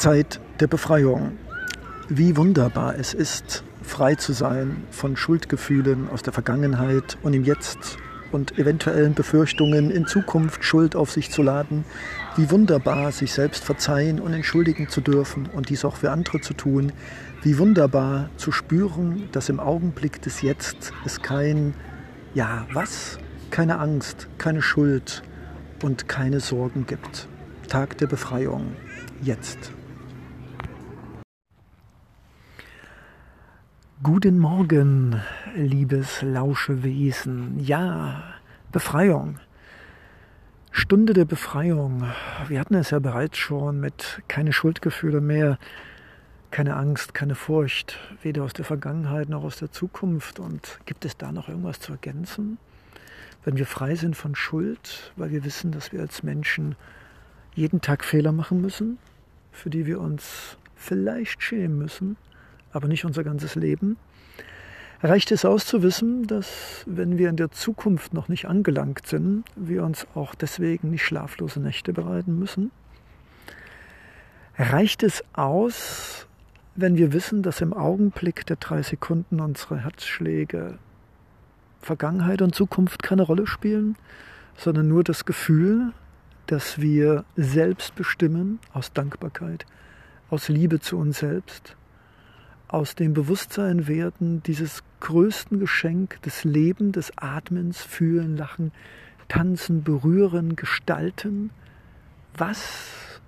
Zeit der Befreiung. Wie wunderbar es ist, frei zu sein von Schuldgefühlen aus der Vergangenheit und im Jetzt und eventuellen Befürchtungen in Zukunft Schuld auf sich zu laden. Wie wunderbar, sich selbst verzeihen und entschuldigen zu dürfen und dies auch für andere zu tun. Wie wunderbar zu spüren, dass im Augenblick des Jetzt es kein, ja, was? Keine Angst, keine Schuld und keine Sorgen gibt. Tag der Befreiung. Jetzt. Guten Morgen, liebes Lauschewesen. Ja, Befreiung. Stunde der Befreiung. Wir hatten es ja bereits schon mit keine Schuldgefühle mehr, keine Angst, keine Furcht, weder aus der Vergangenheit noch aus der Zukunft. Und gibt es da noch irgendwas zu ergänzen? Wenn wir frei sind von Schuld, weil wir wissen, dass wir als Menschen jeden Tag Fehler machen müssen, für die wir uns vielleicht schämen müssen, aber nicht unser ganzes Leben. Reicht es aus zu wissen, dass wenn wir in der Zukunft noch nicht angelangt sind, wir uns auch deswegen nicht schlaflose Nächte bereiten müssen? Reicht es aus, wenn wir wissen, dass im Augenblick der drei Sekunden unsere Herzschläge Vergangenheit und Zukunft keine Rolle spielen, sondern nur das Gefühl, dass wir selbst bestimmen aus Dankbarkeit, aus Liebe zu uns selbst aus dem Bewusstsein werden dieses größten Geschenk des Lebens, des Atmens, Fühlen, Lachen, Tanzen, Berühren, Gestalten. Was,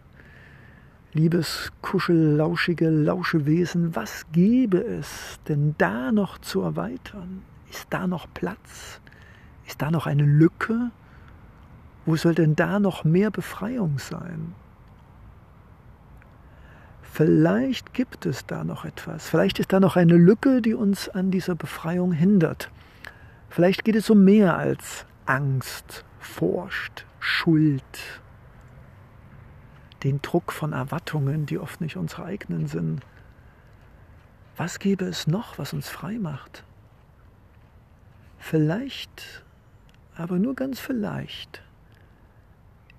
liebes kuschellauschige Lauschewesen, was gäbe es denn da noch zu erweitern? Ist da noch Platz? Ist da noch eine Lücke? Wo soll denn da noch mehr Befreiung sein? Vielleicht gibt es da noch etwas. Vielleicht ist da noch eine Lücke, die uns an dieser Befreiung hindert. Vielleicht geht es um mehr als Angst, Furcht, Schuld, den Druck von Erwartungen, die oft nicht unsere eigenen sind. Was gäbe es noch, was uns frei macht? Vielleicht, aber nur ganz vielleicht,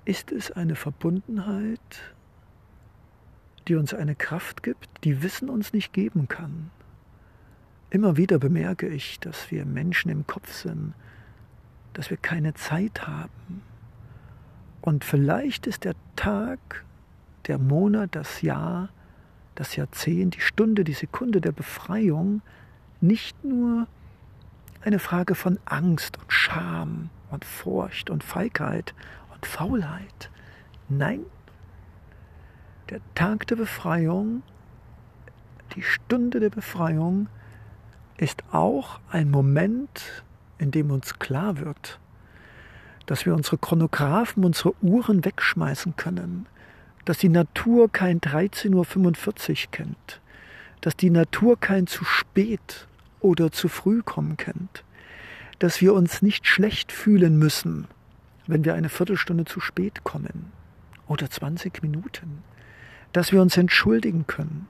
ist es eine Verbundenheit die uns eine Kraft gibt, die Wissen uns nicht geben kann. Immer wieder bemerke ich, dass wir Menschen im Kopf sind, dass wir keine Zeit haben. Und vielleicht ist der Tag, der Monat, das Jahr, das Jahrzehnt, die Stunde, die Sekunde der Befreiung nicht nur eine Frage von Angst und Scham und Furcht und Feigheit und Faulheit. Nein, der Tag der Befreiung, die Stunde der Befreiung ist auch ein Moment, in dem uns klar wird, dass wir unsere Chronographen, unsere Uhren wegschmeißen können, dass die Natur kein 13.45 Uhr kennt, dass die Natur kein zu spät oder zu früh kommen kennt, dass wir uns nicht schlecht fühlen müssen, wenn wir eine Viertelstunde zu spät kommen oder 20 Minuten, dass wir uns entschuldigen können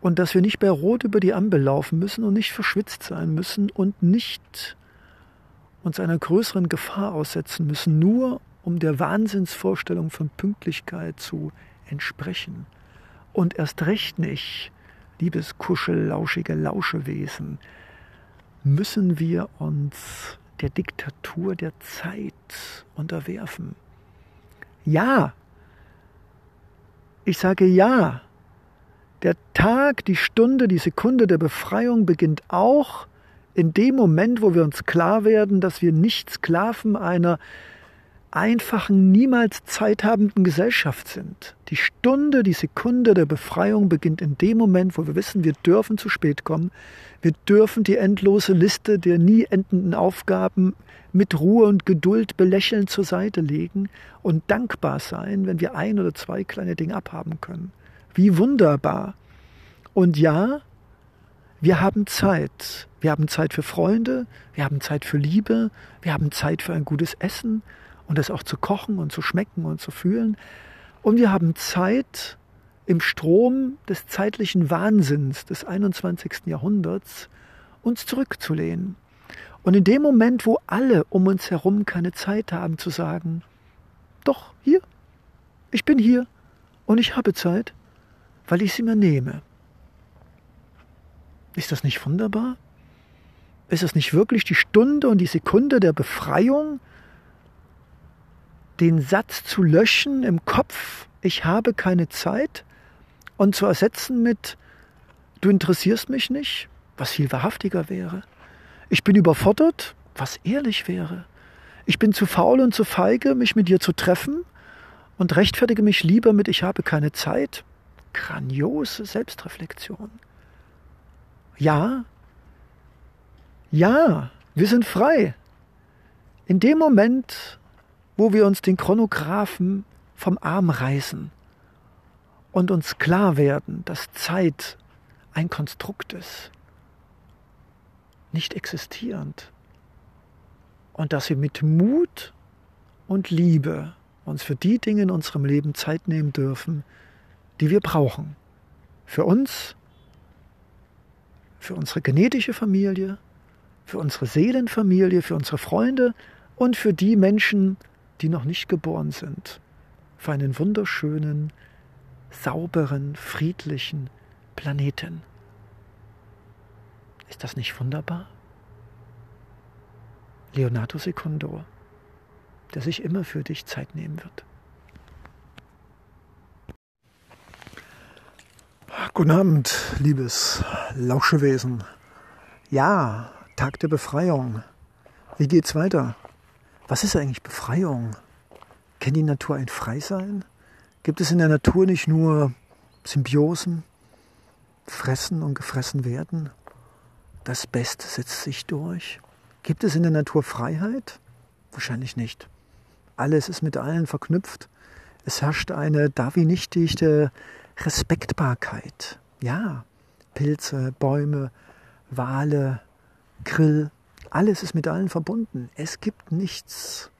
und dass wir nicht bei Rot über die Ampel laufen müssen und nicht verschwitzt sein müssen und nicht uns einer größeren Gefahr aussetzen müssen, nur um der Wahnsinnsvorstellung von Pünktlichkeit zu entsprechen. Und erst recht nicht, liebes kuschellauschige Lauschewesen, müssen wir uns der Diktatur der Zeit unterwerfen. Ja, ich sage ja. Der Tag, die Stunde, die Sekunde der Befreiung beginnt auch in dem Moment, wo wir uns klar werden, dass wir nicht Sklaven einer einfachen, niemals zeithabenden Gesellschaft sind. Die Stunde, die Sekunde der Befreiung beginnt in dem Moment, wo wir wissen, wir dürfen zu spät kommen. Wir dürfen die endlose Liste der nie endenden Aufgaben mit Ruhe und Geduld belächelnd zur Seite legen und dankbar sein, wenn wir ein oder zwei kleine Dinge abhaben können. Wie wunderbar. Und ja, wir haben Zeit. Wir haben Zeit für Freunde, wir haben Zeit für Liebe, wir haben Zeit für ein gutes Essen und das auch zu kochen und zu schmecken und zu fühlen. Und wir haben Zeit im Strom des zeitlichen Wahnsinns des 21. Jahrhunderts uns zurückzulehnen und in dem Moment, wo alle um uns herum keine Zeit haben zu sagen, doch, hier, ich bin hier und ich habe Zeit weil ich sie mir nehme. Ist das nicht wunderbar? Ist es nicht wirklich die Stunde und die Sekunde der Befreiung, den Satz zu löschen im Kopf, ich habe keine Zeit, und zu ersetzen mit, du interessierst mich nicht, was viel wahrhaftiger wäre. Ich bin überfordert, was ehrlich wäre. Ich bin zu faul und zu feige, mich mit dir zu treffen und rechtfertige mich lieber mit, ich habe keine Zeit. Grandiose Selbstreflexion. Ja, ja, wir sind frei. In dem Moment, wo wir uns den Chronographen vom Arm reißen und uns klar werden, dass Zeit ein Konstrukt ist, nicht existierend, und dass wir mit Mut und Liebe uns für die Dinge in unserem Leben Zeit nehmen dürfen, die wir brauchen. Für uns, für unsere genetische Familie, für unsere Seelenfamilie, für unsere Freunde und für die Menschen, die noch nicht geboren sind. Für einen wunderschönen, sauberen, friedlichen Planeten. Ist das nicht wunderbar? Leonardo Secundo, der sich immer für dich Zeit nehmen wird. Guten Abend, liebes Lauschewesen. Ja, Tag der Befreiung. Wie geht's weiter? Was ist eigentlich Befreiung? Kennt die Natur ein Freisein? Gibt es in der Natur nicht nur Symbiosen, fressen und gefressen werden? Das Beste setzt sich durch. Gibt es in der Natur Freiheit? Wahrscheinlich nicht. Alles ist mit allen verknüpft. Es herrscht eine darwinichtige Respektbarkeit. Ja, Pilze, Bäume, Wale, Grill, alles ist mit allen verbunden. Es gibt nichts,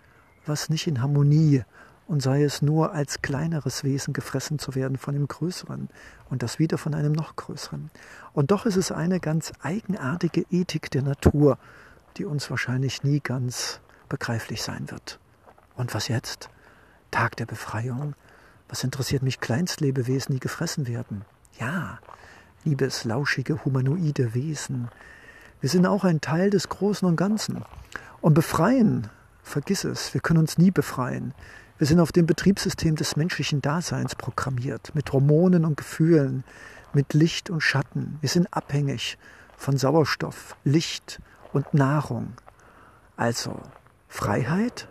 was nicht in Harmonie und sei es nur als kleineres Wesen gefressen zu werden von dem Größeren und das wieder von einem noch Größeren. Und doch ist es eine ganz eigenartige Ethik der Natur, die uns wahrscheinlich nie ganz begreiflich sein wird. Und was jetzt? Tag der Befreiung? Was interessiert mich Kleinstlebewesen, die gefressen werden? Ja, liebes, lauschige, humanoide Wesen. Wir sind auch ein Teil des Großen und Ganzen. Und befreien, vergiss es, wir können uns nie befreien. Wir sind auf dem Betriebssystem des menschlichen Daseins programmiert, mit Hormonen und Gefühlen, mit Licht und Schatten. Wir sind abhängig von Sauerstoff, Licht, und Nahrung. Also Freiheit,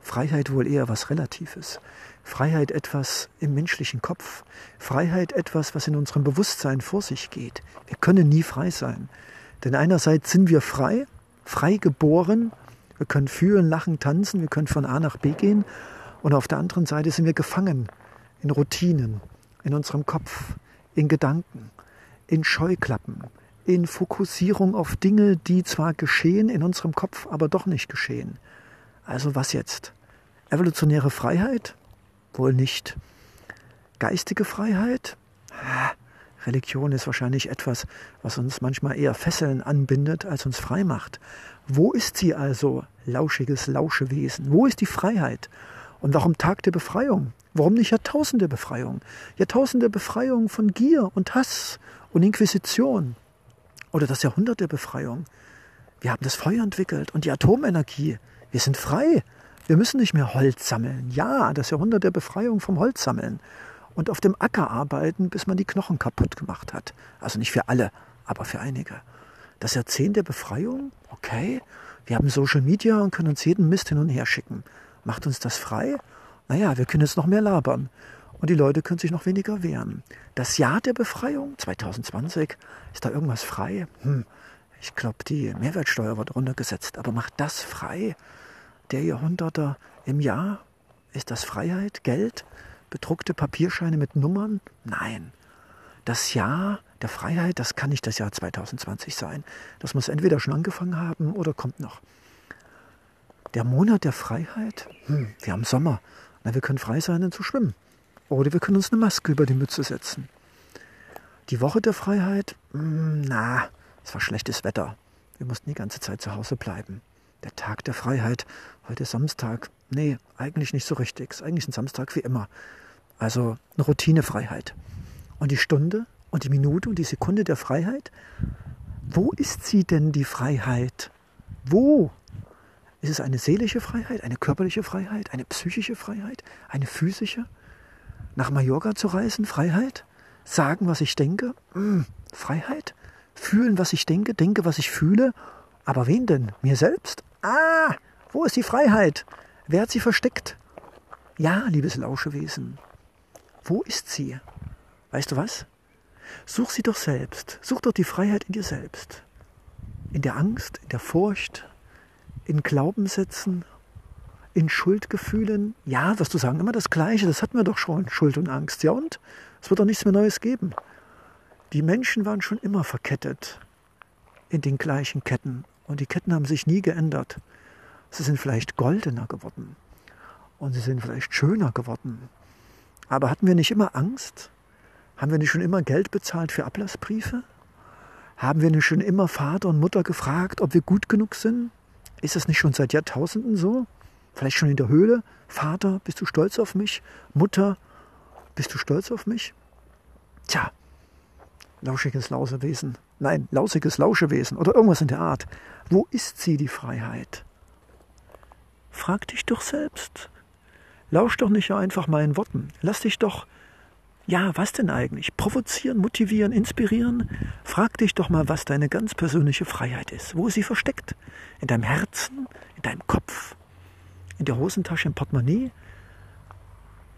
Freiheit wohl eher was Relatives. Freiheit etwas im menschlichen Kopf. Freiheit etwas, was in unserem Bewusstsein vor sich geht. Wir können nie frei sein. Denn einerseits sind wir frei, frei geboren. Wir können fühlen, lachen, tanzen. Wir können von A nach B gehen. Und auf der anderen Seite sind wir gefangen in Routinen, in unserem Kopf, in Gedanken, in Scheuklappen, in Fokussierung auf Dinge, die zwar geschehen in unserem Kopf, aber doch nicht geschehen. Also was jetzt? Evolutionäre Freiheit? Wohl nicht. Geistige Freiheit? Religion ist wahrscheinlich etwas, was uns manchmal eher Fesseln anbindet, als uns frei macht. Wo ist sie also, lauschiges Lauschewesen? Wo ist die Freiheit? Und warum Tag der Befreiung? Warum nicht Jahrtausende Befreiung? Jahrtausende Befreiung von Gier und Hass und Inquisition. Oder das Jahrhundert der Befreiung. Wir haben das Feuer entwickelt und die Atomenergie. Wir sind frei. Wir müssen nicht mehr Holz sammeln. Ja, das Jahrhundert der Befreiung vom Holz sammeln. Und auf dem Acker arbeiten, bis man die Knochen kaputt gemacht hat. Also nicht für alle, aber für einige. Das Jahrzehnt der Befreiung? Okay. Wir haben Social Media und können uns jeden Mist hin und her schicken. Macht uns das frei? Naja, wir können jetzt noch mehr labern und die Leute können sich noch weniger wehren. Das Jahr der Befreiung 2020, ist da irgendwas frei? Hm, ich glaube, die Mehrwertsteuer wird runtergesetzt, aber macht das frei? Der Jahrhunderter im Jahr? Ist das Freiheit? Geld? Bedruckte Papierscheine mit Nummern? Nein. Das Jahr der Freiheit, das kann nicht das Jahr 2020 sein. Das muss entweder schon angefangen haben oder kommt noch. Der Monat der Freiheit? Hm, wir haben Sommer. Na, wir können frei sein, zu schwimmen. Oder wir können uns eine Maske über die Mütze setzen. Die Woche der Freiheit? Hm, na, es war schlechtes Wetter. Wir mussten die ganze Zeit zu Hause bleiben. Der Tag der Freiheit, heute ist Samstag. Nee, eigentlich nicht so richtig. Es ist eigentlich ein Samstag wie immer. Also eine Routinefreiheit. Und die Stunde und die Minute und die Sekunde der Freiheit? Wo ist sie denn, die Freiheit? Wo? Ist es eine seelische Freiheit, eine körperliche Freiheit, eine psychische Freiheit, eine physische? Nach Mallorca zu reisen, Freiheit? Sagen, was ich denke? Hm, Freiheit? Fühlen, was ich denke, denke, was ich fühle? Aber wen denn? Mir selbst? Ah, wo ist die Freiheit? Wer hat sie versteckt? Ja, liebes Lauschewesen, wo ist sie? Weißt du was? Such sie doch selbst. Such doch die Freiheit in dir selbst. In der Angst, in der Furcht, in Glaubenssätzen, in Schuldgefühlen. Ja, wirst du sagen, immer das Gleiche, das hatten wir doch schon, Schuld und Angst. Ja und? Es wird doch nichts mehr Neues geben. Die Menschen waren schon immer verkettet in den gleichen Ketten. Und die Ketten haben sich nie geändert. Sie sind vielleicht goldener geworden. Und sie sind vielleicht schöner geworden. Aber hatten wir nicht immer Angst? Haben wir nicht schon immer Geld bezahlt für Ablassbriefe? Haben wir nicht schon immer Vater und Mutter gefragt, ob wir gut genug sind? Ist das nicht schon seit Jahrtausenden so? Vielleicht schon in der Höhle? Vater, bist du stolz auf mich? Mutter, bist du stolz auf mich? Tja, lauschiges Lausewesen. Nein, lausiges Lauschewesen oder irgendwas in der Art. Wo ist sie, die Freiheit? Frag dich doch selbst. Lausch doch nicht einfach meinen Worten. Lass dich doch ja, was denn eigentlich? Provozieren, motivieren, inspirieren? Frag dich doch mal, was deine ganz persönliche Freiheit ist. Wo ist sie versteckt? In deinem Herzen? In deinem Kopf? In der Hosentasche, im Portemonnaie?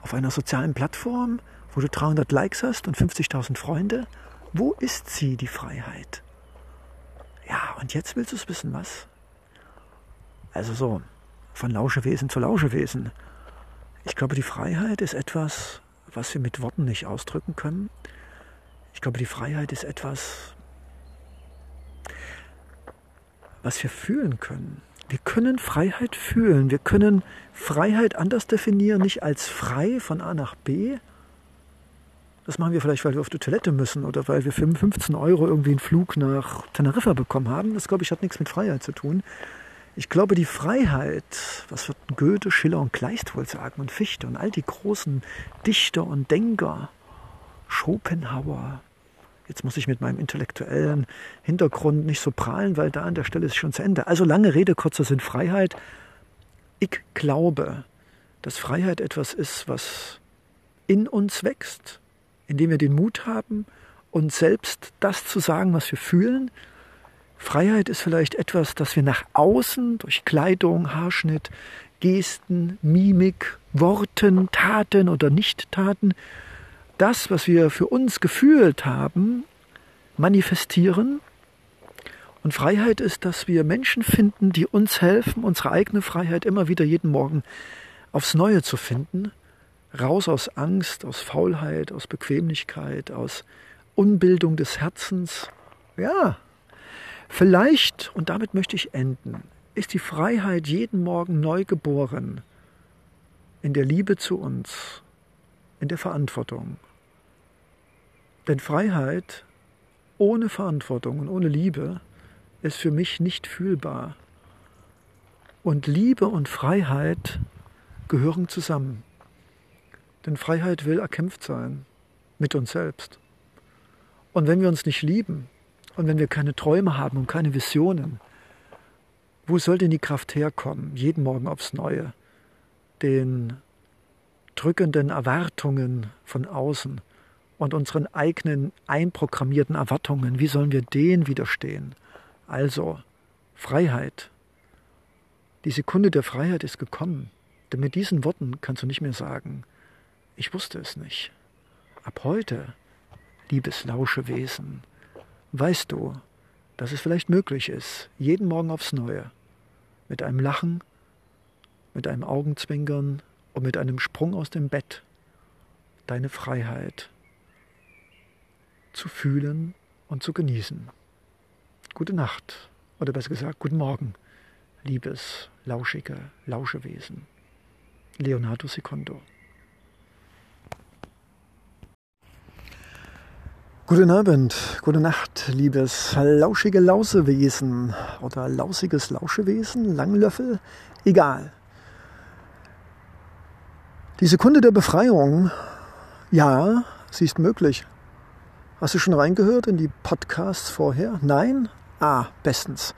Auf einer sozialen Plattform, wo du 300 Likes hast und 50.000 Freunde? Wo ist sie, die Freiheit? Ja, und jetzt willst du es wissen, was? Also so, von Lauschewesen zu Lauschewesen. Ich glaube, die Freiheit ist etwas, was wir mit Worten nicht ausdrücken können. Ich glaube, die Freiheit ist etwas, was wir fühlen können. Wir können Freiheit fühlen. Wir können Freiheit anders definieren, nicht als frei von A nach B. Das machen wir vielleicht, weil wir auf die Toilette müssen oder weil wir für 15 Euro irgendwie einen Flug nach Teneriffa bekommen haben. Das, glaube ich, hat nichts mit Freiheit zu tun. Ich glaube, die Freiheit, was wird Goethe, Schiller und Kleist wohl sagen und Fichte und all die großen Dichter und Denker, Schopenhauer. Jetzt muss ich mit meinem intellektuellen Hintergrund nicht so prahlen, weil da an der Stelle ist schon zu Ende. Also lange Rede, kurzer Sinn, Freiheit. Ich glaube, dass Freiheit etwas ist, was in uns wächst, indem wir den Mut haben, uns selbst das zu sagen, was wir fühlen, Freiheit ist vielleicht etwas, das wir nach außen durch Kleidung, Haarschnitt, Gesten, Mimik, Worten, Taten oder Nicht-Taten, das, was wir für uns gefühlt haben, manifestieren. Und Freiheit ist, dass wir Menschen finden, die uns helfen, unsere eigene Freiheit immer wieder jeden Morgen aufs Neue zu finden. Raus aus Angst, aus Faulheit, aus Bequemlichkeit, aus Unbildung des Herzens. Ja, Vielleicht, und damit möchte ich enden, ist die Freiheit jeden Morgen neu geboren in der Liebe zu uns, in der Verantwortung. Denn Freiheit ohne Verantwortung und ohne Liebe ist für mich nicht fühlbar. Und Liebe und Freiheit gehören zusammen. Denn Freiheit will erkämpft sein mit uns selbst. Und wenn wir uns nicht lieben, und wenn wir keine Träume haben und keine Visionen, wo soll denn die Kraft herkommen, jeden Morgen aufs Neue, den drückenden Erwartungen von außen und unseren eigenen einprogrammierten Erwartungen, wie sollen wir denen widerstehen? Also, Freiheit. Die Sekunde der Freiheit ist gekommen. Denn mit diesen Worten kannst du nicht mehr sagen, ich wusste es nicht. Ab heute, liebes Lauschewesen, weißt du, dass es vielleicht möglich ist, jeden Morgen aufs Neue, mit einem Lachen, mit einem Augenzwinkern und mit einem Sprung aus dem Bett, deine Freiheit zu fühlen und zu genießen. Gute Nacht, oder besser gesagt, guten Morgen, liebes, lauschige Lauschewesen. Leonardo Secondo. Guten Abend, gute Nacht, liebes lauschige Lausewesen oder lausiges Lauschewesen, Langlöffel, egal. Die Sekunde der Befreiung, ja, sie ist möglich. Hast du schon reingehört in die Podcasts vorher? Nein? Ah, bestens.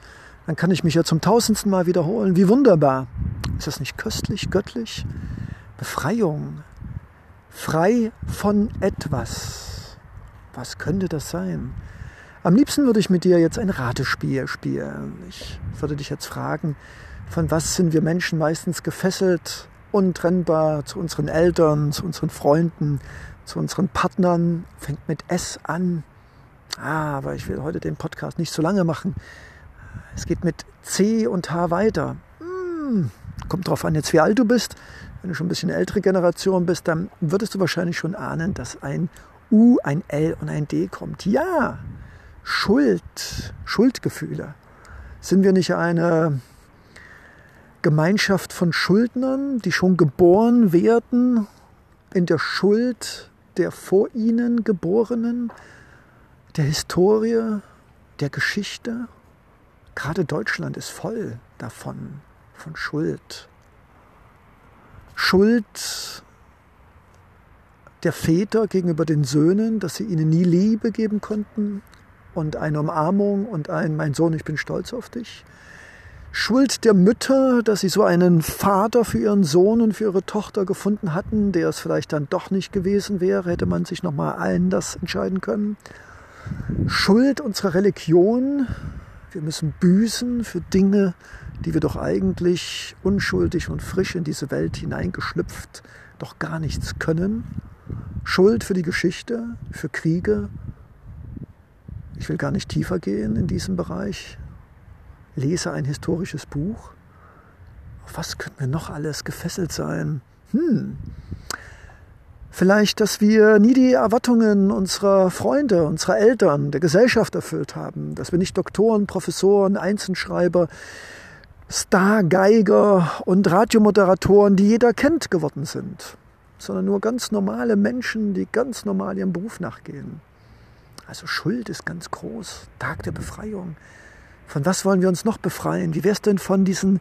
Dann kann ich mich ja zum tausendsten Mal wiederholen. Wie wunderbar. Ist das nicht köstlich, göttlich? Befreiung. Frei von etwas. Was könnte das sein? Am liebsten würde ich mit dir jetzt ein Ratespiel spielen. Ich würde dich jetzt fragen, von was sind wir Menschen meistens gefesselt, untrennbar zu unseren Eltern, zu unseren Freunden, zu unseren Partnern, fängt mit S an. Ah, aber ich will heute den Podcast nicht so lange machen. Es geht mit C und H weiter. Hm, kommt drauf an, jetzt wie alt du bist. Wenn du schon ein bisschen ältere Generation bist, dann würdest du wahrscheinlich schon ahnen, dass ein U, ein L und ein D kommt. Ja, Schuld, Schuldgefühle. Sind wir nicht eine Gemeinschaft von Schuldnern, die schon geboren werden in der Schuld der vor ihnen Geborenen, der Historie, der Geschichte. Gerade Deutschland ist voll davon, von Schuld. Schuld der Väter gegenüber den Söhnen, dass sie ihnen nie Liebe geben konnten und eine Umarmung und ein Mein Sohn, ich bin stolz auf dich. Schuld der Mütter, dass sie so einen Vater für ihren Sohn und für ihre Tochter gefunden hatten, der es vielleicht dann doch nicht gewesen wäre, hätte man sich nochmal anders entscheiden können. Schuld unserer Religion, wir müssen büßen für Dinge, die wir doch eigentlich unschuldig und frisch in diese Welt hineingeschlüpft doch gar nichts können. Schuld für die Geschichte, für Kriege. Ich will gar nicht tiefer gehen in diesem Bereich lese ein historisches Buch. Auf was könnten wir noch alles gefesselt sein? Hm. Vielleicht, dass wir nie die Erwartungen unserer Freunde, unserer Eltern, der Gesellschaft erfüllt haben. Dass wir nicht Doktoren, Professoren, Einzelschreiber, Stargeiger und Radiomoderatoren, die jeder kennt, geworden sind. Sondern nur ganz normale Menschen, die ganz normal ihrem Beruf nachgehen. Also Schuld ist ganz groß. Tag der Befreiung. Von was wollen wir uns noch befreien? Wie wäre es denn von diesen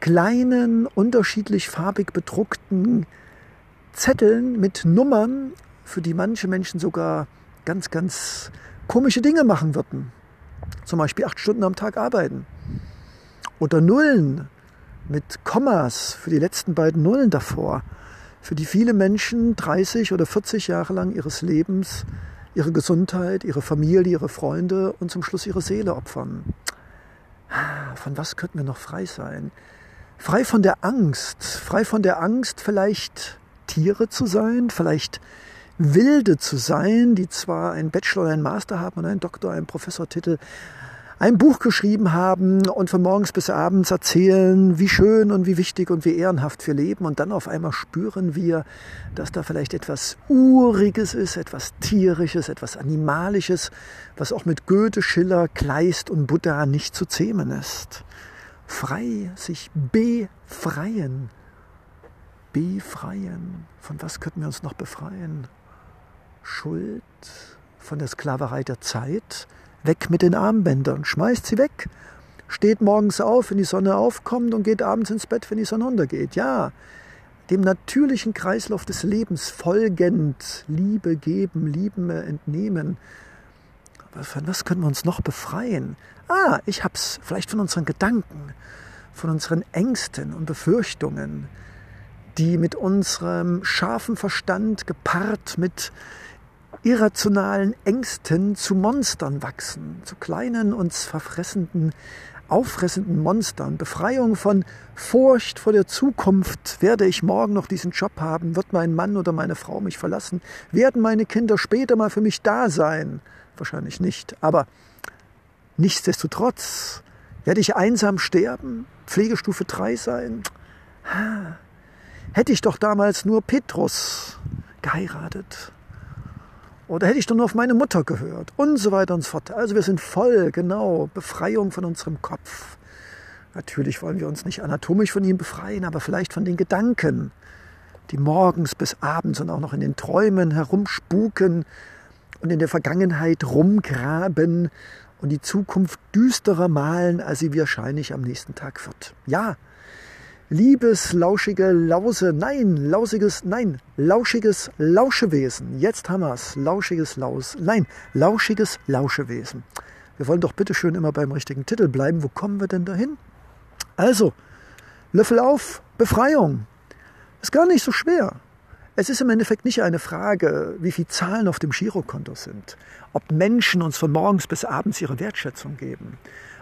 kleinen, unterschiedlich farbig bedruckten Zetteln mit Nummern, für die manche Menschen sogar ganz, ganz komische Dinge machen würden? Zum Beispiel acht Stunden am Tag arbeiten. Oder Nullen mit Kommas für die letzten beiden Nullen davor, für die viele Menschen 30 oder 40 Jahre lang ihres Lebens ihre Gesundheit, ihre Familie, ihre Freunde und zum Schluss ihre Seele opfern. Von was könnten wir noch frei sein? Frei von der Angst, frei von der Angst, vielleicht Tiere zu sein, vielleicht Wilde zu sein, die zwar einen Bachelor, einen Master haben und einen Doktor, einen Professortitel, ein Buch geschrieben haben und von morgens bis abends erzählen, wie schön und wie wichtig und wie ehrenhaft wir leben. Und dann auf einmal spüren wir, dass da vielleicht etwas Uriges ist, etwas Tierisches, etwas Animalisches, was auch mit Goethe, Schiller, Kleist und Buddha nicht zu zähmen ist. Frei, sich befreien. Befreien. Von was könnten wir uns noch befreien? Schuld, von der Sklaverei der Zeit, Weg mit den Armbändern, schmeißt sie weg. Steht morgens auf, wenn die Sonne aufkommt und geht abends ins Bett, wenn die Sonne untergeht. Ja, dem natürlichen Kreislauf des Lebens folgend Liebe geben, Lieben entnehmen. Aber von was können wir uns noch befreien? Ah, ich hab's. Vielleicht von unseren Gedanken, von unseren Ängsten und Befürchtungen, die mit unserem scharfen Verstand gepaart mit irrationalen Ängsten zu Monstern wachsen, zu kleinen, uns verfressenden, auffressenden Monstern. Befreiung von Furcht vor der Zukunft. Werde ich morgen noch diesen Job haben? Wird mein Mann oder meine Frau mich verlassen? Werden meine Kinder später mal für mich da sein? Wahrscheinlich nicht. Aber nichtsdestotrotz werde ich einsam sterben? Pflegestufe 3 sein? Hätte ich doch damals nur Petrus geheiratet. Oder hätte ich doch nur auf meine Mutter gehört? Und so weiter und so fort. Also wir sind voll, genau, Befreiung von unserem Kopf. Natürlich wollen wir uns nicht anatomisch von ihm befreien, aber vielleicht von den Gedanken, die morgens bis abends und auch noch in den Träumen herumspuken und in der Vergangenheit rumgraben und die Zukunft düsterer malen, als sie wahrscheinlich am nächsten Tag wird. Ja, Liebes, lauschige Lause, nein, lausiges, nein, lauschiges Lauschewesen. Jetzt haben wir's. Lauschiges Laus, nein, lauschiges Lauschewesen. Wir wollen doch bitte schön immer beim richtigen Titel bleiben. Wo kommen wir denn dahin? Also, Löffel auf, Befreiung. Ist gar nicht so schwer. Es ist im Endeffekt nicht eine Frage, wie viele Zahlen auf dem Girokonto sind, ob Menschen uns von morgens bis abends ihre Wertschätzung geben,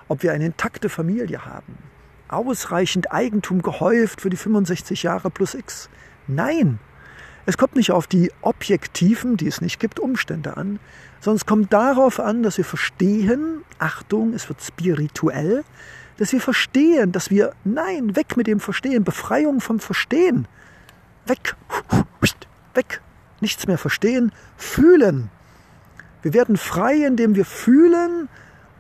ob wir eine intakte Familie haben, ausreichend Eigentum gehäuft für die 65 Jahre plus X. Nein, es kommt nicht auf die objektiven, die es nicht gibt, Umstände an, sondern es kommt darauf an, dass wir verstehen, Achtung, es wird spirituell, dass wir verstehen, dass wir, nein, weg mit dem Verstehen, Befreiung vom Verstehen, weg, weg, nichts mehr verstehen, fühlen. Wir werden frei, indem wir fühlen.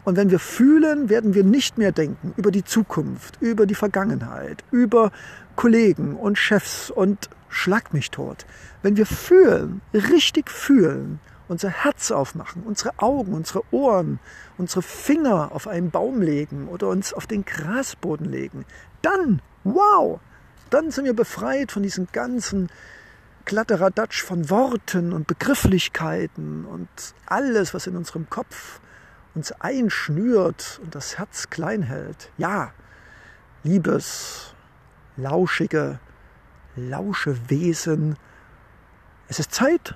Und wenn wir fühlen, werden wir nicht mehr denken über die Zukunft, über die Vergangenheit, über Kollegen und Chefs und schlag mich tot. Wenn wir fühlen, richtig fühlen, unser Herz aufmachen, unsere Augen, unsere Ohren, unsere Finger auf einen Baum legen oder uns auf den Grasboden legen, dann, wow, dann sind wir befreit von diesen ganzen Kladderadatsch von Worten und Begrifflichkeiten und alles, was in unserem Kopf uns einschnürt und das Herz klein hält. Ja, liebes, lauschige, Lauschewesen, es ist Zeit,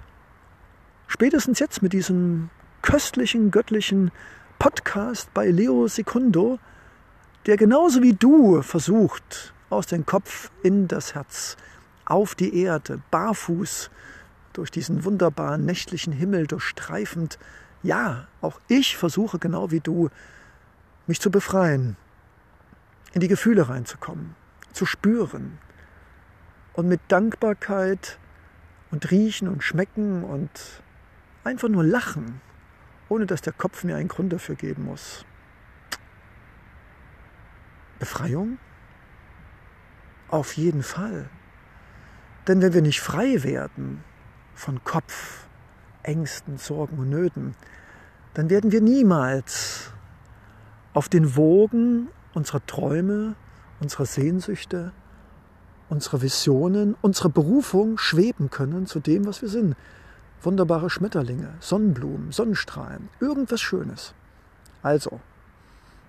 spätestens jetzt mit diesem köstlichen, göttlichen Podcast bei Leo Secundo, der genauso wie du versucht, aus dem Kopf in das Herz, auf die Erde, barfuß, durch diesen wunderbaren nächtlichen Himmel durchstreifend. Ja, auch ich versuche genau wie du, mich zu befreien, in die Gefühle reinzukommen, zu spüren und mit Dankbarkeit und riechen und schmecken und einfach nur lachen, ohne dass der Kopf mir einen Grund dafür geben muss. Befreiung? Auf jeden Fall. Denn wenn wir nicht frei werden von Kopf, Ängsten, Sorgen und Nöten, dann werden wir niemals auf den Wogen unserer Träume, unserer Sehnsüchte, unserer Visionen, unserer Berufung schweben können zu dem, was wir sind. Wunderbare Schmetterlinge, Sonnenblumen, Sonnenstrahlen, irgendwas Schönes. Also,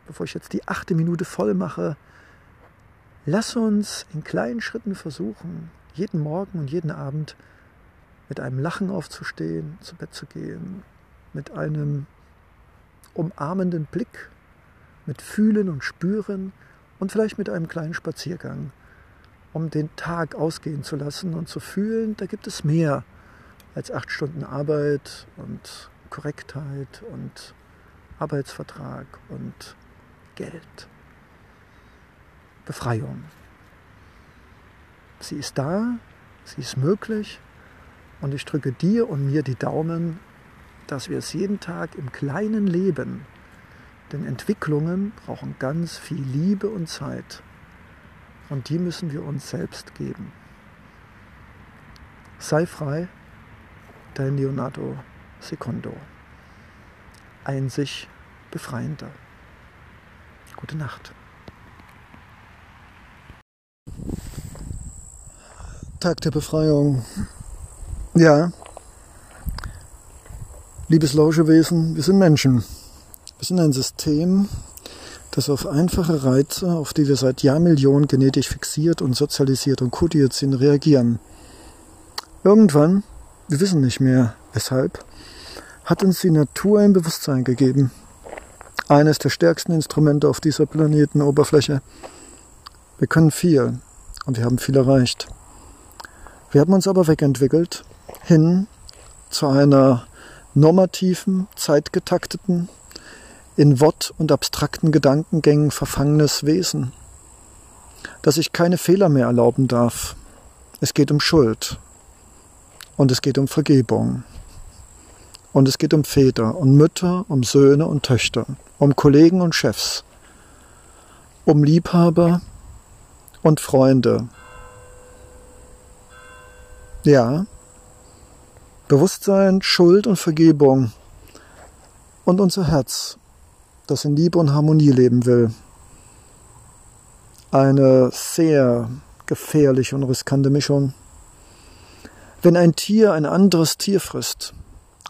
bevor ich jetzt die achte Minute voll mache, Lass uns in kleinen Schritten versuchen, jeden Morgen und jeden Abend mit einem Lachen aufzustehen, zu Bett zu gehen, mit einem umarmenden Blick, mit Fühlen und Spüren und vielleicht mit einem kleinen Spaziergang, um den Tag ausgehen zu lassen und zu fühlen, da gibt es mehr als acht Stunden Arbeit und Korrektheit und Arbeitsvertrag und Geld. Befreiung. Sie ist da, sie ist möglich und ich drücke dir und mir die Daumen, dass wir es jeden Tag im kleinen Leben, denn Entwicklungen brauchen ganz viel Liebe und Zeit und die müssen wir uns selbst geben. Sei frei, dein Leonardo Secondo. Ein sich befreiender. Gute Nacht. Tag der Befreiung. Ja, liebes Lauschewesen, wir sind Menschen. Wir sind ein System, das auf einfache Reize, auf die wir seit Jahrmillionen genetisch fixiert und sozialisiert und kodiert sind, reagieren. Irgendwann, wir wissen nicht mehr weshalb, hat uns die Natur ein Bewusstsein gegeben. Eines der stärksten Instrumente auf dieser Planetenoberfläche. Wir können viel und wir haben viel erreicht. Wir haben uns aber wegentwickelt hin zu einer normativen, zeitgetakteten, in Wort und abstrakten Gedankengängen verfangenes Wesen, das sich keine Fehler mehr erlauben darf. Es geht um Schuld und es geht um Vergebung und es geht um Väter und Mütter, um Söhne und Töchter, um Kollegen und Chefs, um Liebhaber und Freunde, ja. Bewusstsein, Schuld und Vergebung. Und unser Herz, das in Liebe und Harmonie leben will. eine sehr gefährliche und riskante Mischung. Wenn ein Tier ein anderes Tier frisst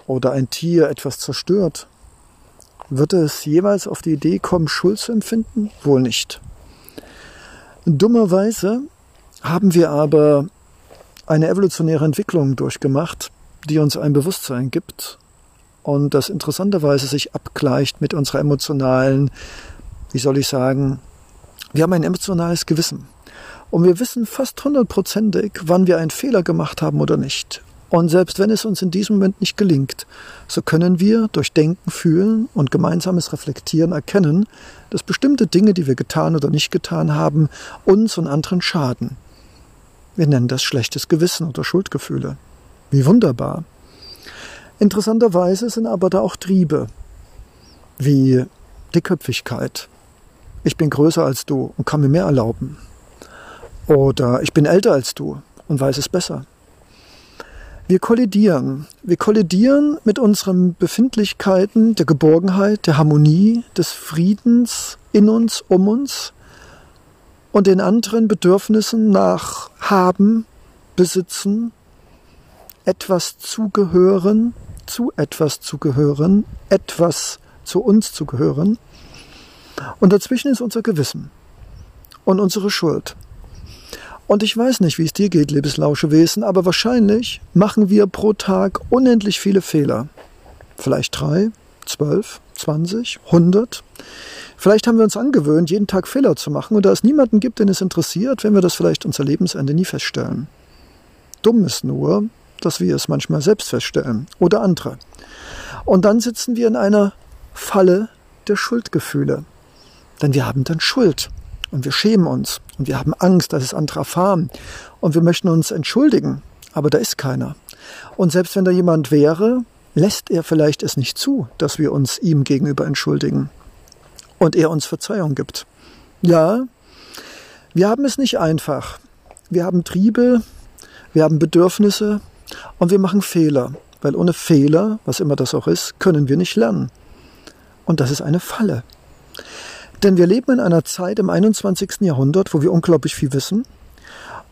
oder ein Tier etwas zerstört, wird es jeweils auf die Idee kommen, Schuld zu empfinden? Wohl nicht. Dummerweise haben wir aber eine evolutionäre Entwicklung durchgemacht, die uns ein Bewusstsein gibt und das interessanterweise sich abgleicht mit unserer emotionalen, wie soll ich sagen, wir haben ein emotionales Gewissen. Und wir wissen fast hundertprozentig, wann wir einen Fehler gemacht haben oder nicht. Und selbst wenn es uns in diesem Moment nicht gelingt, so können wir durch Denken, Fühlen und gemeinsames Reflektieren erkennen, dass bestimmte Dinge, die wir getan oder nicht getan haben, uns und anderen schaden. Wir nennen das schlechtes Gewissen oder Schuldgefühle. Wie wunderbar. Interessanterweise sind aber da auch Triebe, wie Dickköpfigkeit. Ich bin größer als du und kann mir mehr erlauben. Oder ich bin älter als du und weiß es besser. Wir kollidieren. Wir kollidieren mit unseren Befindlichkeiten der Geborgenheit, der Harmonie, des Friedens in uns, um uns und den anderen Bedürfnissen nach haben, besitzen, etwas zugehören, zu etwas zugehören, etwas zu uns zugehören. Und dazwischen ist unser Gewissen und unsere Schuld. Und ich weiß nicht, wie es dir geht, liebes Lauschewesen, aber wahrscheinlich machen wir pro Tag unendlich viele Fehler. Vielleicht drei, zwölf, zwanzig, hundert. Vielleicht haben wir uns angewöhnt, jeden Tag Fehler zu machen und da es niemanden gibt, den es interessiert, wenn wir das vielleicht unser Lebensende nie feststellen. Dumm ist nur, dass wir es manchmal selbst feststellen oder andere. Und dann sitzen wir in einer Falle der Schuldgefühle. Denn wir haben dann Schuld. Und wir schämen uns und wir haben Angst, dass es andere erfahren. Und wir möchten uns entschuldigen, aber da ist keiner. Und selbst wenn da jemand wäre, lässt er vielleicht es nicht zu, dass wir uns ihm gegenüber entschuldigen und er uns Verzeihung gibt. Ja, wir haben es nicht einfach. Wir haben Triebe, wir haben Bedürfnisse und wir machen Fehler, weil ohne Fehler, was immer das auch ist, können wir nicht lernen. Und das ist eine Falle. Denn wir leben in einer Zeit im 21. Jahrhundert, wo wir unglaublich viel wissen.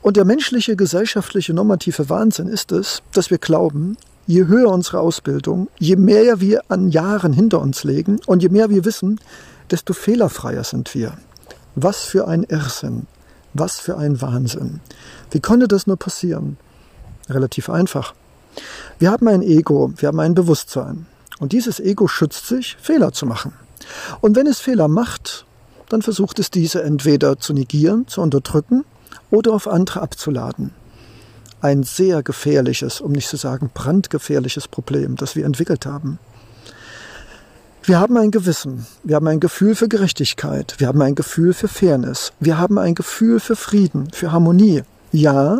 Und der menschliche, gesellschaftliche, normative Wahnsinn ist es, dass wir glauben, je höher unsere Ausbildung, je mehr wir an Jahren hinter uns legen und je mehr wir wissen, desto fehlerfreier sind wir. Was für ein Irrsinn. Was für ein Wahnsinn. Wie konnte das nur passieren? Relativ einfach. Wir haben ein Ego, wir haben ein Bewusstsein. Und dieses Ego schützt sich, Fehler zu machen. Und wenn es Fehler macht, dann versucht es diese entweder zu negieren, zu unterdrücken oder auf andere abzuladen. Ein sehr gefährliches, um nicht zu sagen brandgefährliches Problem, das wir entwickelt haben. Wir haben ein Gewissen, wir haben ein Gefühl für Gerechtigkeit, wir haben ein Gefühl für Fairness, wir haben ein Gefühl für Frieden, für Harmonie. Ja,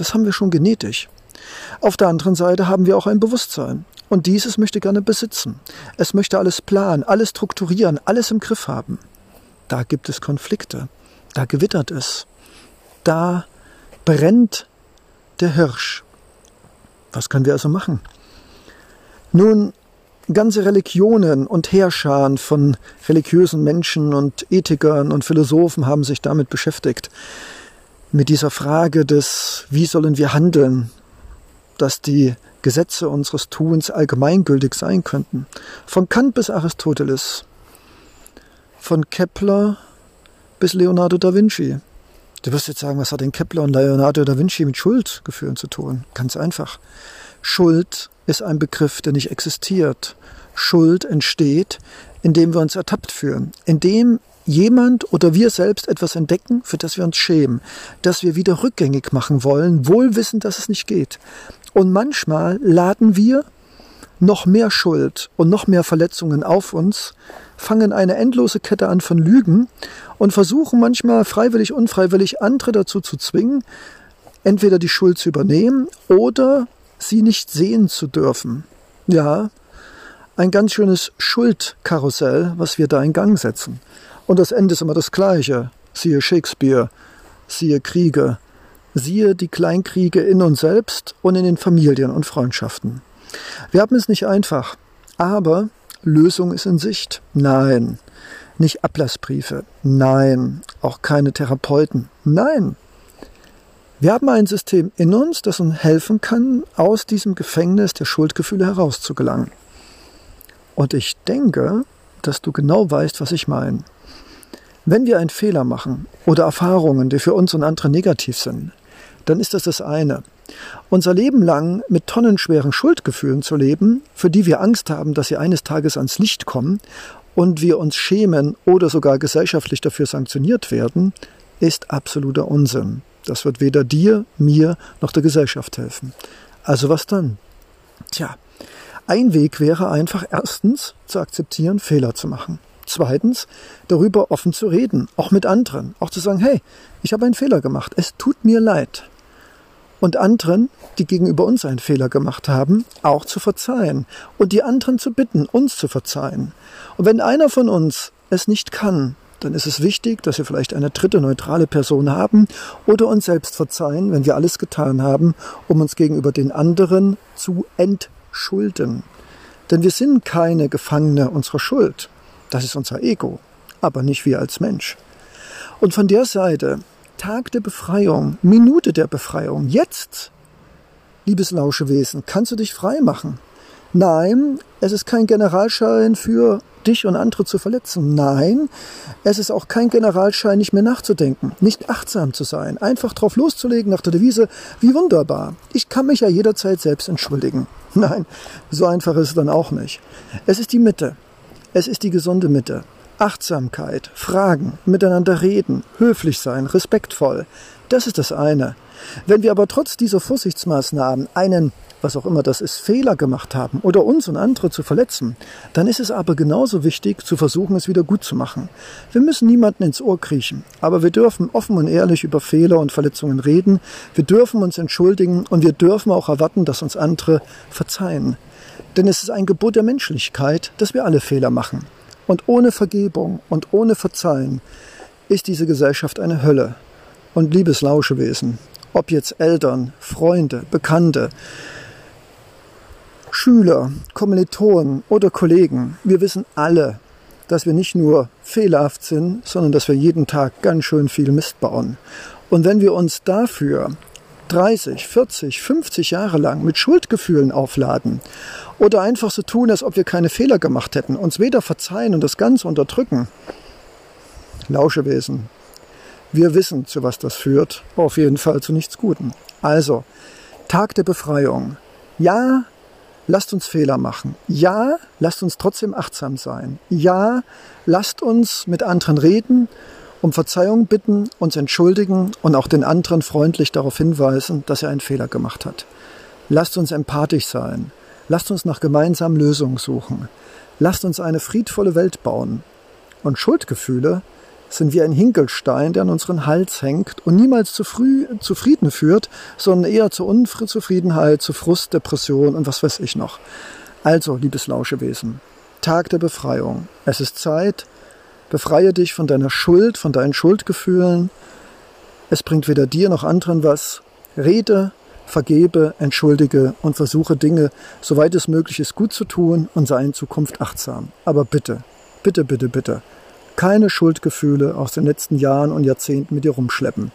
das haben wir schon genetisch. Auf der anderen Seite haben wir auch ein Bewusstsein. Und dieses möchte gerne besitzen. Es möchte alles planen, alles strukturieren, alles im Griff haben. Da gibt es Konflikte. Da gewittert es. Da brennt der Hirsch. Was können wir also machen? Nun, ganze Religionen und Heerscharen von religiösen Menschen und Ethikern und Philosophen haben sich damit beschäftigt. Mit dieser Frage des, wie sollen wir handeln, dass die Gesetze unseres Tuns allgemeingültig sein könnten. Von Kant bis Aristoteles, von Kepler bis Leonardo da Vinci. Du wirst jetzt sagen, was hat denn Kepler und Leonardo da Vinci mit Schuldgefühlen zu tun? Ganz einfach. Schuld ist ein Begriff, der nicht existiert. Schuld entsteht, indem wir uns ertappt fühlen, indem jemand oder wir selbst etwas entdecken, für das wir uns schämen, das wir wieder rückgängig machen wollen, wohl wissend, dass es nicht geht. Und manchmal laden wir noch mehr Schuld und noch mehr Verletzungen auf uns, fangen eine endlose Kette an von Lügen und versuchen manchmal freiwillig, unfreiwillig andere dazu zu zwingen, entweder die Schuld zu übernehmen oder sie nicht sehen zu dürfen. Ja, ein ganz schönes Schuldkarussell, was wir da in Gang setzen. Und das Ende ist immer das gleiche. Siehe Shakespeare, siehe Kriege, Siehe die Kleinkriege in uns selbst und in den Familien und Freundschaften. Wir haben es nicht einfach, aber Lösung ist in Sicht. Nein, Nicht Ablassbriefe. Nein. Auch keine Therapeuten. Nein. Wir haben ein System in uns, das uns helfen kann, aus diesem Gefängnis der Schuldgefühle herauszugelangen. Und ich denke, dass du genau weißt, was ich meine. Wenn wir einen Fehler machen oder Erfahrungen, die für uns und andere negativ sind, dann ist das das eine. Unser Leben lang mit tonnenschweren Schuldgefühlen zu leben, für die wir Angst haben, dass sie eines Tages ans Licht kommen und wir uns schämen oder sogar gesellschaftlich dafür sanktioniert werden, ist absoluter Unsinn. Das wird weder dir, mir noch der Gesellschaft helfen. Also was dann? Tja, ein Weg wäre einfach erstens zu akzeptieren, Fehler zu machen. Zweitens, darüber offen zu reden, auch mit anderen, auch zu sagen, hey, ich habe einen Fehler gemacht, es tut mir leid. Und anderen, die gegenüber uns einen Fehler gemacht haben, auch zu verzeihen und die anderen zu bitten, uns zu verzeihen. Und wenn einer von uns es nicht kann, dann ist es wichtig, dass wir vielleicht eine dritte neutrale Person haben oder uns selbst verzeihen, wenn wir alles getan haben, um uns gegenüber den anderen zu entschulden. Denn wir sind keine Gefangene unserer Schuld. Das ist unser Ego, aber nicht wir als Mensch. Und von der Seite, Tag der Befreiung, Minute der Befreiung, jetzt, liebes Lauschewesen, kannst du dich frei machen. Nein, es ist kein Generalschein für dich und andere zu verletzen. Nein, es ist auch kein Generalschein, nicht mehr nachzudenken, nicht achtsam zu sein, einfach drauf loszulegen nach der Devise, wie wunderbar. Ich kann mich ja jederzeit selbst entschuldigen. Nein, so einfach ist es dann auch nicht. Es ist die Mitte. Es ist die gesunde Mitte. Achtsamkeit, Fragen, miteinander reden, höflich sein, respektvoll. Das ist das eine. Wenn wir aber trotz dieser Vorsichtsmaßnahmen einen was auch immer das ist, Fehler gemacht haben oder uns und andere zu verletzen, dann ist es aber genauso wichtig zu versuchen, es wieder gut zu machen. Wir müssen niemanden ins Ohr kriechen, aber wir dürfen offen und ehrlich über Fehler und Verletzungen reden, wir dürfen uns entschuldigen und wir dürfen auch erwarten, dass uns andere verzeihen. Denn es ist ein Gebot der Menschlichkeit, dass wir alle Fehler machen. Und ohne Vergebung und ohne Verzeihen ist diese Gesellschaft eine Hölle. Und liebes Lauschewesen, ob jetzt Eltern, Freunde, Bekannte, Schüler, Kommilitonen oder Kollegen, wir wissen alle, dass wir nicht nur fehlerhaft sind, sondern dass wir jeden Tag ganz schön viel Mist bauen. Und wenn wir uns dafür 30, 40, 50 Jahre lang mit Schuldgefühlen aufladen oder einfach so tun, als ob wir keine Fehler gemacht hätten, uns weder verzeihen und das Ganze unterdrücken, Lauschewesen, wir wissen, zu was das führt, auf jeden Fall zu nichts Guten. Also, Tag der Befreiung. Ja, lasst uns Fehler machen. Ja, lasst uns trotzdem achtsam sein. Ja, lasst uns mit anderen reden, um Verzeihung bitten, uns entschuldigen und auch den anderen freundlich darauf hinweisen, dass er einen Fehler gemacht hat. Lasst uns empathisch sein. Lasst uns nach gemeinsamen Lösungen suchen. Lasst uns eine friedvolle Welt bauen. Und Schuldgefühle sind wie ein Hinkelstein, der an unseren Hals hängt und niemals zu früh zu Frieden führt, sondern eher zu Unzufriedenheit, zu Frust, Depression und was weiß ich noch. Also, liebes Lauschewesen, Tag der Befreiung. Es ist Zeit, befreie dich von deiner Schuld, von deinen Schuldgefühlen. Es bringt weder dir noch anderen was. Rede, vergebe, entschuldige und versuche Dinge, soweit es möglich ist, gut zu tun und sei in Zukunft achtsam. Aber bitte, bitte, bitte, bitte, keine Schuldgefühle aus den letzten Jahren und Jahrzehnten mit dir rumschleppen.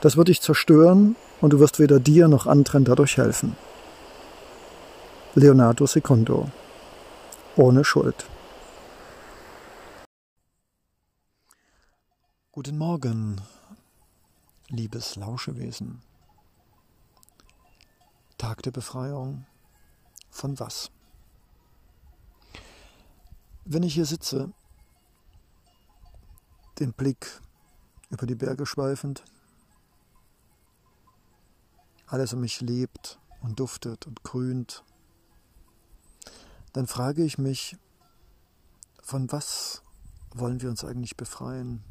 Das wird dich zerstören und du wirst weder dir noch anderen dadurch helfen. Leonardo Secondo Ohne Schuld. Guten Morgen, liebes Lauschewesen. Tag der Befreiung von was? Wenn ich hier sitze den Blick über die Berge schweifend. Alles um mich lebt und duftet und grünt. Dann frage ich mich, von was wollen wir uns eigentlich befreien?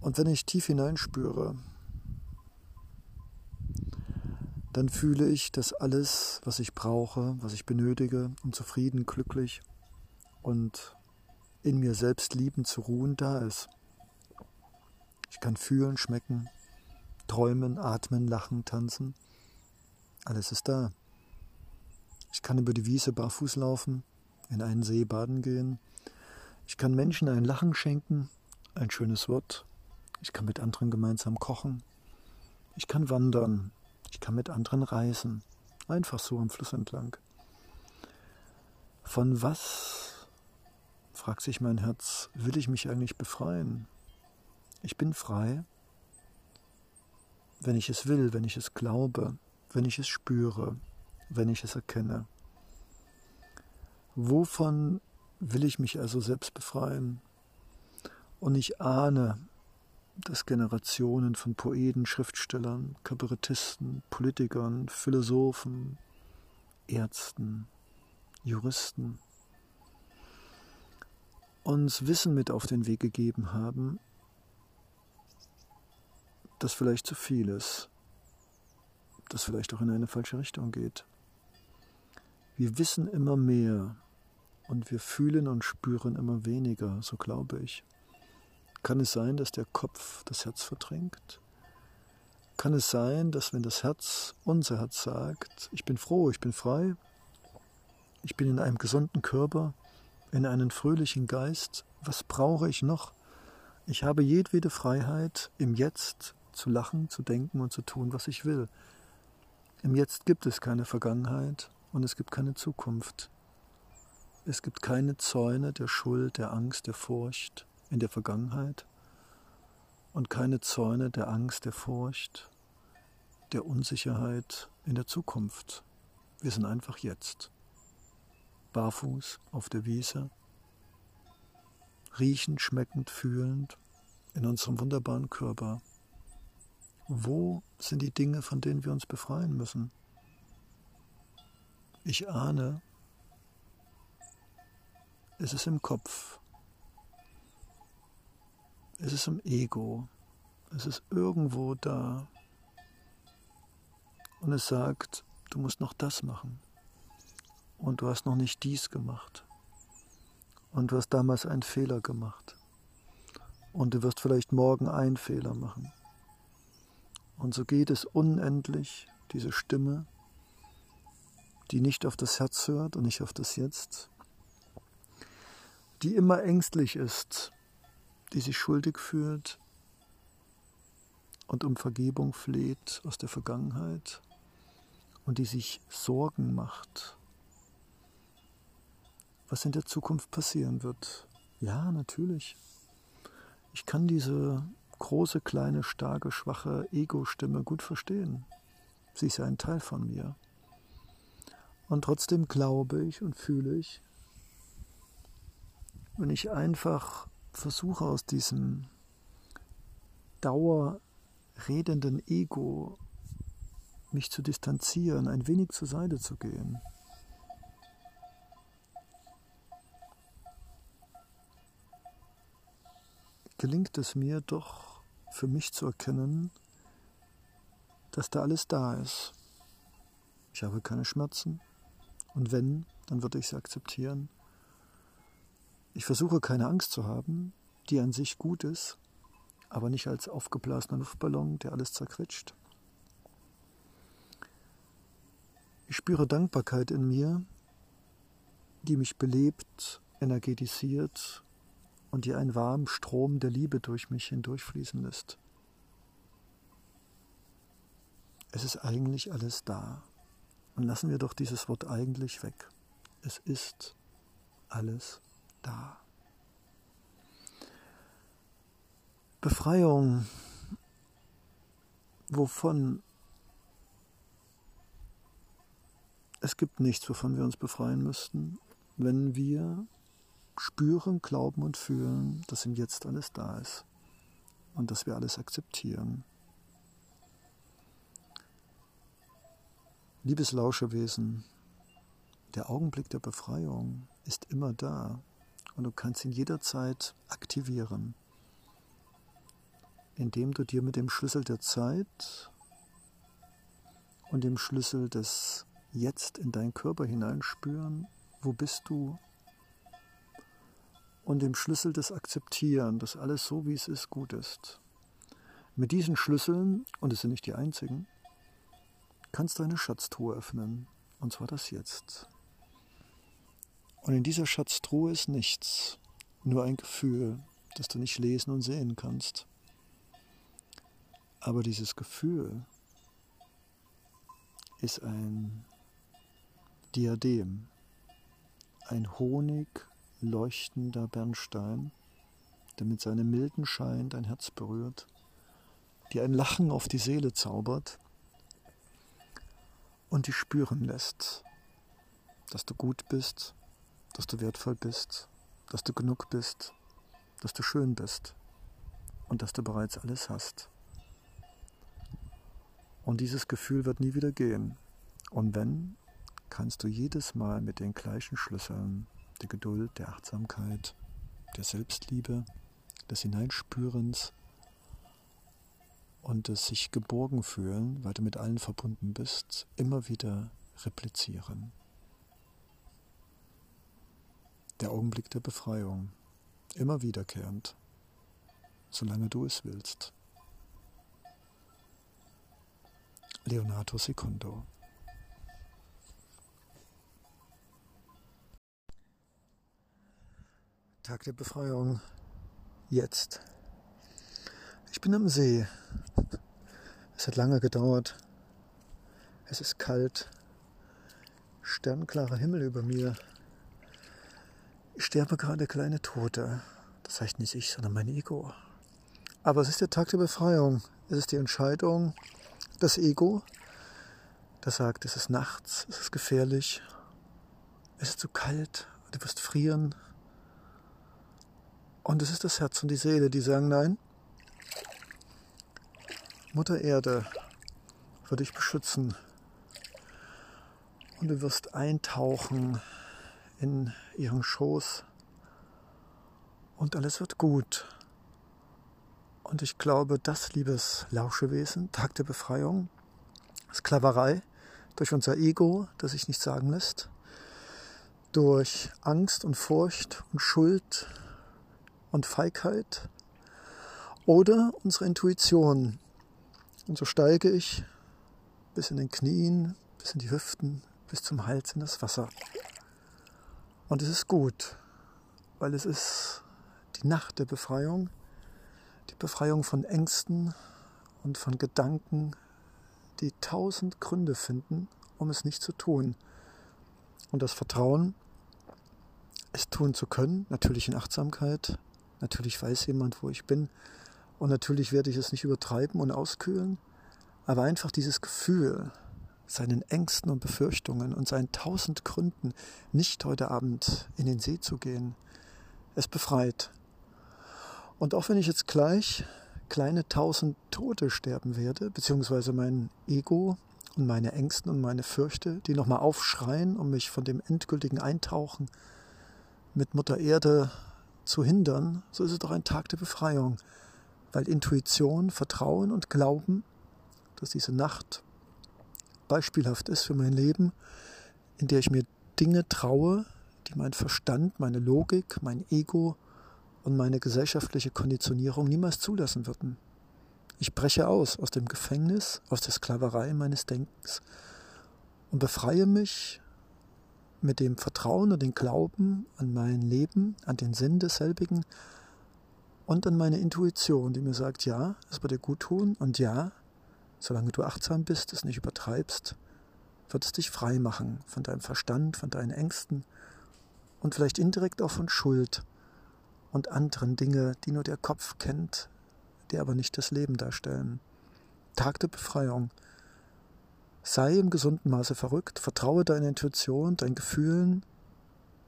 Und wenn ich tief hineinspüre, dann fühle ich, dass alles, was ich brauche, was ich benötige, um zufrieden, glücklich und in mir selbst lieben zu ruhen da ist. Ich kann fühlen, schmecken, träumen, atmen, lachen, tanzen. Alles ist da. Ich kann über die Wiese barfuß laufen, in einen See baden gehen. Ich kann Menschen ein Lachen schenken, ein schönes Wort. Ich kann mit anderen gemeinsam kochen. Ich kann wandern. Ich kann mit anderen reisen. Einfach so am Fluss entlang. Von was, fragt sich mein Herz, will ich mich eigentlich befreien? Ich bin frei, wenn ich es will, wenn ich es glaube, wenn ich es spüre, wenn ich es erkenne. Wovon will ich mich also selbst befreien? Und ich ahne, dass Generationen von Poeten, Schriftstellern, Kabarettisten, Politikern, Philosophen, Ärzten, Juristen uns Wissen mit auf den Weg gegeben haben, das vielleicht zu viel ist, das vielleicht auch in eine falsche Richtung geht. Wir wissen immer mehr und wir fühlen und spüren immer weniger, so glaube ich. Kann es sein, dass der Kopf das Herz verdrängt? Kann es sein, dass wenn das Herz, unser Herz sagt, ich bin froh, ich bin frei, ich bin in einem gesunden Körper, in einem fröhlichen Geist, was brauche ich noch? Ich habe jedwede Freiheit, im Jetzt zu lachen, zu denken und zu tun, was ich will. Im Jetzt gibt es keine Vergangenheit und es gibt keine Zukunft. Es gibt keine Zäune der Schuld, der Angst, der Furcht in der Vergangenheit und keine Zäune der Angst, der Furcht, der Unsicherheit in der Zukunft. Wir sind einfach jetzt. Barfuß auf der Wiese, riechend, schmeckend, fühlend in unserem wunderbaren Körper. Wo sind die Dinge, von denen wir uns befreien müssen? Ich ahne, es ist im Kopf, es ist im Ego. Es ist irgendwo da. Und es sagt, du musst noch das machen. Und du hast noch nicht dies gemacht. Und du hast damals einen Fehler gemacht. Und du wirst vielleicht morgen einen Fehler machen. Und so geht es unendlich, diese Stimme, die nicht auf das Herz hört und nicht auf das Jetzt, die immer ängstlich ist die sich schuldig fühlt und um Vergebung fleht aus der Vergangenheit und die sich Sorgen macht, was in der Zukunft passieren wird. Ja, natürlich. Ich kann diese große, kleine, starke, schwache Ego-Stimme gut verstehen. Sie ist ja ein Teil von mir. Und trotzdem glaube ich und fühle ich, wenn ich einfach versuche aus diesem dauerredenden Ego mich zu distanzieren, ein wenig zur Seite zu gehen. Gelingt es mir doch für mich zu erkennen, dass da alles da ist. Ich habe keine Schmerzen und wenn, dann würde ich sie akzeptieren. Ich versuche keine Angst zu haben, die an sich gut ist, aber nicht als aufgeblasener Luftballon, der alles zerquetscht. Ich spüre Dankbarkeit in mir, die mich belebt, energetisiert und die einen warmen Strom der Liebe durch mich hindurchfließen lässt. Es ist eigentlich alles da. Und lassen wir doch dieses Wort eigentlich weg. Es ist alles da da. Befreiung, wovon es gibt nichts, wovon wir uns befreien müssten, wenn wir spüren, glauben und fühlen, dass im Jetzt alles da ist und dass wir alles akzeptieren. Liebes Lauschewesen, der Augenblick der Befreiung ist immer da und du kannst ihn jederzeit aktivieren, indem du dir mit dem Schlüssel der Zeit und dem Schlüssel des Jetzt in deinen Körper hineinspüren, wo bist du, und dem Schlüssel des Akzeptieren, dass alles so, wie es ist, gut ist. Mit diesen Schlüsseln, und es sind nicht die einzigen, kannst du eine Schatztruhe öffnen, und zwar das Jetzt. Und in dieser Schatztruhe ist nichts, nur ein Gefühl, das du nicht lesen und sehen kannst. Aber dieses Gefühl ist ein Diadem, ein Honig leuchtender Bernstein, der mit seinem milden Schein dein Herz berührt, die ein Lachen auf die Seele zaubert und dich spüren lässt, dass du gut bist, dass du wertvoll bist, dass du genug bist, dass du schön bist und dass du bereits alles hast. Und dieses Gefühl wird nie wieder gehen. Und wenn, kannst du jedes Mal mit den gleichen Schlüsseln der Geduld, der Achtsamkeit, der Selbstliebe, des Hineinspürens und des sich geborgen fühlen, weil du mit allen verbunden bist, immer wieder replizieren. Der Augenblick der Befreiung, immer wiederkehrend, solange du es willst. Leonardo Secundo Tag der Befreiung. Jetzt. Ich bin am See. Es hat lange gedauert. Es ist kalt. Sternklarer Himmel über mir. Ich sterbe gerade kleine Tote. Das heißt nicht ich, sondern mein Ego. Aber es ist der Tag der Befreiung. Es ist die Entscheidung, das Ego, das sagt, es ist nachts, es ist gefährlich, es ist zu kalt, du wirst frieren, und es ist das Herz und die Seele, die sagen, nein, Mutter Erde wird dich beschützen. Und du wirst eintauchen in ihren Schoß. Und alles wird gut. Und ich glaube, das, liebes Lauschewesen, Tag der Befreiung, Sklaverei durch unser Ego, das sich nicht sagen lässt, durch Angst und Furcht und Schuld und Feigheit oder unsere Intuition. Und so steige ich bis in den Knien, bis in die Hüften, bis zum Hals in das Wasser. Und es ist gut, weil es ist die Nacht der Befreiung, die Befreiung von Ängsten und von Gedanken, die tausend Gründe finden, um es nicht zu tun. Und das Vertrauen, es tun zu können, natürlich in Achtsamkeit, Natürlich weiß jemand, wo ich bin. Und natürlich werde ich es nicht übertreiben und auskühlen. Aber einfach dieses Gefühl, seinen Ängsten und Befürchtungen und seinen tausend Gründen, nicht heute Abend in den See zu gehen, es befreit. Und auch wenn ich jetzt gleich kleine tausend Tote sterben werde, beziehungsweise mein Ego und meine Ängsten und meine Fürchte, die nochmal aufschreien, um mich von dem endgültigen Eintauchen mit Mutter Erde zu hindern, so ist es doch ein Tag der Befreiung, weil Intuition, Vertrauen und Glauben, dass diese Nacht beispielhaft ist für mein Leben, in der ich mir Dinge traue, die mein Verstand, meine Logik, mein Ego und meine gesellschaftliche Konditionierung niemals zulassen würden. Ich breche aus aus dem Gefängnis, aus der Sklaverei meines Denkens und befreie mich mit dem Vertrauen und dem Glauben an mein Leben, an den Sinn desselbigen und an meine Intuition, die mir sagt, ja, es wird dir gut tun und ja, solange du achtsam bist, es nicht übertreibst, wird es dich frei machen von deinem Verstand, von deinen Ängsten und vielleicht indirekt auch von Schuld und anderen Dinge, die nur der Kopf kennt, die aber nicht das Leben darstellen. Tag der Befreiung. Sei im gesunden Maße verrückt, vertraue deiner Intuition, deinen Gefühlen,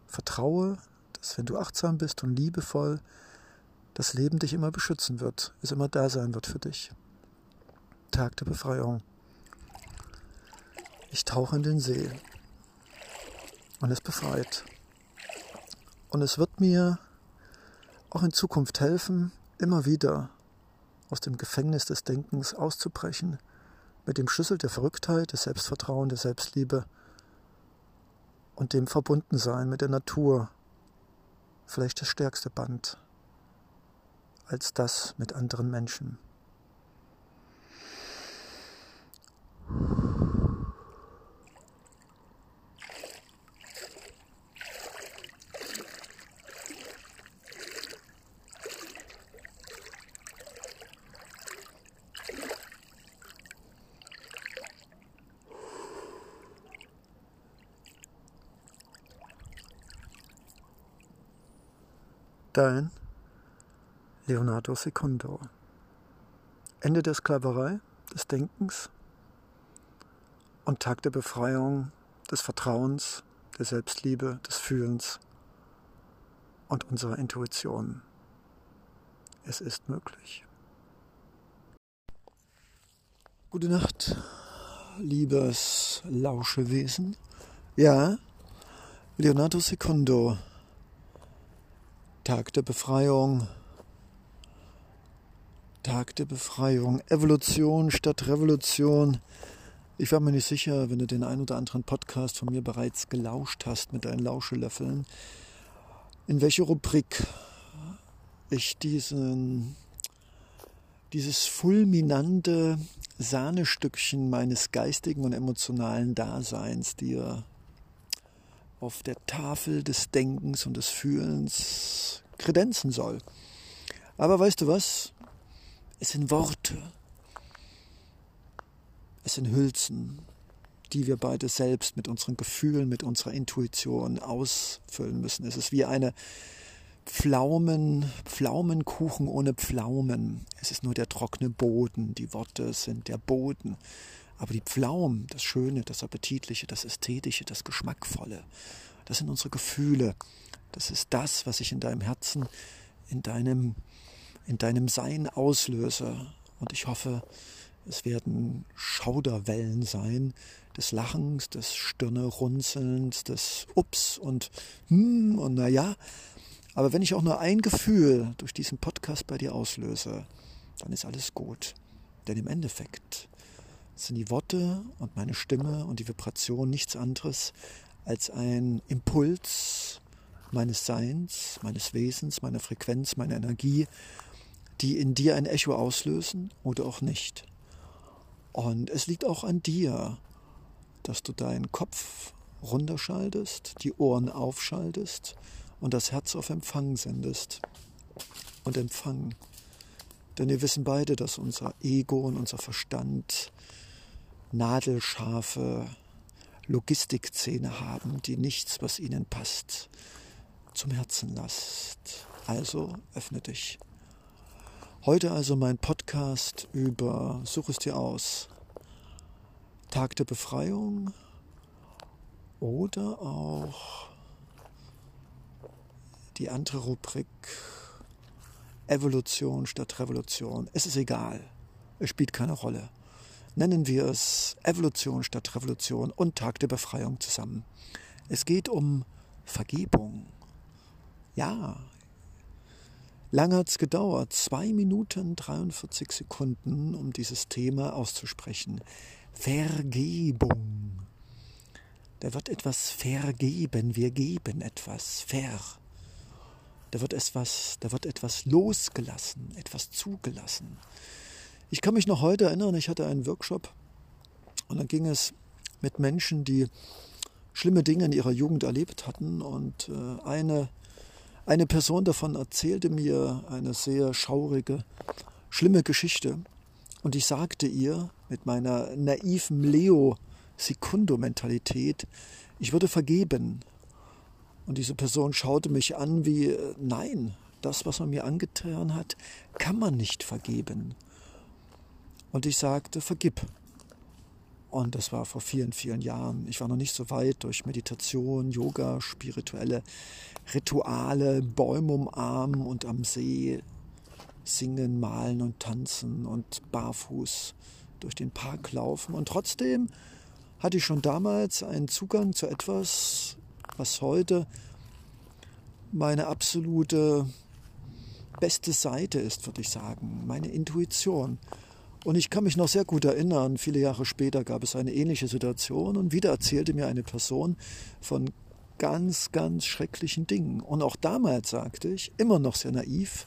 vertraue, dass wenn du achtsam bist und liebevoll, das Leben dich immer beschützen wird, es immer da sein wird für dich. Tag der Befreiung. Ich tauche in den See und es befreit. Und es wird mir auch in Zukunft helfen, immer wieder aus dem Gefängnis des Denkens auszubrechen mit dem Schlüssel der Verrücktheit, des Selbstvertrauen, der Selbstliebe und dem Verbundensein mit der Natur vielleicht das stärkste Band als das mit anderen Menschen. Dein Leonardo Secundo. Ende der Sklaverei, des Denkens und Tag der Befreiung, des Vertrauens, der Selbstliebe, des Fühlens und unserer Intuition. Es ist möglich. Gute Nacht, liebes Lauschewesen. Ja, Leonardo Secundo, Tag der Befreiung, Tag der Befreiung, Evolution statt Revolution. Ich war mir nicht sicher, wenn du den ein oder anderen Podcast von mir bereits gelauscht hast mit deinen Lauschelöffeln, in welche Rubrik ich diesen, dieses fulminante Sahnestückchen meines geistigen und emotionalen Daseins dir auf der Tafel des Denkens und des Fühlens kredenzen soll. Aber weißt du was? Es sind Worte. Es sind Hülsen, die wir beide selbst mit unseren Gefühlen, mit unserer Intuition ausfüllen müssen. Es ist wie eine Pflaumen, Pflaumenkuchen ohne Pflaumen. Es ist nur der trockene Boden. Die Worte sind der Boden. Aber die Pflaumen, das Schöne, das Appetitliche, das Ästhetische, das Geschmackvolle, das sind unsere Gefühle. Das ist das, was ich in deinem Herzen, in deinem, in deinem Sein auslöse. Und ich hoffe, es werden Schauderwellen sein des Lachens, des Stirnerunzelns, des Ups und hm und naja, aber wenn ich auch nur ein Gefühl durch diesen Podcast bei dir auslöse, dann ist alles gut. Denn im Endeffekt sind die Worte und meine Stimme und die Vibration nichts anderes als ein Impuls meines Seins, meines Wesens, meiner Frequenz, meiner Energie, die in dir ein Echo auslösen oder auch nicht. Und es liegt auch an dir, dass du deinen Kopf runterschaltest, die Ohren aufschaltest und das Herz auf Empfang sendest. Und Empfang. Denn wir wissen beide, dass unser Ego und unser Verstand nadelscharfe Logistikzähne haben, die nichts, was ihnen passt, zum Herzen lasst. Also öffne dich. Heute also mein Podcast über, such es dir aus, Tag der Befreiung oder auch die andere Rubrik Evolution statt Revolution. Es ist egal. Es spielt keine Rolle. Nennen wir es Evolution statt Revolution und Tag der Befreiung zusammen. Es geht um Vergebung. Ja, lange hat es gedauert, zwei Minuten 43 Sekunden, um dieses Thema auszusprechen. Vergebung. Da wird etwas vergeben, wir geben etwas, ver. Da wird etwas, da wird etwas losgelassen, etwas zugelassen. Ich kann mich noch heute erinnern, ich hatte einen Workshop und dann ging es mit Menschen, die schlimme Dinge in ihrer Jugend erlebt hatten und äh, eine, eine Person davon erzählte mir eine sehr schaurige, schlimme Geschichte und ich sagte ihr mit meiner naiven Leo-Sekundo-Mentalität, ich würde vergeben, und diese Person schaute mich an wie, äh, nein, das, was man mir angetan hat, kann man nicht vergeben. Und ich sagte, vergib. Und das war vor vielen, vielen Jahren. Ich war noch nicht so weit durch Meditation, Yoga, spirituelle Rituale, Bäume umarmen und am See singen, malen und tanzen und barfuß durch den Park laufen. Und trotzdem hatte ich schon damals einen Zugang zu etwas, was heute meine absolute beste Seite ist, würde ich sagen, meine Intuition. Und ich kann mich noch sehr gut erinnern, viele Jahre später gab es eine ähnliche Situation und wieder erzählte mir eine Person von ganz, ganz schrecklichen Dingen. Und auch damals sagte ich, immer noch sehr naiv,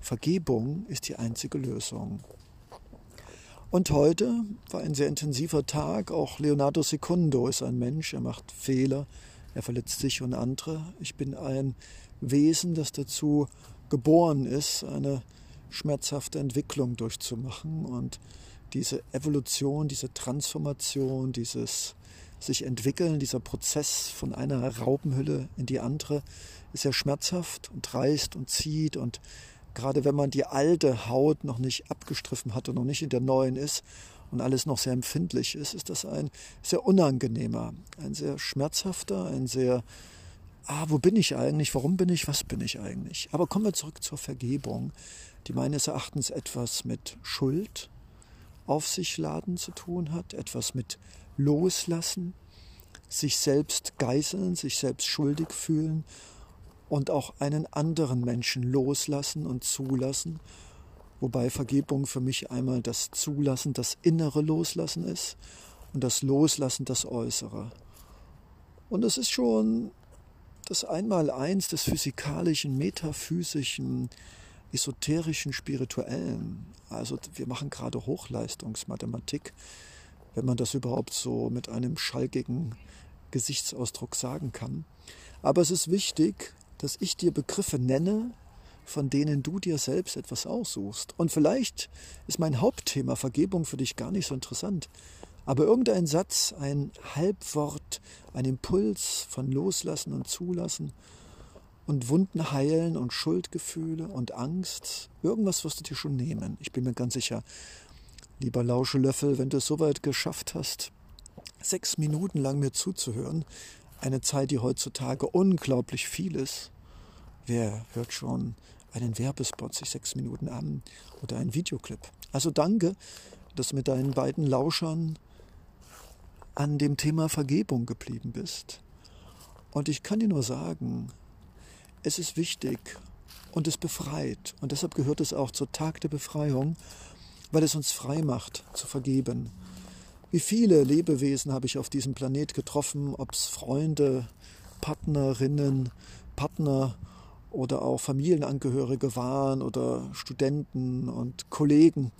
Vergebung ist die einzige Lösung. Und heute war ein sehr intensiver Tag. Auch Leonardo Secundo ist ein Mensch, er macht Fehler, er verletzt sich und andere. Ich bin ein Wesen, das dazu geboren ist, eine schmerzhafte Entwicklung durchzumachen und diese Evolution, diese Transformation, dieses sich entwickeln. Dieser Prozess von einer Raupenhülle in die andere ist ja schmerzhaft und reißt und zieht. Und gerade wenn man die alte Haut noch nicht abgestriffen hat und noch nicht in der neuen ist und alles noch sehr empfindlich ist, ist das ein sehr unangenehmer, ein sehr schmerzhafter, ein sehr ah, wo bin ich eigentlich, warum bin ich, was bin ich eigentlich. Aber kommen wir zurück zur Vergebung, die meines Erachtens etwas mit Schuld auf sich laden zu tun hat, etwas mit Loslassen, sich selbst geißeln, sich selbst schuldig fühlen und auch einen anderen Menschen loslassen und zulassen, wobei Vergebung für mich einmal das Zulassen, das innere Loslassen ist und das Loslassen das Äußere. Und es ist schon das Einmaleins des physikalischen, metaphysischen, esoterischen, spirituellen. Also wir machen gerade Hochleistungsmathematik, wenn man das überhaupt so mit einem schalkigen Gesichtsausdruck sagen kann. Aber es ist wichtig, dass ich dir Begriffe nenne, von denen du dir selbst etwas aussuchst. Und vielleicht ist mein Hauptthema Vergebung für dich gar nicht so interessant. Aber irgendein Satz, ein Halbwort, ein Impuls von Loslassen und Zulassen und Wunden heilen und Schuldgefühle und Angst, irgendwas wirst du dir schon nehmen. Ich bin mir ganz sicher. Lieber Lauschelöffel, wenn du es soweit geschafft hast, sechs Minuten lang mir zuzuhören, eine Zeit, die heutzutage unglaublich viel ist. Wer hört schon einen Werbespot sich sechs Minuten an oder einen Videoclip? Also danke, dass du mit deinen beiden Lauschern an dem Thema Vergebung geblieben bist. Und ich kann dir nur sagen, es ist wichtig und es befreit. Und deshalb gehört es auch zur Tag der Befreiung, weil es uns frei macht zu vergeben. Wie viele Lebewesen habe ich auf diesem Planet getroffen, ob es Freunde, Partnerinnen, Partner oder auch Familienangehörige waren oder Studenten und Kollegen.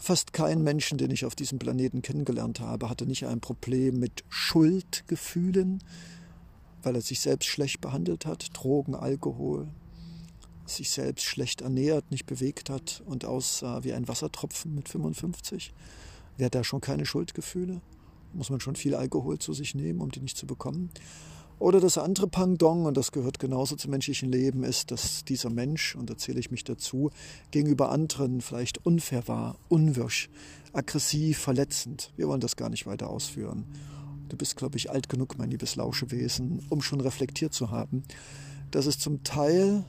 Fast kein Menschen, den ich auf diesem Planeten kennengelernt habe, hatte nicht ein Problem mit Schuldgefühlen, weil er sich selbst schlecht behandelt hat, Drogen, Alkohol, sich selbst schlecht ernährt, nicht bewegt hat und aussah wie ein Wassertropfen mit 55 Wer hat da schon keine Schuldgefühle? Muss man schon viel Alkohol zu sich nehmen, um die nicht zu bekommen? Oder das andere Pangdong, und das gehört genauso zum menschlichen Leben, ist, dass dieser Mensch, und da zähle ich mich dazu, gegenüber anderen vielleicht unfair war, unwirsch, aggressiv, verletzend. Wir wollen das gar nicht weiter ausführen. Du bist, glaube ich, alt genug, mein liebes Lauschewesen, um schon reflektiert zu haben, dass es zum Teil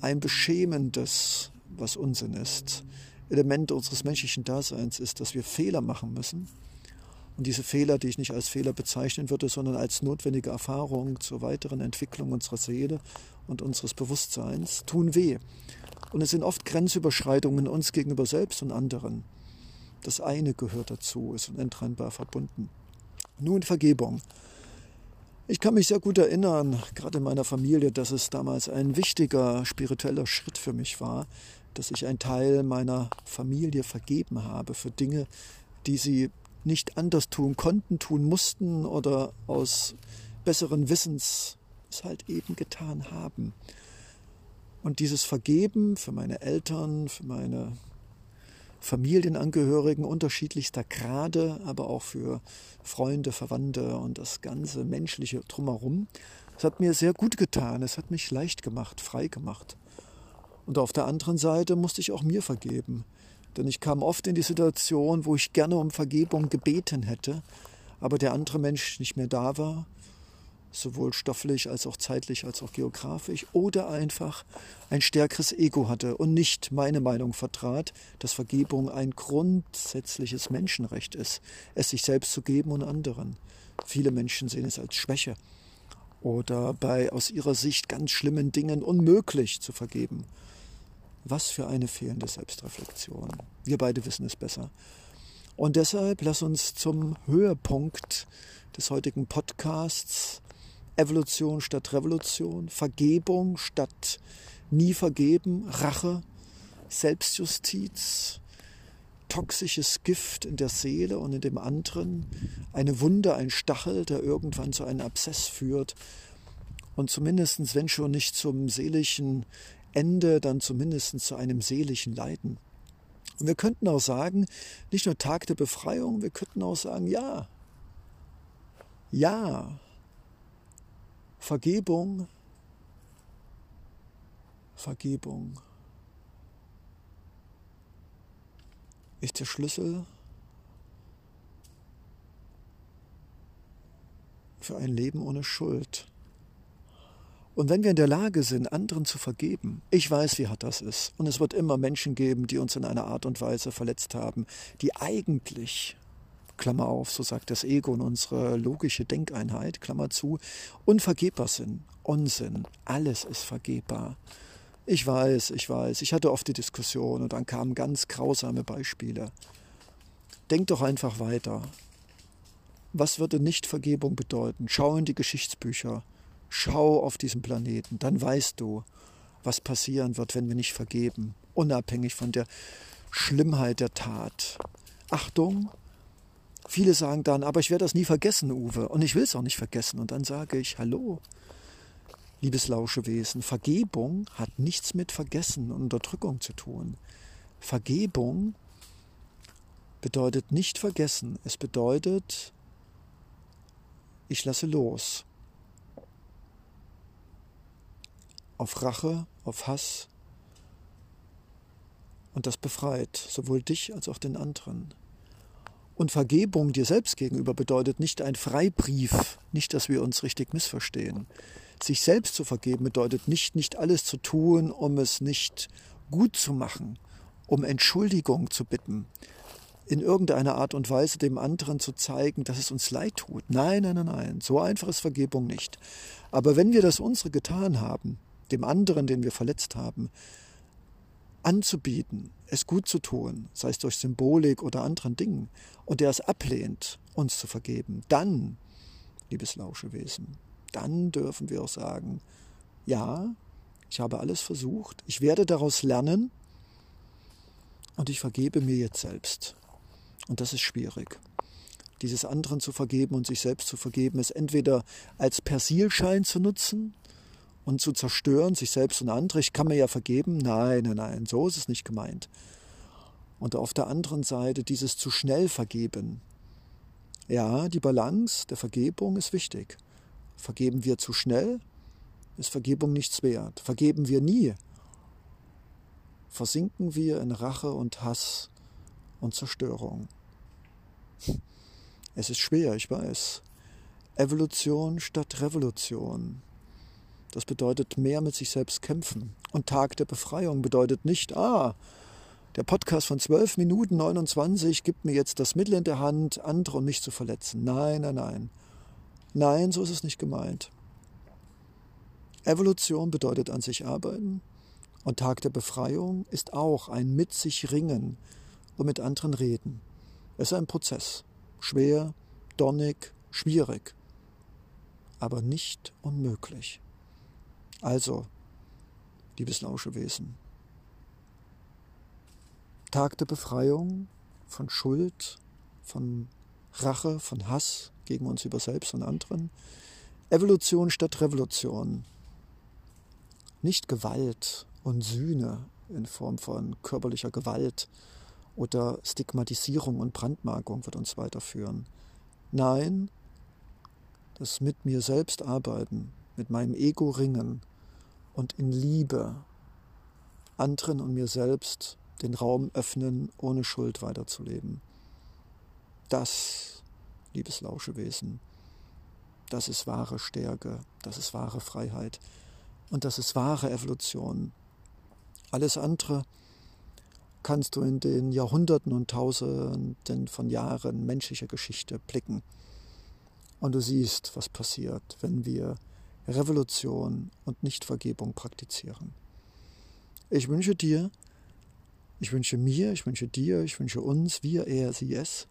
ein beschämendes, was Unsinn ist, Element unseres menschlichen Daseins ist, dass wir Fehler machen müssen. Und diese Fehler, die ich nicht als Fehler bezeichnen würde, sondern als notwendige Erfahrung zur weiteren Entwicklung unserer Seele und unseres Bewusstseins, tun weh. Und es sind oft Grenzüberschreitungen uns gegenüber selbst und anderen. Das eine gehört dazu, ist unentrennbar verbunden. Nun Vergebung. Ich kann mich sehr gut erinnern, gerade in meiner Familie, dass es damals ein wichtiger spiritueller Schritt für mich war, dass ich einen Teil meiner Familie vergeben habe für Dinge, die sie nicht anders tun konnten, tun mussten oder aus besseren Wissens es halt eben getan haben. Und dieses Vergeben für meine Eltern, für meine Familienangehörigen unterschiedlichster Grade, aber auch für Freunde, Verwandte und das ganze menschliche drumherum, es hat mir sehr gut getan, es hat mich leicht gemacht, frei gemacht. Und auf der anderen Seite musste ich auch mir vergeben. Denn ich kam oft in die Situation, wo ich gerne um Vergebung gebeten hätte, aber der andere Mensch nicht mehr da war, sowohl stofflich als auch zeitlich als auch geografisch, oder einfach ein stärkeres Ego hatte und nicht meine Meinung vertrat, dass Vergebung ein grundsätzliches Menschenrecht ist, es sich selbst zu geben und anderen. Viele Menschen sehen es als Schwäche oder bei aus ihrer Sicht ganz schlimmen Dingen unmöglich zu vergeben. Was für eine fehlende Selbstreflexion. Wir beide wissen es besser. Und deshalb lass uns zum Höhepunkt des heutigen Podcasts Evolution statt Revolution, Vergebung statt nie vergeben, Rache, Selbstjustiz, toxisches Gift in der Seele und in dem anderen, eine Wunde, ein Stachel, der irgendwann zu einem Abszess führt und zumindest, wenn schon nicht zum seelischen Ende dann zumindest zu einem seelischen Leiden. Und wir könnten auch sagen, nicht nur Tag der Befreiung, wir könnten auch sagen, ja, Ja, Vergebung, Vergebung ist der Schlüssel für ein Leben ohne Schuld. Und wenn wir in der Lage sind, anderen zu vergeben, ich weiß, wie hart das ist. Und es wird immer Menschen geben, die uns in einer Art und Weise verletzt haben, die eigentlich, Klammer auf, so sagt das Ego und unsere logische Denkeinheit, Klammer zu, unvergebbar sind. Unsinn. Alles ist vergebbar. Ich weiß, ich weiß. Ich hatte oft die Diskussion und dann kamen ganz grausame Beispiele. Denk doch einfach weiter. Was würde Nichtvergebung bedeuten? Schau in die Geschichtsbücher. Schau auf diesen Planeten. Dann weißt du, was passieren wird, wenn wir nicht vergeben. Unabhängig von der Schlimmheit der Tat. Achtung, viele sagen dann, aber ich werde das nie vergessen, Uwe. Und ich will es auch nicht vergessen. Und dann sage ich, hallo, liebes Lauschewesen, Vergebung hat nichts mit Vergessen und Unterdrückung zu tun. Vergebung bedeutet nicht vergessen. Es bedeutet ich lasse los. Auf Rache, auf Hass. Und das befreit sowohl dich als auch den anderen. Und Vergebung dir selbst gegenüber bedeutet nicht ein Freibrief, nicht, dass wir uns richtig missverstehen. Sich selbst zu vergeben bedeutet nicht, nicht alles zu tun, um es nicht gut zu machen, um Entschuldigung zu bitten, in irgendeiner Art und Weise dem anderen zu zeigen, dass es uns leid tut. Nein, nein, nein, nein, so einfach ist Vergebung nicht. Aber wenn wir das unsere getan haben, dem anderen, den wir verletzt haben, anzubieten, es gut zu tun, sei es durch Symbolik oder anderen Dingen, und der es ablehnt, uns zu vergeben, dann, liebes Lauschewesen, dann dürfen wir auch sagen, ja, ich habe alles versucht, ich werde daraus lernen und ich vergebe mir jetzt selbst. Und das ist schwierig. Dieses anderen zu vergeben und sich selbst zu vergeben, ist entweder als Persilschein zu nutzen und zu zerstören, sich selbst und andere. Ich kann mir ja vergeben. Nein, nein, nein, so ist es nicht gemeint. Und auf der anderen Seite dieses zu schnell vergeben. Ja, die Balance der Vergebung ist wichtig. Vergeben wir zu schnell, ist Vergebung nichts wert. Vergeben wir nie, versinken wir in Rache und Hass und Zerstörung. Es ist schwer, ich weiß. Evolution statt Revolution. Das bedeutet mehr mit sich selbst kämpfen. Und Tag der Befreiung bedeutet nicht, ah, der Podcast von 12 Minuten 29 gibt mir jetzt das Mittel in der Hand, andere und mich zu verletzen. Nein, nein, nein. Nein, so ist es nicht gemeint. Evolution bedeutet an sich arbeiten und Tag der Befreiung ist auch ein mit sich ringen, und mit anderen reden. Es ist ein Prozess. Schwer, donnig, schwierig, aber nicht unmöglich. Also, liebes Lauschewesen, Tag der Befreiung von Schuld, von Rache, von Hass gegen uns über selbst und anderen. Evolution statt Revolution. Nicht Gewalt und Sühne in Form von körperlicher Gewalt, oder Stigmatisierung und Brandmarkung wird uns weiterführen. Nein, das mit mir selbst arbeiten, mit meinem Ego ringen und in Liebe anderen und mir selbst den Raum öffnen, ohne Schuld weiterzuleben. Das, liebes Lauschewesen, das ist wahre Stärke, das ist wahre Freiheit und das ist wahre Evolution. Alles andere kannst du in den Jahrhunderten und Tausenden von Jahren menschlicher Geschichte blicken. Und du siehst, was passiert, wenn wir Revolution und Nichtvergebung praktizieren. Ich wünsche dir, ich wünsche mir, ich wünsche dir, ich wünsche uns, wir, er, sie, es,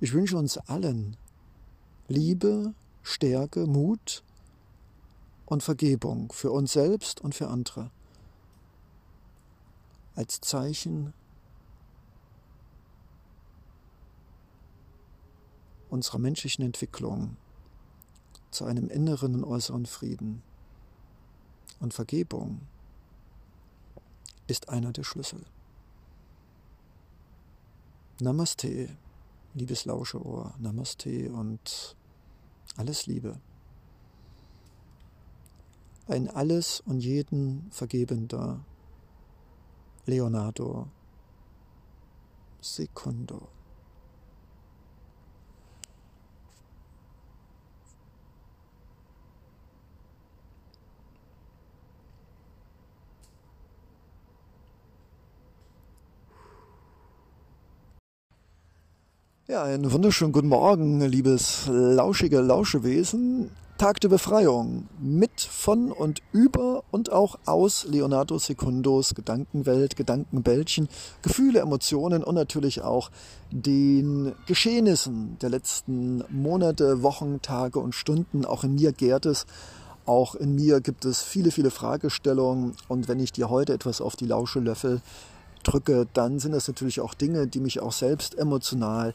ich wünsche uns allen Liebe, Stärke, Mut und Vergebung für uns selbst und für andere als Zeichen unserer menschlichen Entwicklung zu einem inneren und äußeren Frieden. Und Vergebung ist einer der Schlüssel. Namaste, liebes Lauscheohr, Namaste und Alles Liebe. Ein alles und jeden vergebender Leonardo Secundo. Ja, einen wunderschönen guten Morgen, liebes lauschige Lauschewesen. Tag der Befreiung mit, von und über und auch aus Leonardo Secundos Gedankenwelt, Gedankenbällchen, Gefühle, Emotionen und natürlich auch den Geschehnissen der letzten Monate, Wochen, Tage und Stunden. Auch in mir gärt es, auch in mir gibt es viele, viele Fragestellungen und wenn ich dir heute etwas auf die Lausche löffel, drücke, dann sind das natürlich auch Dinge, die mich auch selbst emotional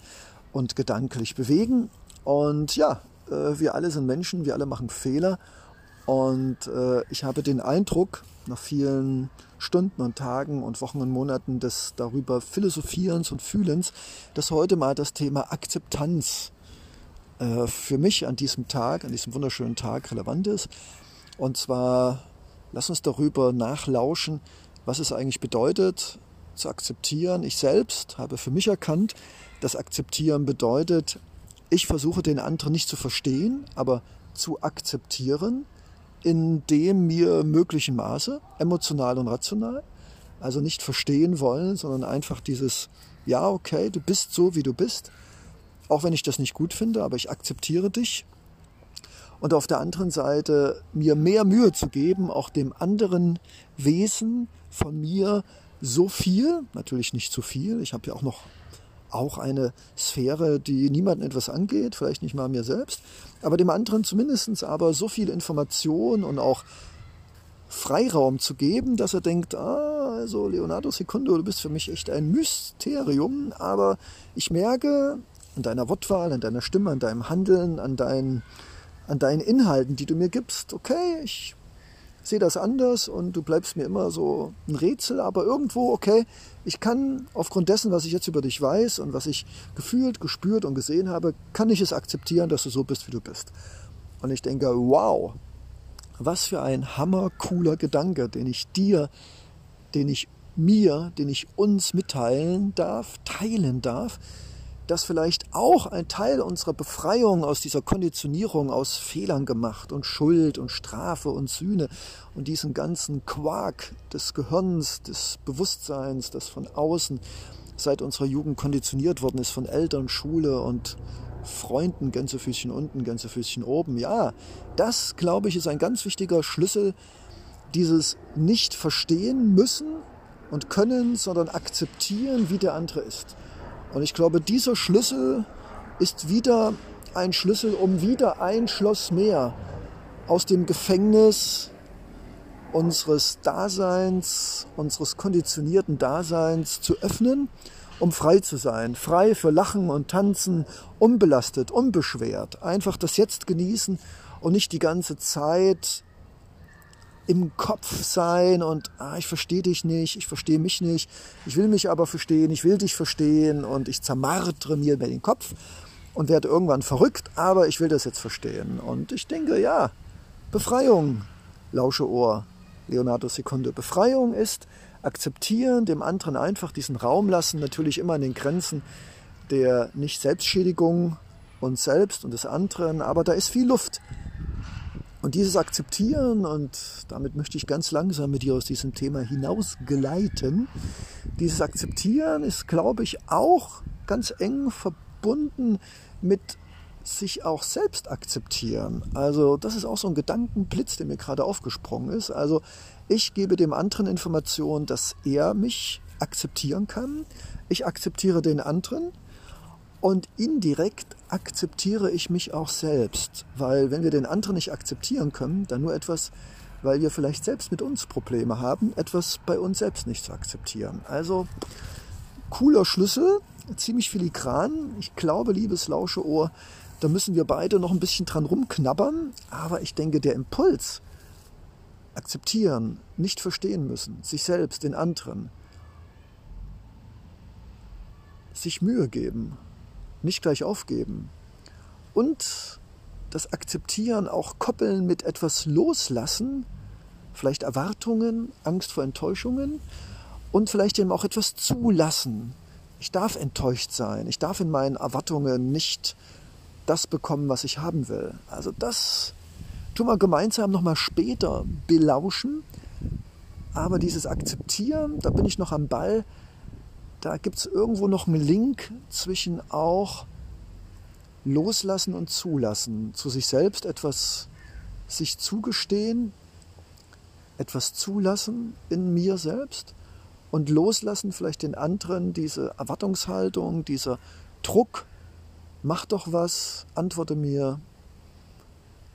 und gedanklich bewegen. Und ja, äh, wir alle sind Menschen, wir alle machen Fehler. Und äh, ich habe den Eindruck, nach vielen Stunden und Tagen und Wochen und Monaten des darüber Philosophierens und Fühlens, dass heute mal das Thema Akzeptanz äh, für mich an diesem Tag, an diesem wunderschönen Tag relevant ist. Und zwar, lass uns darüber nachlauschen, was es eigentlich bedeutet, zu akzeptieren. Ich selbst habe für mich erkannt, dass Akzeptieren bedeutet, ich versuche den anderen nicht zu verstehen, aber zu akzeptieren in dem mir möglichen Maße, emotional und rational. Also nicht verstehen wollen, sondern einfach dieses, ja, okay, du bist so, wie du bist. Auch wenn ich das nicht gut finde, aber ich akzeptiere dich. Und auf der anderen Seite mir mehr Mühe zu geben, auch dem anderen Wesen von mir so viel, natürlich nicht zu viel, ich habe ja auch noch auch eine Sphäre, die niemandem etwas angeht, vielleicht nicht mal mir selbst, aber dem anderen zumindest aber so viel Information und auch Freiraum zu geben, dass er denkt, ah, also Leonardo Secundo, du bist für mich echt ein Mysterium, aber ich merke an deiner Wortwahl, an deiner Stimme, an deinem Handeln, an deinen, an deinen Inhalten, die du mir gibst, okay, ich sehe das anders und du bleibst mir immer so ein Rätsel, aber irgendwo, okay, ich kann aufgrund dessen, was ich jetzt über dich weiß und was ich gefühlt, gespürt und gesehen habe, kann ich es akzeptieren, dass du so bist, wie du bist. Und ich denke, wow, was für ein hammercooler Gedanke, den ich dir, den ich mir, den ich uns mitteilen darf, teilen darf, dass vielleicht auch ein Teil unserer Befreiung aus dieser Konditionierung aus Fehlern gemacht und Schuld und Strafe und Sühne und diesen ganzen Quark des Gehirns, des Bewusstseins, das von außen seit unserer Jugend konditioniert worden ist, von Eltern, Schule und Freunden, Gänsefüßchen unten, Gänsefüßchen oben. Ja, das, glaube ich, ist ein ganz wichtiger Schlüssel, dieses nicht verstehen müssen und können, sondern akzeptieren, wie der andere ist. Und ich glaube, dieser Schlüssel ist wieder ein Schlüssel, um wieder ein Schloss mehr aus dem Gefängnis unseres Daseins, unseres konditionierten Daseins zu öffnen, um frei zu sein. Frei für Lachen und Tanzen, unbelastet, unbeschwert. Einfach das Jetzt genießen und nicht die ganze Zeit im Kopf sein und ah, ich verstehe dich nicht, ich verstehe mich nicht, ich will mich aber verstehen, ich will dich verstehen und ich zermartre mir den Kopf und werde irgendwann verrückt, aber ich will das jetzt verstehen. Und ich denke, ja, Befreiung, lausche Ohr, Leonardo Sekunde. Befreiung ist akzeptieren, dem anderen einfach diesen Raum lassen, natürlich immer in den Grenzen der Nicht-Selbstschädigung uns selbst und des anderen, aber da ist viel Luft. Und dieses Akzeptieren, und damit möchte ich ganz langsam mit dir aus diesem Thema hinausgleiten, dieses Akzeptieren ist, glaube ich, auch ganz eng verbunden mit sich auch selbst akzeptieren. Also das ist auch so ein Gedankenblitz, der mir gerade aufgesprungen ist. Also ich gebe dem anderen Informationen, dass er mich akzeptieren kann. Ich akzeptiere den anderen und indirekt akzeptiere ich mich auch selbst, weil wenn wir den anderen nicht akzeptieren können, dann nur etwas, weil wir vielleicht selbst mit uns Probleme haben, etwas bei uns selbst nicht zu akzeptieren. Also cooler Schlüssel, ziemlich filigran. Ich glaube, liebes Lauscheohr, da müssen wir beide noch ein bisschen dran rumknabbern, aber ich denke, der Impuls, akzeptieren, nicht verstehen müssen, sich selbst, den anderen, sich Mühe geben, nicht gleich aufgeben und das Akzeptieren auch koppeln mit etwas Loslassen, vielleicht Erwartungen, Angst vor Enttäuschungen und vielleicht eben auch etwas zulassen. Ich darf enttäuscht sein, ich darf in meinen Erwartungen nicht das bekommen, was ich haben will. Also das tun wir gemeinsam nochmal später belauschen. Aber dieses Akzeptieren, da bin ich noch am Ball, da gibt es irgendwo noch einen Link zwischen auch Loslassen und Zulassen, zu sich selbst etwas sich zugestehen, etwas zulassen in mir selbst und loslassen vielleicht den anderen diese Erwartungshaltung, dieser Druck, mach doch was, antworte mir.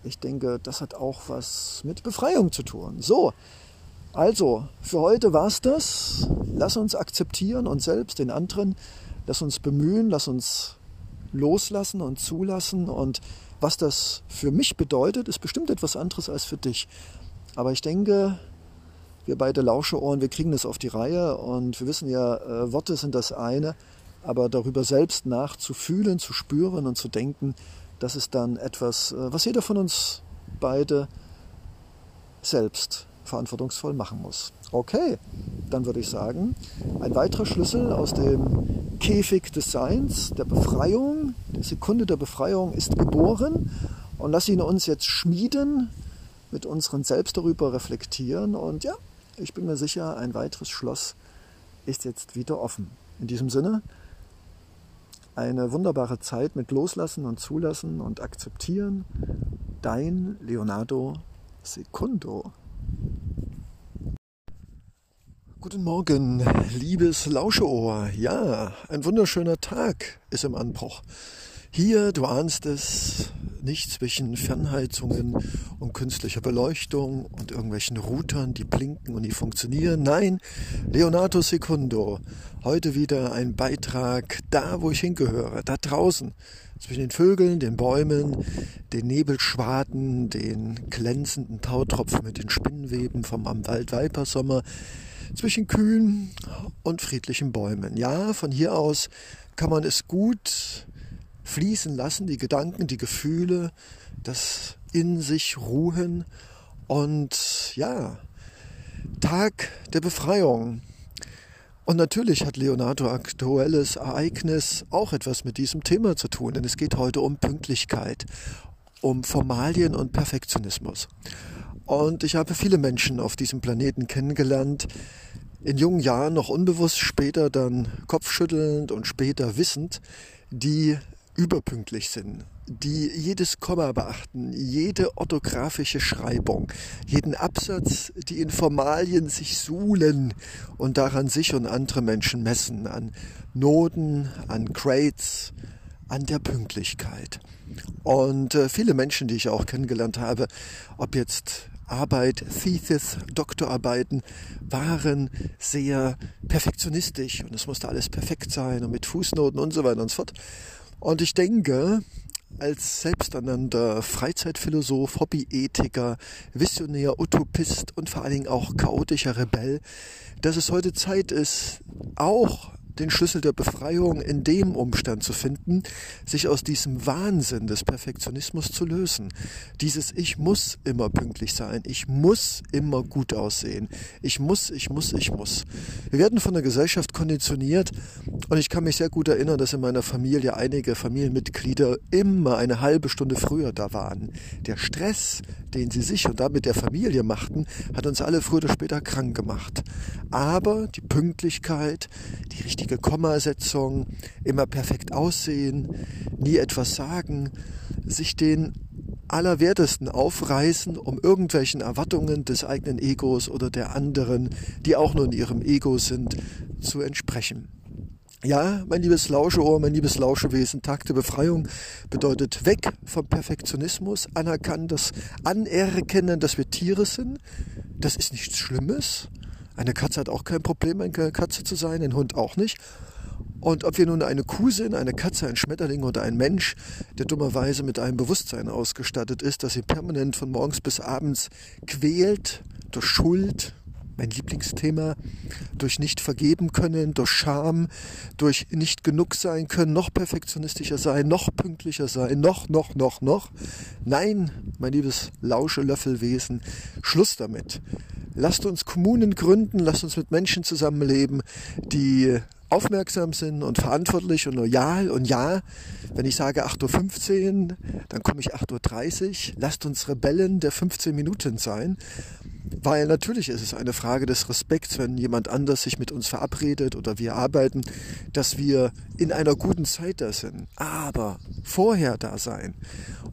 Ich denke, das hat auch was mit Befreiung zu tun. So, also, für heute war es das. Lass uns akzeptieren uns selbst, den anderen. Lass uns bemühen, lass uns loslassen und zulassen. Und was das für mich bedeutet, ist bestimmt etwas anderes als für dich. Aber ich denke, wir beide Lauscheohren, wir kriegen das auf die Reihe und wir wissen ja, äh, Worte sind das eine, aber darüber selbst nachzufühlen, zu spüren und zu denken, das ist dann etwas, äh, was jeder von uns beide selbst verantwortungsvoll machen muss. Okay, dann würde ich sagen, ein weiterer Schlüssel aus dem Käfig des Seins, der Befreiung, die Sekunde der Befreiung ist geboren und lass ihn uns jetzt schmieden, mit unseren Selbst darüber reflektieren und ja, ich bin mir sicher, ein weiteres Schloss ist jetzt wieder offen. In diesem Sinne, eine wunderbare Zeit mit Loslassen und Zulassen und Akzeptieren. Dein Leonardo Secundo. Guten Morgen, liebes Lauscheohr. Ja, ein wunderschöner Tag ist im Anbruch. Hier, du ahnst es, nicht zwischen Fernheizungen und künstlicher Beleuchtung und irgendwelchen Routern, die blinken und die funktionieren. Nein, Leonardo Secundo. Heute wieder ein Beitrag da, wo ich hingehöre, da draußen. Zwischen den Vögeln, den Bäumen, den Nebelschwaden, den glänzenden Tautropfen mit den Spinnenweben vom am Waldweipersommer zwischen kühlen und friedlichen Bäumen. Ja, von hier aus kann man es gut fließen lassen, die Gedanken, die Gefühle, das in sich ruhen und ja, Tag der Befreiung. Und natürlich hat Leonardo aktuelles Ereignis auch etwas mit diesem Thema zu tun, denn es geht heute um Pünktlichkeit, um Formalien und Perfektionismus. Und ich habe viele Menschen auf diesem Planeten kennengelernt, in jungen Jahren noch unbewusst, später dann kopfschüttelnd und später wissend, die überpünktlich sind, die jedes Komma beachten, jede orthografische Schreibung, jeden Absatz, die in Formalien sich suhlen und daran sich und andere Menschen messen, an Noten, an Grades, an der Pünktlichkeit. Und äh, viele Menschen, die ich auch kennengelernt habe, ob jetzt Arbeit, Thesis, Doktorarbeiten waren sehr perfektionistisch und es musste alles perfekt sein und mit Fußnoten und so weiter und so fort. Und ich denke, als selbsternannter Freizeitphilosoph, Hobbyethiker, Visionär, Utopist und vor allen Dingen auch chaotischer Rebell, dass es heute Zeit ist, auch den Schlüssel der Befreiung in dem Umstand zu finden, sich aus diesem Wahnsinn des Perfektionismus zu lösen. Dieses Ich muss immer pünktlich sein, ich muss immer gut aussehen, ich muss, ich muss, ich muss. Wir werden von der Gesellschaft konditioniert und ich kann mich sehr gut erinnern, dass in meiner Familie einige Familienmitglieder immer eine halbe Stunde früher da waren. Der Stress, den sie sich und damit der Familie machten, hat uns alle früher oder später krank gemacht. Aber die Pünktlichkeit, die richtige richtige Kommasetzung, immer perfekt aussehen, nie etwas sagen, sich den Allerwertesten aufreißen, um irgendwelchen Erwartungen des eigenen Egos oder der anderen, die auch nur in ihrem Ego sind, zu entsprechen. Ja, mein liebes Lauscheohr, mein liebes Lauschewesen, Tag der Befreiung bedeutet weg vom Perfektionismus, anerkennen, das Anerkennen, dass wir Tiere sind. Das ist nichts Schlimmes. Eine Katze hat auch kein Problem, eine Katze zu sein, ein Hund auch nicht. Und ob wir nun eine Kuh sind, eine Katze, ein Schmetterling oder ein Mensch, der dummerweise mit einem Bewusstsein ausgestattet ist, das ihn permanent von morgens bis abends quält, durch Schuld, mein Lieblingsthema, durch nicht vergeben können, durch Scham, durch nicht genug sein können, noch perfektionistischer sein, noch pünktlicher sein, noch, noch, noch, noch. Nein, mein liebes Lauschelöffelwesen, Schluss damit. Lasst uns Kommunen gründen, lasst uns mit Menschen zusammenleben, die aufmerksam sind und verantwortlich und loyal. Und ja, wenn ich sage 8.15 Uhr, dann komme ich 8.30 Uhr. Lasst uns Rebellen der 15 Minuten sein. Weil natürlich ist es eine Frage des Respekts, wenn jemand anders sich mit uns verabredet oder wir arbeiten, dass wir in einer guten Zeit da sind. Aber vorher da sein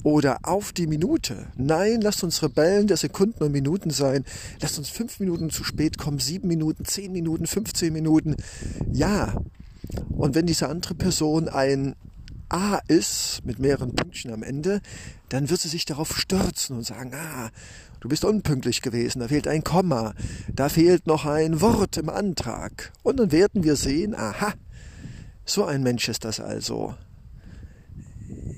oder auf die Minute. Nein, lasst uns Rebellen der Sekunden und Minuten sein. Lasst uns fünf Minuten zu spät kommen, sieben Minuten, zehn Minuten, 15 Minuten. Ja. Und wenn diese andere Person ein A ist, mit mehreren Pünktchen am Ende, dann wird sie sich darauf stürzen und sagen, ah, du bist unpünktlich gewesen, da fehlt ein Komma, da fehlt noch ein Wort im Antrag. Und dann werden wir sehen, aha, so ein Mensch ist das also.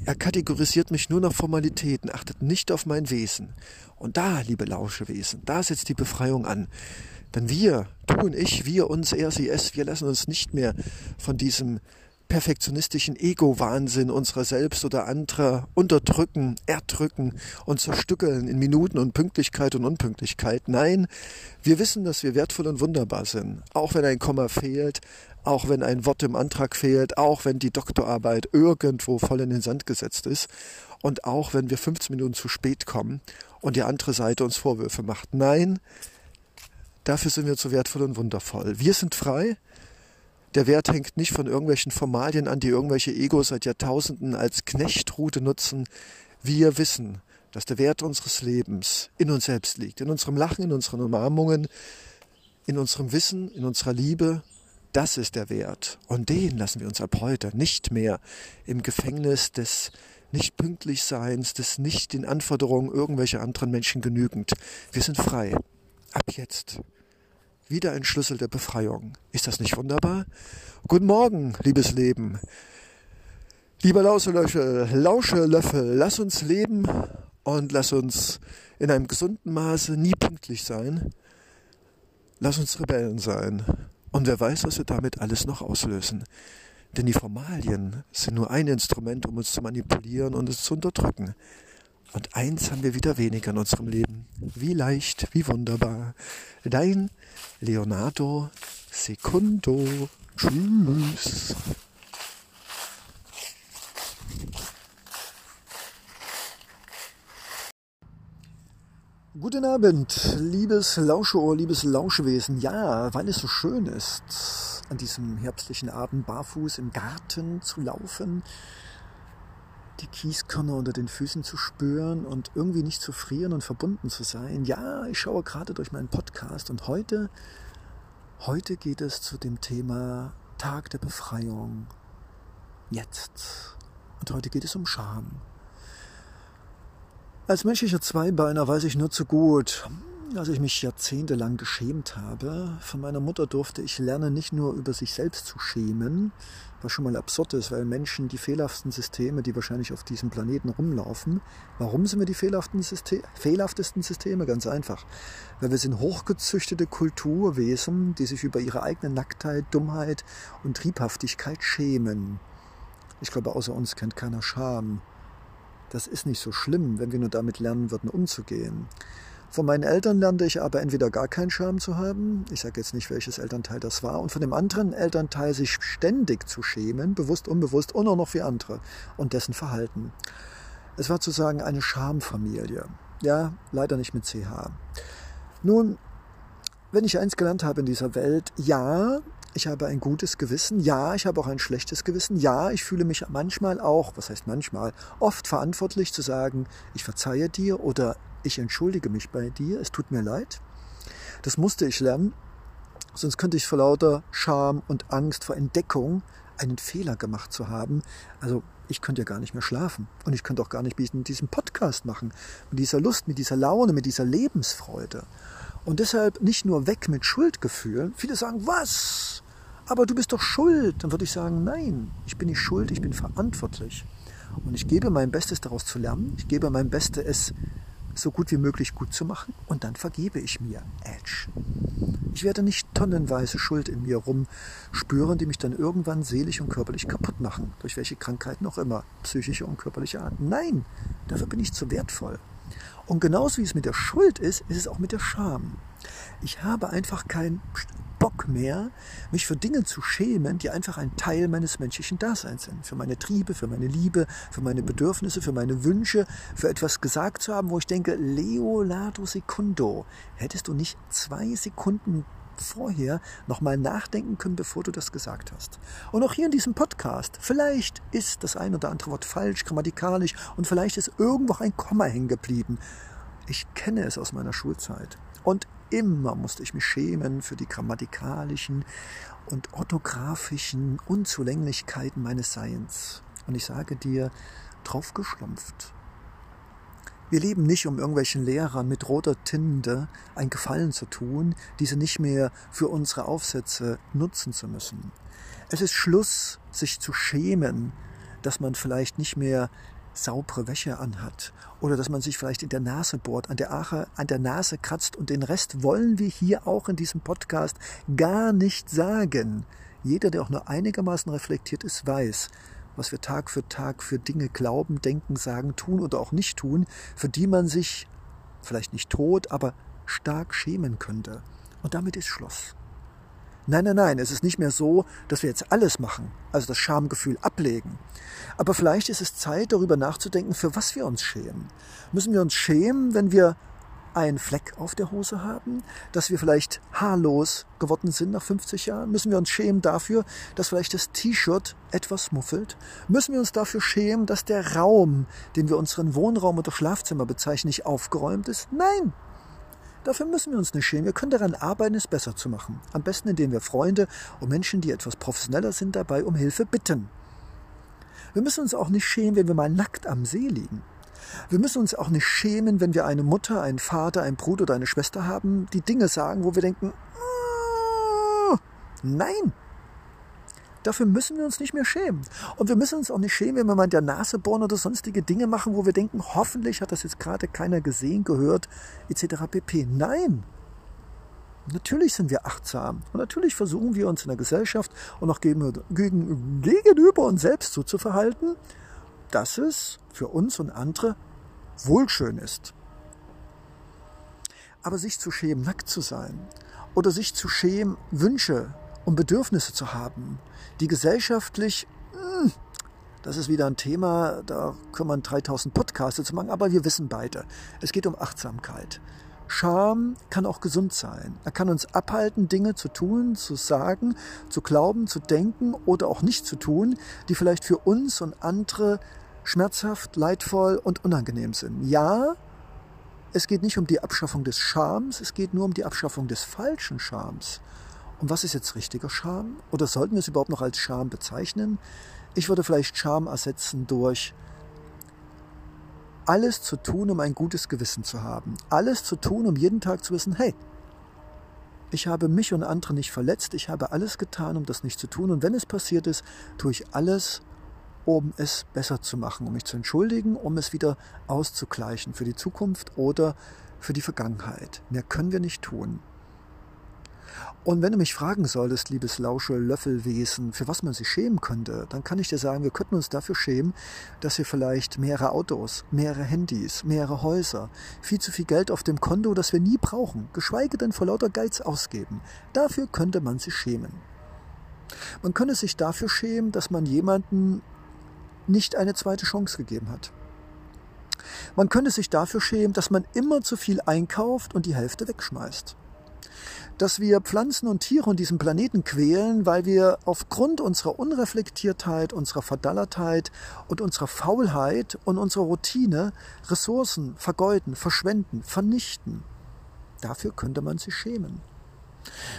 Er kategorisiert mich nur nach Formalitäten, achtet nicht auf mein Wesen. Und da, liebe Lauschewesen, da setzt die Befreiung an. Denn wir, du und ich, wir uns, er, sie, es, wir lassen uns nicht mehr von diesem perfektionistischen Ego-Wahnsinn unserer selbst oder anderer unterdrücken, erdrücken und zerstückeln in Minuten und Pünktlichkeit und Unpünktlichkeit. Nein, wir wissen, dass wir wertvoll und wunderbar sind. Auch wenn ein Komma fehlt, auch wenn ein Wort im Antrag fehlt, auch wenn die Doktorarbeit irgendwo voll in den Sand gesetzt ist und auch wenn wir 15 Minuten zu spät kommen und die andere Seite uns Vorwürfe macht. Nein, dafür sind wir zu wertvoll und wundervoll. Wir sind frei, der Wert hängt nicht von irgendwelchen Formalien an, die irgendwelche Egos seit Jahrtausenden als Knechtrute nutzen. Wir wissen, dass der Wert unseres Lebens in uns selbst liegt, in unserem Lachen, in unseren Umarmungen, in unserem Wissen, in unserer Liebe. Das ist der Wert. Und den lassen wir uns ab heute nicht mehr im Gefängnis des nicht pünktlich Seins, des nicht den Anforderungen irgendwelcher anderen Menschen genügend. Wir sind frei. Ab jetzt. Wieder ein Schlüssel der Befreiung. Ist das nicht wunderbar? Guten Morgen, liebes Leben. Lieber Lauschelöffel, Lauschelöffel, lass uns leben und lass uns in einem gesunden Maße nie pünktlich sein. Lass uns Rebellen sein. Und wer weiß, was wir damit alles noch auslösen. Denn die Formalien sind nur ein Instrument, um uns zu manipulieren und es zu unterdrücken. Und eins haben wir wieder weniger in unserem Leben. Wie leicht, wie wunderbar. Dein Leonardo Secundo. Tschüss. Guten Abend, liebes Lauscheohr, liebes Lauschewesen. Ja, weil es so schön ist, an diesem herbstlichen Abend barfuß im Garten zu laufen, die Kieskörner unter den Füßen zu spüren und irgendwie nicht zu frieren und verbunden zu sein. Ja, ich schaue gerade durch meinen Podcast und heute, heute geht es zu dem Thema Tag der Befreiung. Jetzt. Und heute geht es um Scham. Als menschlicher Zweibeiner weiß ich nur zu gut, als ich mich jahrzehntelang geschämt habe, von meiner Mutter durfte ich lernen, nicht nur über sich selbst zu schämen, was schon mal absurd ist, weil Menschen die fehlerhaften Systeme, die wahrscheinlich auf diesem Planeten rumlaufen, warum sind wir die fehlerhaften Systeme, fehlerhaftesten Systeme? Ganz einfach. Weil wir sind hochgezüchtete Kulturwesen, die sich über ihre eigene Nacktheit, Dummheit und Triebhaftigkeit schämen. Ich glaube, außer uns kennt keiner Scham. Das ist nicht so schlimm, wenn wir nur damit lernen würden, umzugehen. Von meinen Eltern lernte ich aber entweder gar keinen Scham zu haben, ich sage jetzt nicht, welches Elternteil das war, und von dem anderen Elternteil sich ständig zu schämen, bewusst, unbewusst und auch noch für andere und dessen Verhalten. Es war sozusagen eine Schamfamilie. Ja, leider nicht mit CH. Nun, wenn ich eins gelernt habe in dieser Welt, ja, ich habe ein gutes Gewissen, ja, ich habe auch ein schlechtes Gewissen, ja, ich fühle mich manchmal auch, was heißt manchmal, oft verantwortlich zu sagen, ich verzeihe dir oder ich entschuldige mich bei dir, es tut mir leid. Das musste ich lernen, sonst könnte ich vor lauter Scham und Angst vor Entdeckung einen Fehler gemacht zu haben. Also ich könnte ja gar nicht mehr schlafen und ich könnte auch gar nicht mit diesem Podcast machen, mit dieser Lust, mit dieser Laune, mit dieser Lebensfreude. Und deshalb nicht nur weg mit Schuldgefühlen. Viele sagen, was? Aber du bist doch schuld. Dann würde ich sagen, nein, ich bin nicht schuld, ich bin verantwortlich. Und ich gebe mein Bestes daraus zu lernen. Ich gebe mein Bestes, es so gut wie möglich gut zu machen und dann vergebe ich mir. Edge. Ich werde nicht tonnenweise Schuld in mir rumspüren, die mich dann irgendwann seelisch und körperlich kaputt machen, durch welche Krankheiten auch immer, psychische und körperliche Art. Nein, dafür bin ich zu wertvoll. Und genauso wie es mit der Schuld ist, ist es auch mit der Scham. Ich habe einfach keinen Bock mehr, mich für Dinge zu schämen, die einfach ein Teil meines menschlichen Daseins sind. Für meine Triebe, für meine Liebe, für meine Bedürfnisse, für meine Wünsche, für etwas gesagt zu haben, wo ich denke, Leonardo Secundo, hättest du nicht zwei Sekunden vorher nochmal nachdenken können, bevor du das gesagt hast. Und auch hier in diesem Podcast, vielleicht ist das ein oder andere Wort falsch, grammatikalisch und vielleicht ist irgendwo ein Komma hängen geblieben. Ich kenne es aus meiner Schulzeit. Und immer musste ich mich schämen für die grammatikalischen und orthografischen Unzulänglichkeiten meines Seins. Und ich sage dir, drauf geschlumpft. Wir leben nicht, um irgendwelchen Lehrern mit roter Tinte ein Gefallen zu tun, diese nicht mehr für unsere Aufsätze nutzen zu müssen. Es ist Schluss, sich zu schämen, dass man vielleicht nicht mehr saubere Wäsche anhat oder dass man sich vielleicht in der Nase bohrt, an der, Ache, an der Nase kratzt und den Rest wollen wir hier auch in diesem Podcast gar nicht sagen. Jeder, der auch nur einigermaßen reflektiert ist, weiß, was wir Tag für Tag für Dinge glauben, denken, sagen, tun oder auch nicht tun, für die man sich vielleicht nicht tot, aber stark schämen könnte. Und damit ist Schluss. Nein, nein, nein, es ist nicht mehr so, dass wir jetzt alles machen, also das Schamgefühl ablegen. Aber vielleicht ist es Zeit, darüber nachzudenken, für was wir uns schämen. Müssen wir uns schämen, wenn wir einen Fleck auf der Hose haben, dass wir vielleicht haarlos geworden sind nach 50 Jahren? Müssen wir uns schämen dafür, dass vielleicht das T-Shirt etwas muffelt? Müssen wir uns dafür schämen, dass der Raum, den wir unseren Wohnraum oder Schlafzimmer bezeichnen, nicht aufgeräumt ist? Nein! Dafür müssen wir uns nicht schämen. Wir können daran arbeiten, es besser zu machen. Am besten, indem wir Freunde und Menschen, die etwas professioneller sind, dabei um Hilfe bitten. Wir müssen uns auch nicht schämen, wenn wir mal nackt am See liegen. Wir müssen uns auch nicht schämen, wenn wir eine Mutter, einen Vater, einen Bruder oder eine Schwester haben, die Dinge sagen, wo wir denken, oh, nein, Dafür müssen wir uns nicht mehr schämen. Und wir müssen uns auch nicht schämen, wenn wir mal in der Nase bohren oder sonstige Dinge machen, wo wir denken, hoffentlich hat das jetzt gerade keiner gesehen, gehört, etc. pp. Nein. Natürlich sind wir achtsam. Und natürlich versuchen wir uns in der Gesellschaft und auch gegenüber uns selbst so zu verhalten, dass es für uns und andere wohlschön ist. Aber sich zu schämen, nackt zu sein oder sich zu schämen, Wünsche und Bedürfnisse zu haben, die gesellschaftlich, hm, das ist wieder ein Thema, da können man 3000 Podcasts zu machen, aber wir wissen beide, es geht um Achtsamkeit. Scham kann auch gesund sein. Er kann uns abhalten, Dinge zu tun, zu sagen, zu glauben, zu denken oder auch nicht zu tun, die vielleicht für uns und andere schmerzhaft, leidvoll und unangenehm sind. Ja, es geht nicht um die Abschaffung des Schams, es geht nur um die Abschaffung des falschen Schams. Und was ist jetzt richtiger Scham? Oder sollten wir es überhaupt noch als Scham bezeichnen? Ich würde vielleicht Scham ersetzen durch alles zu tun, um ein gutes Gewissen zu haben. Alles zu tun, um jeden Tag zu wissen, hey, ich habe mich und andere nicht verletzt, ich habe alles getan, um das nicht zu tun. Und wenn es passiert ist, tue ich alles, um es besser zu machen, um mich zu entschuldigen, um es wieder auszugleichen für die Zukunft oder für die Vergangenheit. Mehr können wir nicht tun. Und wenn du mich fragen solltest, liebes Lausche-Löffelwesen, für was man sich schämen könnte, dann kann ich dir sagen, wir könnten uns dafür schämen, dass wir vielleicht mehrere Autos, mehrere Handys, mehrere Häuser, viel zu viel Geld auf dem Konto, das wir nie brauchen, geschweige denn vor lauter Geiz ausgeben. Dafür könnte man sich schämen. Man könnte sich dafür schämen, dass man jemanden nicht eine zweite Chance gegeben hat. Man könnte sich dafür schämen, dass man immer zu viel einkauft und die Hälfte wegschmeißt dass wir Pflanzen und Tiere und diesen Planeten quälen, weil wir aufgrund unserer Unreflektiertheit, unserer Verdallertheit und unserer Faulheit und unserer Routine Ressourcen vergeuden, verschwenden, vernichten. Dafür könnte man sich schämen.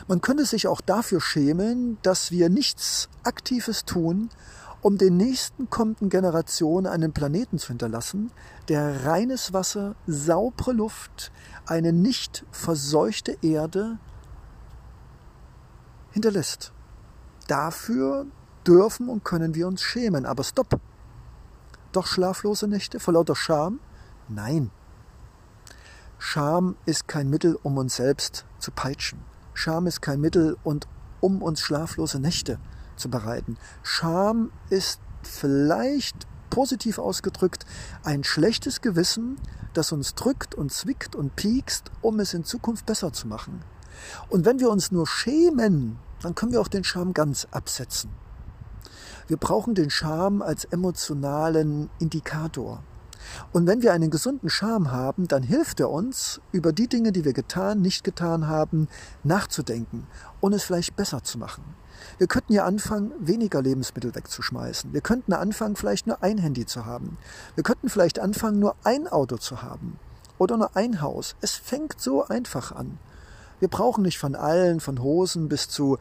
Man könnte sich auch dafür schämen, dass wir nichts Aktives tun, um den nächsten kommenden Generationen einen Planeten zu hinterlassen, der reines Wasser, saubere Luft, eine nicht verseuchte Erde hinterlässt. Dafür dürfen und können wir uns schämen. Aber stopp! Doch schlaflose Nächte vor lauter Scham? Nein. Scham ist kein Mittel, um uns selbst zu peitschen. Scham ist kein Mittel, und um uns schlaflose Nächte zu bereiten. Scham ist vielleicht positiv ausgedrückt ein schlechtes Gewissen, das uns drückt und zwickt und piekst, um es in Zukunft besser zu machen. Und wenn wir uns nur schämen, dann können wir auch den Scham ganz absetzen. Wir brauchen den Scham als emotionalen Indikator. Und wenn wir einen gesunden Scham haben, dann hilft er uns, über die Dinge, die wir getan, nicht getan haben, nachzudenken und es vielleicht besser zu machen. Wir könnten ja anfangen, weniger Lebensmittel wegzuschmeißen. Wir könnten anfangen, vielleicht nur ein Handy zu haben. Wir könnten vielleicht anfangen, nur ein Auto zu haben. Oder nur ein Haus. Es fängt so einfach an. Wir brauchen nicht von allen, von Hosen bis zu,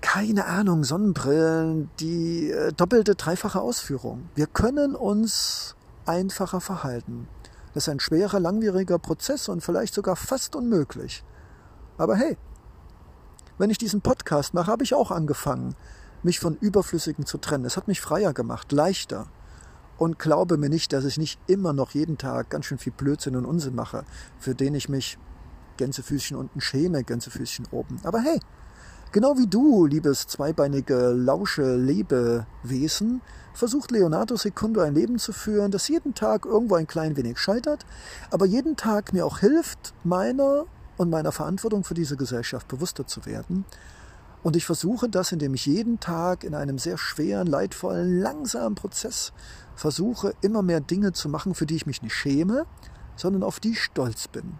keine Ahnung, Sonnenbrillen, die äh, doppelte, dreifache Ausführung. Wir können uns einfacher verhalten. Das ist ein schwerer, langwieriger Prozess und vielleicht sogar fast unmöglich. Aber hey, wenn ich diesen Podcast mache, habe ich auch angefangen, mich von Überflüssigen zu trennen. Es hat mich freier gemacht, leichter. Und glaube mir nicht, dass ich nicht immer noch jeden Tag ganz schön viel Blödsinn und Unsinn mache, für den ich mich Gänsefüßchen unten schäme, Gänsefüßchen oben. Aber hey, genau wie du, liebes zweibeinige Lausche Lebewesen, versucht Leonardo Secundo ein Leben zu führen, das jeden Tag irgendwo ein klein wenig scheitert, aber jeden Tag mir auch hilft, meiner und meiner Verantwortung für diese Gesellschaft bewusster zu werden. Und ich versuche das, indem ich jeden Tag in einem sehr schweren, leidvollen, langsamen Prozess versuche, immer mehr Dinge zu machen, für die ich mich nicht schäme, sondern auf die ich stolz bin.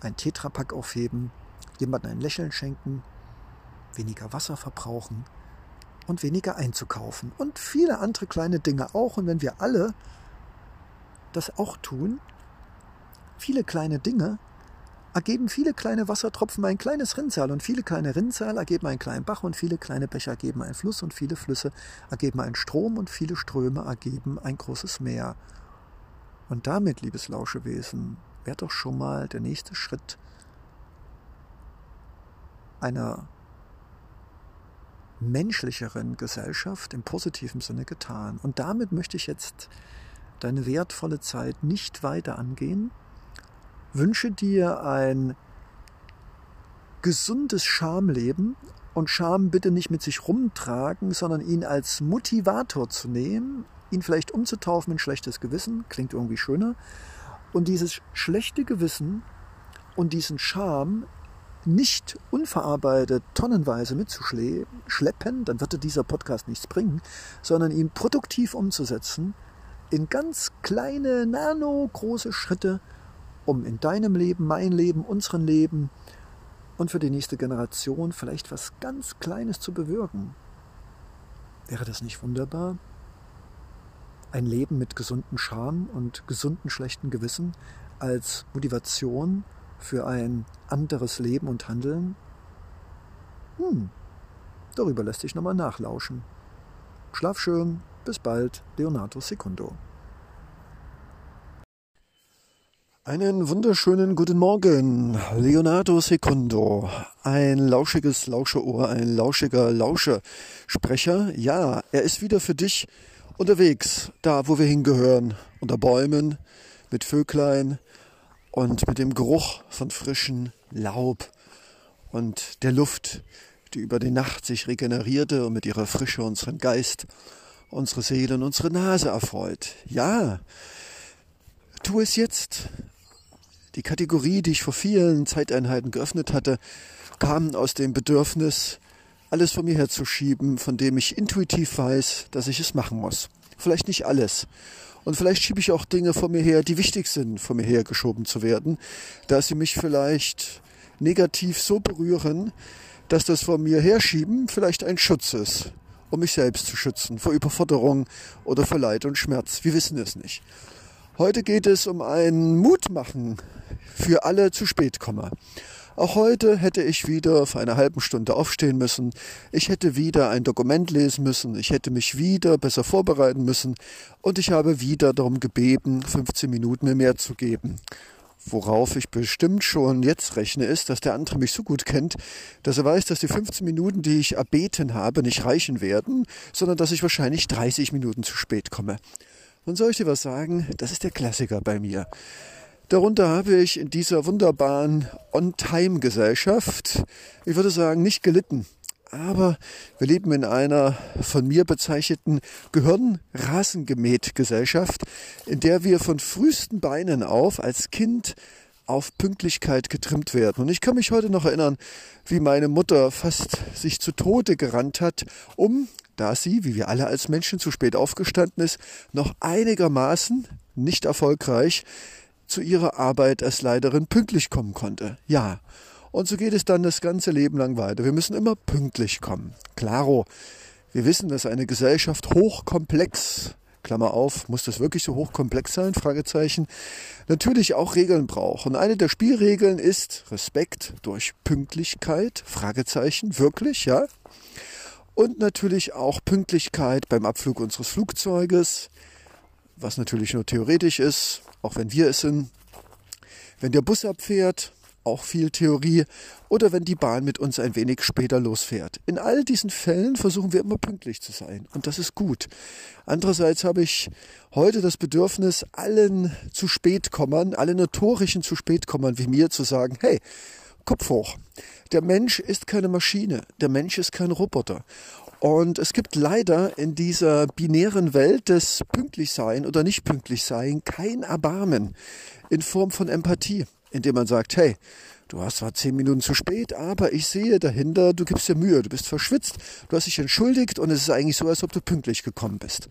Ein Tetrapack aufheben, jemandem ein Lächeln schenken, weniger Wasser verbrauchen, und weniger einzukaufen. Und viele andere kleine Dinge auch. Und wenn wir alle das auch tun, viele kleine Dinge ergeben viele kleine Wassertropfen ein kleines Rinnsal und viele kleine Rinnsal ergeben einen kleinen Bach und viele kleine Bäche ergeben einen Fluss und viele Flüsse ergeben einen Strom und viele Ströme ergeben ein großes Meer. Und damit, liebes Lauschewesen, wäre doch schon mal der nächste Schritt einer menschlicheren Gesellschaft im positiven Sinne getan. Und damit möchte ich jetzt deine wertvolle Zeit nicht weiter angehen. Wünsche dir ein gesundes Schamleben und Scham bitte nicht mit sich rumtragen, sondern ihn als Motivator zu nehmen, ihn vielleicht umzutaufen in schlechtes Gewissen, klingt irgendwie schöner, und dieses schlechte Gewissen und diesen Scham nicht unverarbeitet tonnenweise mitzuschleppen, dann würde dieser Podcast nichts bringen, sondern ihn produktiv umzusetzen in ganz kleine, nano große Schritte, um in deinem Leben, mein Leben, unseren Leben und für die nächste Generation vielleicht was ganz Kleines zu bewirken. Wäre das nicht wunderbar? Ein Leben mit gesunden Scham und gesunden schlechten Gewissen als Motivation für ein anderes Leben und Handeln? Hm, darüber lässt sich nochmal nachlauschen. Schlaf schön, bis bald, Leonardo Secundo. Einen wunderschönen guten Morgen, Leonardo Secundo. Ein lauschiges Lauscherohr, ein lauschiger Lauschesprecher. Ja, er ist wieder für dich unterwegs, da wo wir hingehören, unter Bäumen, mit Vöglein, und mit dem Geruch von frischem Laub und der Luft, die über die Nacht sich regenerierte und mit ihrer Frische unseren Geist, unsere Seele und unsere Nase erfreut. Ja, tu es jetzt. Die Kategorie, die ich vor vielen Zeiteinheiten geöffnet hatte, kam aus dem Bedürfnis, alles von mir herzuschieben, von dem ich intuitiv weiß, dass ich es machen muss. Vielleicht nicht alles. Und vielleicht schiebe ich auch Dinge vor mir her, die wichtig sind, vor mir hergeschoben zu werden, da sie mich vielleicht negativ so berühren, dass das vor mir herschieben vielleicht ein Schutz ist, um mich selbst zu schützen vor Überforderung oder vor Leid und Schmerz. Wir wissen es nicht. Heute geht es um ein Mutmachen für alle zu spät komme. Auch heute hätte ich wieder vor einer halben Stunde aufstehen müssen. Ich hätte wieder ein Dokument lesen müssen. Ich hätte mich wieder besser vorbereiten müssen. Und ich habe wieder darum gebeten, 15 Minuten mir mehr zu geben. Worauf ich bestimmt schon jetzt rechne, ist, dass der andere mich so gut kennt, dass er weiß, dass die 15 Minuten, die ich erbeten habe, nicht reichen werden, sondern dass ich wahrscheinlich 30 Minuten zu spät komme. Und soll ich dir was sagen? Das ist der Klassiker bei mir. Darunter habe ich in dieser wunderbaren On-Time-Gesellschaft, ich würde sagen, nicht gelitten. Aber wir leben in einer von mir bezeichneten Gehirnrasengemäht-Gesellschaft, in der wir von frühesten Beinen auf als Kind auf Pünktlichkeit getrimmt werden. Und ich kann mich heute noch erinnern, wie meine Mutter fast sich zu Tode gerannt hat, um, da sie, wie wir alle als Menschen, zu spät aufgestanden ist, noch einigermaßen, nicht erfolgreich, zu ihrer Arbeit als Leiterin pünktlich kommen konnte. Ja. Und so geht es dann das ganze Leben lang weiter. Wir müssen immer pünktlich kommen. Claro. Wir wissen, dass eine Gesellschaft hochkomplex Klammer auf, muss das wirklich so hochkomplex sein? Fragezeichen. Natürlich auch Regeln braucht. Und eine der Spielregeln ist Respekt durch Pünktlichkeit? Fragezeichen. Wirklich, ja? Und natürlich auch Pünktlichkeit beim Abflug unseres Flugzeuges, was natürlich nur theoretisch ist, auch wenn wir es sind. Wenn der Bus abfährt, auch viel Theorie, oder wenn die Bahn mit uns ein wenig später losfährt. In all diesen Fällen versuchen wir immer pünktlich zu sein und das ist gut. Andererseits habe ich heute das Bedürfnis, allen zu spät kommen, allen notorischen zu spät kommen wie mir zu sagen, hey, Kopf hoch. Der Mensch ist keine Maschine, der Mensch ist kein Roboter. Und es gibt leider in dieser binären Welt des Pünktlichsein oder nicht Pünktlichsein kein Erbarmen in Form von Empathie indem man sagt, hey, du hast zwar zehn Minuten zu spät, aber ich sehe dahinter, du gibst dir Mühe, du bist verschwitzt, du hast dich entschuldigt und es ist eigentlich so, als ob du pünktlich gekommen bist.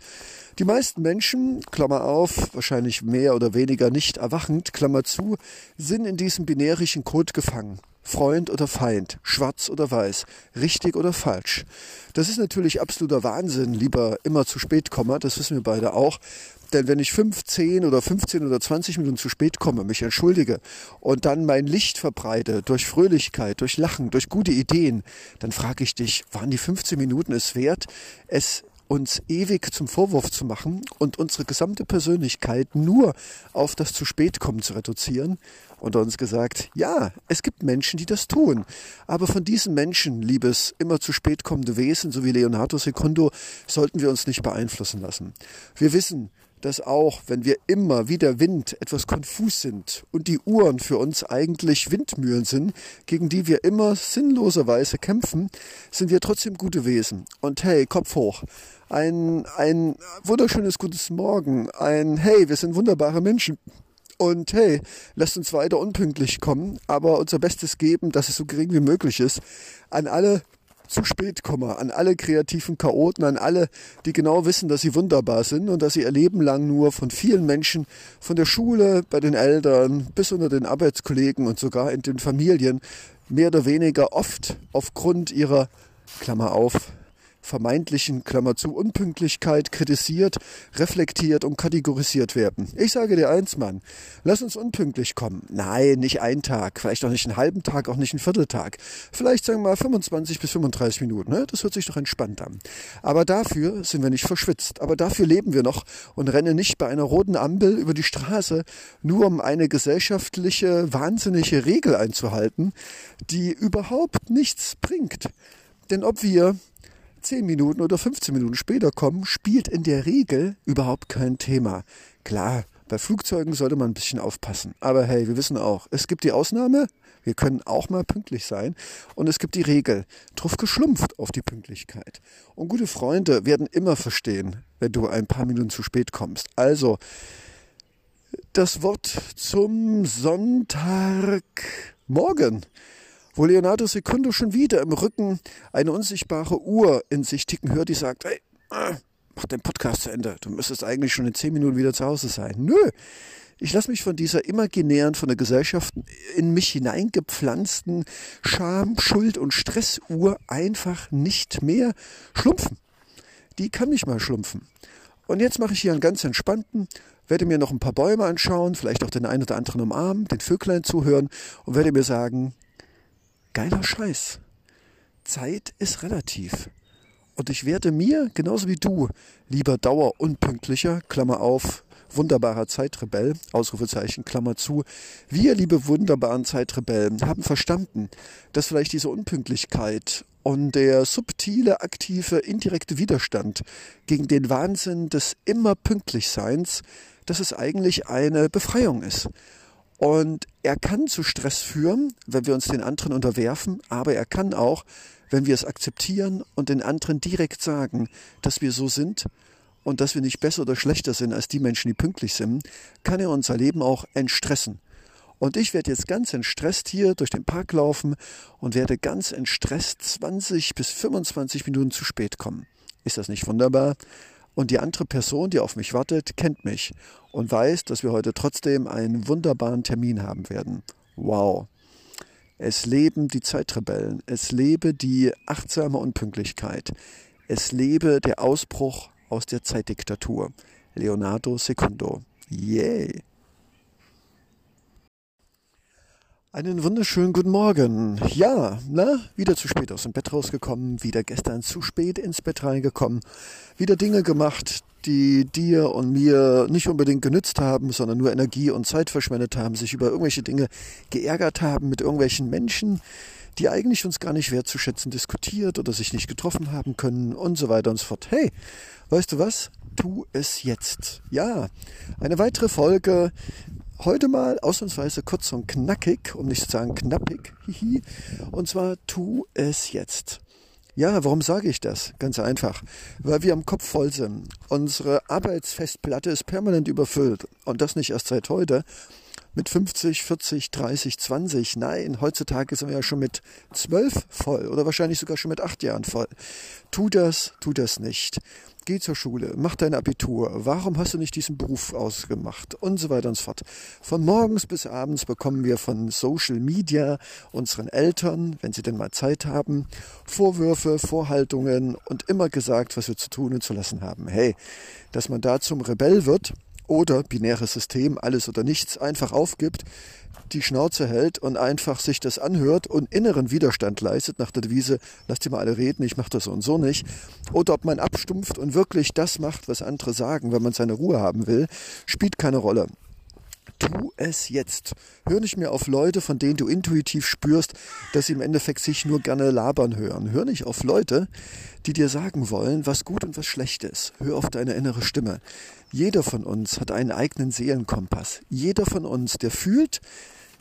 Die meisten Menschen, Klammer auf, wahrscheinlich mehr oder weniger nicht erwachend, Klammer zu, sind in diesem binärischen Code gefangen. Freund oder Feind, schwarz oder weiß, richtig oder falsch. Das ist natürlich absoluter Wahnsinn, lieber immer zu spät kommen, das wissen wir beide auch. Denn wenn ich 15 oder 15 oder 20 Minuten zu spät komme, mich entschuldige und dann mein Licht verbreite durch Fröhlichkeit, durch Lachen, durch gute Ideen, dann frage ich dich, waren die 15 Minuten es wert, es uns ewig zum Vorwurf zu machen und unsere gesamte Persönlichkeit nur auf das zu spät kommen zu reduzieren und uns gesagt, ja, es gibt Menschen, die das tun. Aber von diesen Menschen, liebes immer zu spät kommende Wesen, so wie Leonardo Secundo, sollten wir uns nicht beeinflussen lassen. Wir wissen, dass auch, wenn wir immer wie der Wind etwas konfus sind und die Uhren für uns eigentlich Windmühlen sind, gegen die wir immer sinnloserweise kämpfen, sind wir trotzdem gute Wesen. Und hey, Kopf hoch. Ein, ein wunderschönes gutes Morgen. Ein Hey, wir sind wunderbare Menschen. Und hey, lasst uns weiter unpünktlich kommen, aber unser Bestes geben, dass es so gering wie möglich ist. An alle zu spät komme. An alle kreativen Chaoten, an alle, die genau wissen, dass sie wunderbar sind und dass sie ihr Leben lang nur von vielen Menschen, von der Schule, bei den Eltern bis unter den Arbeitskollegen und sogar in den Familien mehr oder weniger oft aufgrund ihrer Klammer auf vermeintlichen, Klammer zu, Unpünktlichkeit kritisiert, reflektiert und kategorisiert werden. Ich sage dir eins, Mann, lass uns unpünktlich kommen. Nein, nicht einen Tag, vielleicht auch nicht einen halben Tag, auch nicht einen Vierteltag. Vielleicht sagen wir mal 25 bis 35 Minuten, ne? das hört sich doch entspannt an. Aber dafür sind wir nicht verschwitzt. Aber dafür leben wir noch und rennen nicht bei einer roten Ampel über die Straße, nur um eine gesellschaftliche, wahnsinnige Regel einzuhalten, die überhaupt nichts bringt. Denn ob wir 10 Minuten oder 15 Minuten später kommen, spielt in der Regel überhaupt kein Thema. Klar, bei Flugzeugen sollte man ein bisschen aufpassen. Aber hey, wir wissen auch, es gibt die Ausnahme, wir können auch mal pünktlich sein. Und es gibt die Regel, drauf geschlumpft auf die Pünktlichkeit. Und gute Freunde werden immer verstehen, wenn du ein paar Minuten zu spät kommst. Also, das Wort zum Sonntagmorgen wo Leonardo Secundo schon wieder im Rücken eine unsichtbare Uhr in sich ticken hört, die sagt, hey, äh, mach den Podcast zu Ende. Du müsstest eigentlich schon in zehn Minuten wieder zu Hause sein. Nö. Ich lasse mich von dieser imaginären, von der Gesellschaft in mich hineingepflanzten Scham, Schuld und Stressuhr einfach nicht mehr schlumpfen. Die kann nicht mal schlumpfen. Und jetzt mache ich hier einen ganz entspannten, werde mir noch ein paar Bäume anschauen, vielleicht auch den einen oder anderen umarmen, den Vöglein zuhören und werde mir sagen, geiler Scheiß. Zeit ist relativ. Und ich werde mir, genauso wie du, lieber dauerunpünktlicher, Klammer auf, wunderbarer Zeitrebell, Ausrufezeichen, Klammer zu. Wir, liebe wunderbaren Zeitrebellen, haben verstanden, dass vielleicht diese Unpünktlichkeit und der subtile, aktive, indirekte Widerstand gegen den Wahnsinn des immer Pünktlichseins, dass es eigentlich eine Befreiung ist. Und er kann zu Stress führen, wenn wir uns den anderen unterwerfen, aber er kann auch, wenn wir es akzeptieren und den anderen direkt sagen, dass wir so sind und dass wir nicht besser oder schlechter sind als die Menschen, die pünktlich sind, kann er unser Leben auch entstressen. Und ich werde jetzt ganz entstresst hier durch den Park laufen und werde ganz entstresst 20 bis 25 Minuten zu spät kommen. Ist das nicht wunderbar? Und die andere Person, die auf mich wartet, kennt mich und weiß, dass wir heute trotzdem einen wunderbaren Termin haben werden. Wow. Es leben die Zeitrebellen. Es lebe die achtsame Unpünktlichkeit. Es lebe der Ausbruch aus der Zeitdiktatur. Leonardo Secundo. Yay! Einen wunderschönen guten Morgen. Ja, na, wieder zu spät aus dem Bett rausgekommen, wieder gestern zu spät ins Bett reingekommen, wieder Dinge gemacht, die dir und mir nicht unbedingt genützt haben, sondern nur Energie und Zeit verschwendet haben, sich über irgendwelche Dinge geärgert haben mit irgendwelchen Menschen, die eigentlich uns gar nicht wertzuschätzen diskutiert oder sich nicht getroffen haben können und so weiter und so fort. Hey, weißt du was? Tu es jetzt. Ja, eine weitere Folge Heute mal ausnahmsweise kurz und knackig, um nicht zu sagen knappig, hihi. Und zwar tu es jetzt. Ja, warum sage ich das? Ganz einfach. Weil wir am Kopf voll sind. Unsere Arbeitsfestplatte ist permanent überfüllt. Und das nicht erst seit heute. Mit 50, 40, 30, 20. Nein, heutzutage sind wir ja schon mit 12 voll oder wahrscheinlich sogar schon mit 8 Jahren voll. Tu das, tu das nicht geh zur Schule, mach dein Abitur, warum hast du nicht diesen Beruf ausgemacht und so weiter und so fort. Von morgens bis abends bekommen wir von Social Media unseren Eltern, wenn sie denn mal Zeit haben, Vorwürfe, Vorhaltungen und immer gesagt, was wir zu tun und zu lassen haben. Hey, dass man da zum Rebell wird, oder binäres System, alles oder nichts, einfach aufgibt, die Schnauze hält und einfach sich das anhört und inneren Widerstand leistet nach der Devise, lasst die mal alle reden, ich mache das so und so nicht. Oder ob man abstumpft und wirklich das macht, was andere sagen, wenn man seine Ruhe haben will, spielt keine Rolle. Tu es jetzt. Hör nicht mehr auf Leute, von denen du intuitiv spürst, dass sie im Endeffekt sich nur gerne labern hören. Hör nicht auf Leute, die dir sagen wollen, was gut und was schlecht ist. Hör auf deine innere Stimme. Jeder von uns hat einen eigenen Seelenkompass. Jeder von uns, der fühlt,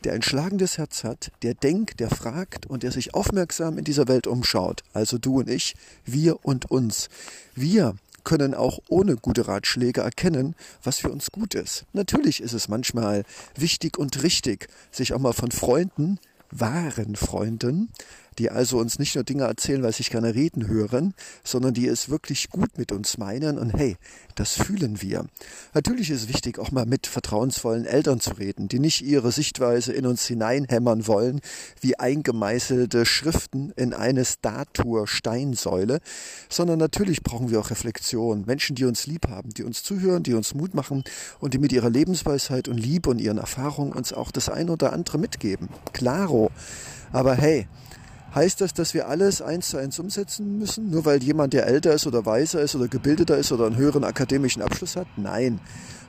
der ein schlagendes Herz hat, der denkt, der fragt und der sich aufmerksam in dieser Welt umschaut. Also du und ich, wir und uns. Wir können auch ohne gute Ratschläge erkennen, was für uns gut ist. Natürlich ist es manchmal wichtig und richtig, sich auch mal von Freunden, wahren Freunden, die also uns nicht nur Dinge erzählen, weil sie sich gerne reden hören, sondern die es wirklich gut mit uns meinen und hey, das fühlen wir. Natürlich ist es wichtig, auch mal mit vertrauensvollen Eltern zu reden, die nicht ihre Sichtweise in uns hineinhämmern wollen, wie eingemeißelte Schriften in eine Statue Steinsäule, sondern natürlich brauchen wir auch Reflexion, Menschen, die uns lieb haben, die uns zuhören, die uns Mut machen und die mit ihrer Lebensweisheit und Liebe und ihren Erfahrungen uns auch das ein oder andere mitgeben. Claro. Aber hey, Heißt das, dass wir alles eins zu eins umsetzen müssen, nur weil jemand, der älter ist oder weiser ist oder gebildeter ist oder einen höheren akademischen Abschluss hat? Nein.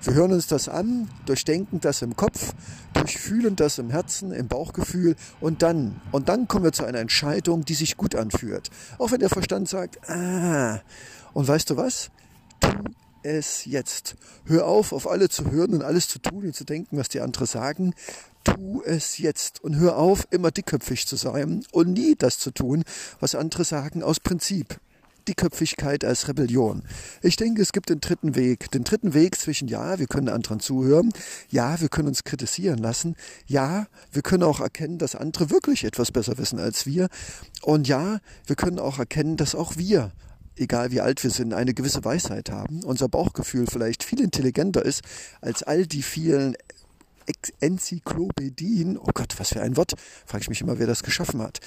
Wir hören uns das an, durchdenken das im Kopf, durchfühlen das im Herzen, im Bauchgefühl und dann, und dann kommen wir zu einer Entscheidung, die sich gut anfühlt. Auch wenn der Verstand sagt, ah, und weißt du was? Tu es jetzt. Hör auf, auf alle zu hören und alles zu tun und zu denken, was die anderen sagen tu es jetzt und hör auf, immer dickköpfig zu sein und nie das zu tun, was andere sagen aus Prinzip. Dickköpfigkeit als Rebellion. Ich denke, es gibt den dritten Weg. Den dritten Weg zwischen, ja, wir können anderen zuhören, ja, wir können uns kritisieren lassen, ja, wir können auch erkennen, dass andere wirklich etwas besser wissen als wir und ja, wir können auch erkennen, dass auch wir egal wie alt wir sind, eine gewisse Weisheit haben, unser Bauchgefühl vielleicht viel intelligenter ist als all die vielen Enzyklopädien. Oh Gott, was für ein Wort. Frage ich mich immer, wer das geschaffen hat.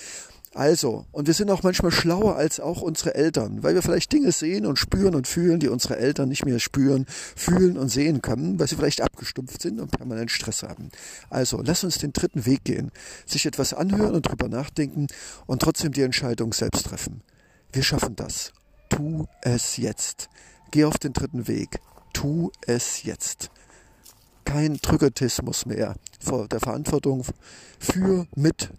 Also, und wir sind auch manchmal schlauer als auch unsere Eltern, weil wir vielleicht Dinge sehen und spüren und fühlen, die unsere Eltern nicht mehr spüren, fühlen und sehen können, weil sie vielleicht abgestumpft sind und permanent Stress haben. Also, lass uns den dritten Weg gehen, sich etwas anhören und drüber nachdenken und trotzdem die Entscheidung selbst treffen. Wir schaffen das. Tu es jetzt. Geh auf den dritten Weg. Tu es jetzt kein Trüggertismus mehr vor der Verantwortung für, mit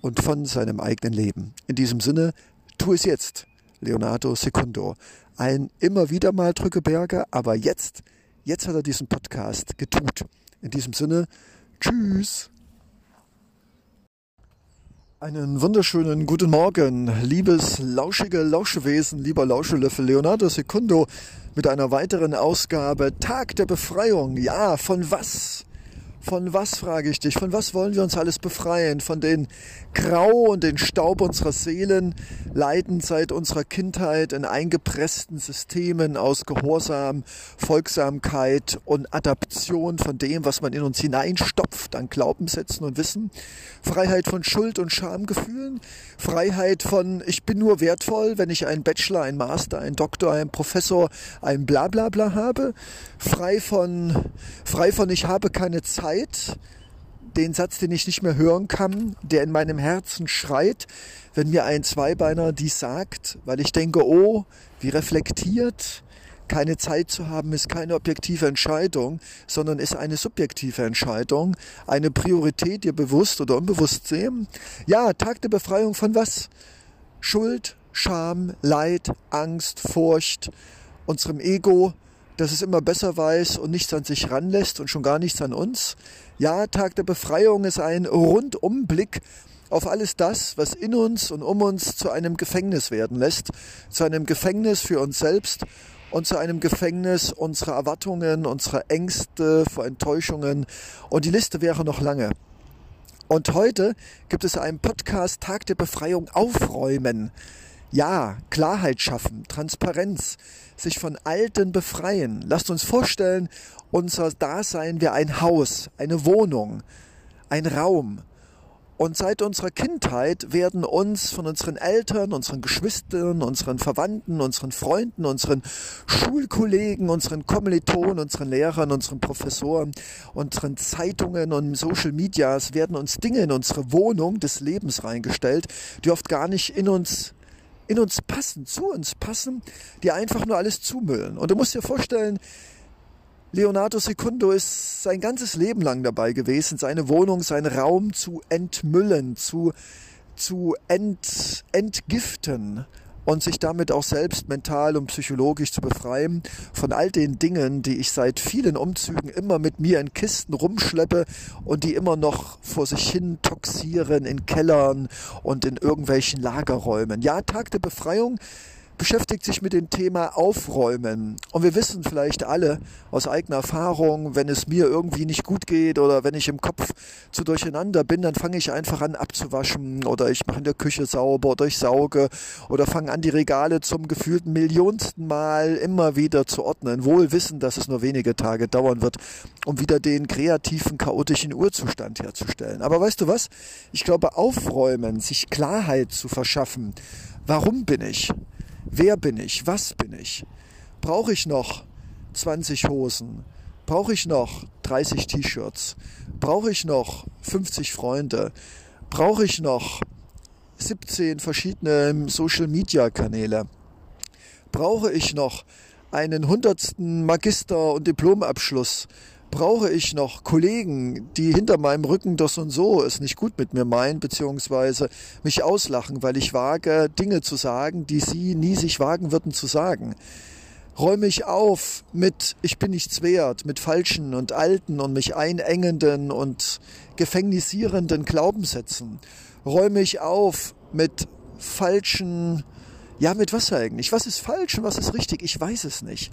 und von seinem eigenen Leben. In diesem Sinne, Tu es jetzt, Leonardo Secundo. Ein immer wieder mal Drückeberger, aber jetzt, jetzt hat er diesen Podcast getut. In diesem Sinne, tschüss. Einen wunderschönen guten Morgen, liebes lauschige Lauschewesen, lieber Lauschelöffel Leonardo Secundo mit einer weiteren Ausgabe Tag der Befreiung. Ja, von was? Von was, frage ich dich, von was wollen wir uns alles befreien? Von den Grau und den Staub unserer Seelen, leidend seit unserer Kindheit in eingepressten Systemen aus Gehorsam, Folgsamkeit und Adaption von dem, was man in uns hineinstopft an Glaubenssätzen und Wissen. Freiheit von Schuld und Schamgefühlen. Freiheit von ich bin nur wertvoll, wenn ich einen Bachelor, einen Master, einen Doktor, einen Professor, ein Blablabla habe. Frei von, frei von ich habe keine Zeit Zeit, den Satz, den ich nicht mehr hören kann, der in meinem Herzen schreit, wenn mir ein Zweibeiner dies sagt, weil ich denke, oh, wie reflektiert, keine Zeit zu haben ist keine objektive Entscheidung, sondern ist eine subjektive Entscheidung, eine Priorität, ihr bewusst oder unbewusst sehen. Ja, Tag der Befreiung von was? Schuld, Scham, Leid, Angst, Furcht, unserem Ego, dass es immer besser weiß und nichts an sich ranlässt und schon gar nichts an uns. Ja, Tag der Befreiung ist ein Rundumblick auf alles das, was in uns und um uns zu einem Gefängnis werden lässt, zu einem Gefängnis für uns selbst und zu einem Gefängnis unserer Erwartungen, unserer Ängste vor Enttäuschungen. Und die Liste wäre noch lange. Und heute gibt es einen Podcast Tag der Befreiung aufräumen. Ja, Klarheit schaffen, Transparenz, sich von Alten befreien. Lasst uns vorstellen, unser Dasein wäre ein Haus, eine Wohnung, ein Raum. Und seit unserer Kindheit werden uns von unseren Eltern, unseren Geschwistern, unseren Verwandten, unseren Freunden, unseren Schulkollegen, unseren Kommilitonen, unseren Lehrern, unseren Professoren, unseren Zeitungen und Social Medias werden uns Dinge in unsere Wohnung des Lebens reingestellt, die oft gar nicht in uns in uns passen, zu uns passen, die einfach nur alles zumüllen. Und du musst dir vorstellen, Leonardo Secundo ist sein ganzes Leben lang dabei gewesen, seine Wohnung, seinen Raum zu entmüllen, zu, zu ent, entgiften und sich damit auch selbst mental und psychologisch zu befreien von all den Dingen, die ich seit vielen Umzügen immer mit mir in Kisten rumschleppe und die immer noch vor sich hin toxieren in Kellern und in irgendwelchen Lagerräumen. Ja, Tag der Befreiung beschäftigt sich mit dem Thema Aufräumen. Und wir wissen vielleicht alle aus eigener Erfahrung, wenn es mir irgendwie nicht gut geht oder wenn ich im Kopf zu durcheinander bin, dann fange ich einfach an abzuwaschen oder ich mache in der Küche sauber oder ich sauge oder fange an, die Regale zum gefühlten millionsten Mal immer wieder zu ordnen, wohl wissen, dass es nur wenige Tage dauern wird, um wieder den kreativen, chaotischen Urzustand herzustellen. Aber weißt du was? Ich glaube, aufräumen, sich Klarheit zu verschaffen, warum bin ich? Wer bin ich? Was bin ich? Brauche ich noch 20 Hosen? Brauche ich noch 30 T-Shirts? Brauche ich noch 50 Freunde? Brauche ich noch 17 verschiedene Social-Media-Kanäle? Brauche ich noch einen hundertsten Magister- und Diplomabschluss? Brauche ich noch Kollegen, die hinter meinem Rücken das und so es nicht gut mit mir meinen, beziehungsweise mich auslachen, weil ich wage, Dinge zu sagen, die sie nie sich wagen würden zu sagen. Räume ich auf mit ich bin nichts wert, mit falschen und alten und mich einengenden und gefängnisierenden Glaubenssätzen. Räume ich auf mit falschen ja, mit was eigentlich? Was ist falsch und was ist richtig? Ich weiß es nicht.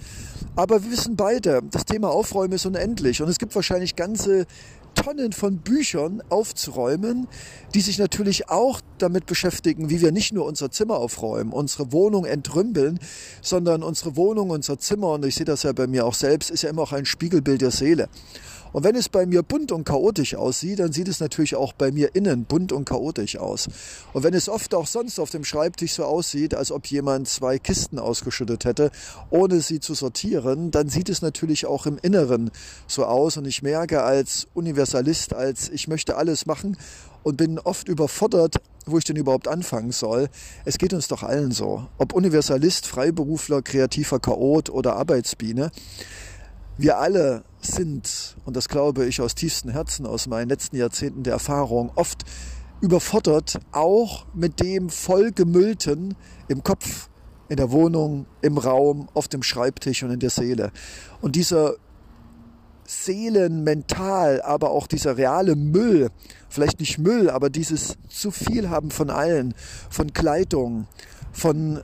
Aber wir wissen beide, das Thema Aufräumen ist unendlich und es gibt wahrscheinlich ganze Tonnen von Büchern aufzuräumen, die sich natürlich auch damit beschäftigen, wie wir nicht nur unser Zimmer aufräumen, unsere Wohnung entrümpeln, sondern unsere Wohnung, unser Zimmer, und ich sehe das ja bei mir auch selbst, ist ja immer auch ein Spiegelbild der Seele. Und wenn es bei mir bunt und chaotisch aussieht, dann sieht es natürlich auch bei mir innen bunt und chaotisch aus. Und wenn es oft auch sonst auf dem Schreibtisch so aussieht, als ob jemand zwei Kisten ausgeschüttet hätte, ohne sie zu sortieren, dann sieht es natürlich auch im Inneren so aus. Und ich merke als Universalist, als ich möchte alles machen und bin oft überfordert, wo ich denn überhaupt anfangen soll. Es geht uns doch allen so. Ob Universalist, Freiberufler, kreativer Chaot oder Arbeitsbiene. Wir alle sind, und das glaube ich aus tiefstem Herzen, aus meinen letzten Jahrzehnten der Erfahrung, oft überfordert, auch mit dem vollgemüllten im Kopf, in der Wohnung, im Raum, auf dem Schreibtisch und in der Seele. Und dieser Seelenmental, aber auch dieser reale Müll, vielleicht nicht Müll, aber dieses zu viel haben von allen, von Kleidung, von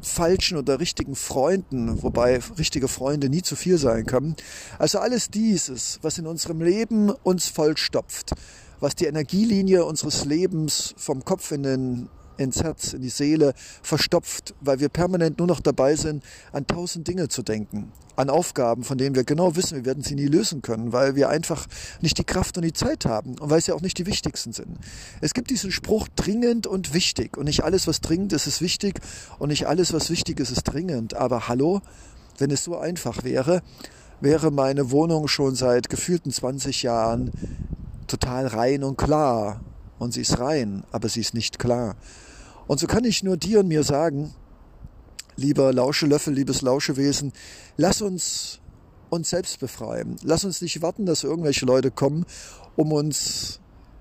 falschen oder richtigen Freunden, wobei richtige Freunde nie zu viel sein können. Also alles dieses, was in unserem Leben uns vollstopft, was die Energielinie unseres Lebens vom Kopf in den ins Herz, in die Seele verstopft, weil wir permanent nur noch dabei sind, an tausend Dinge zu denken, an Aufgaben, von denen wir genau wissen, wir werden sie nie lösen können, weil wir einfach nicht die Kraft und die Zeit haben und weil sie auch nicht die wichtigsten sind. Es gibt diesen Spruch dringend und wichtig und nicht alles, was dringend ist, ist wichtig und nicht alles, was wichtig ist, ist dringend. Aber hallo, wenn es so einfach wäre, wäre meine Wohnung schon seit gefühlten 20 Jahren total rein und klar. Und sie ist rein, aber sie ist nicht klar. Und so kann ich nur dir und mir sagen, lieber Lauschelöffel, liebes Lauschewesen, lass uns uns selbst befreien. Lass uns nicht warten, dass irgendwelche Leute kommen, um uns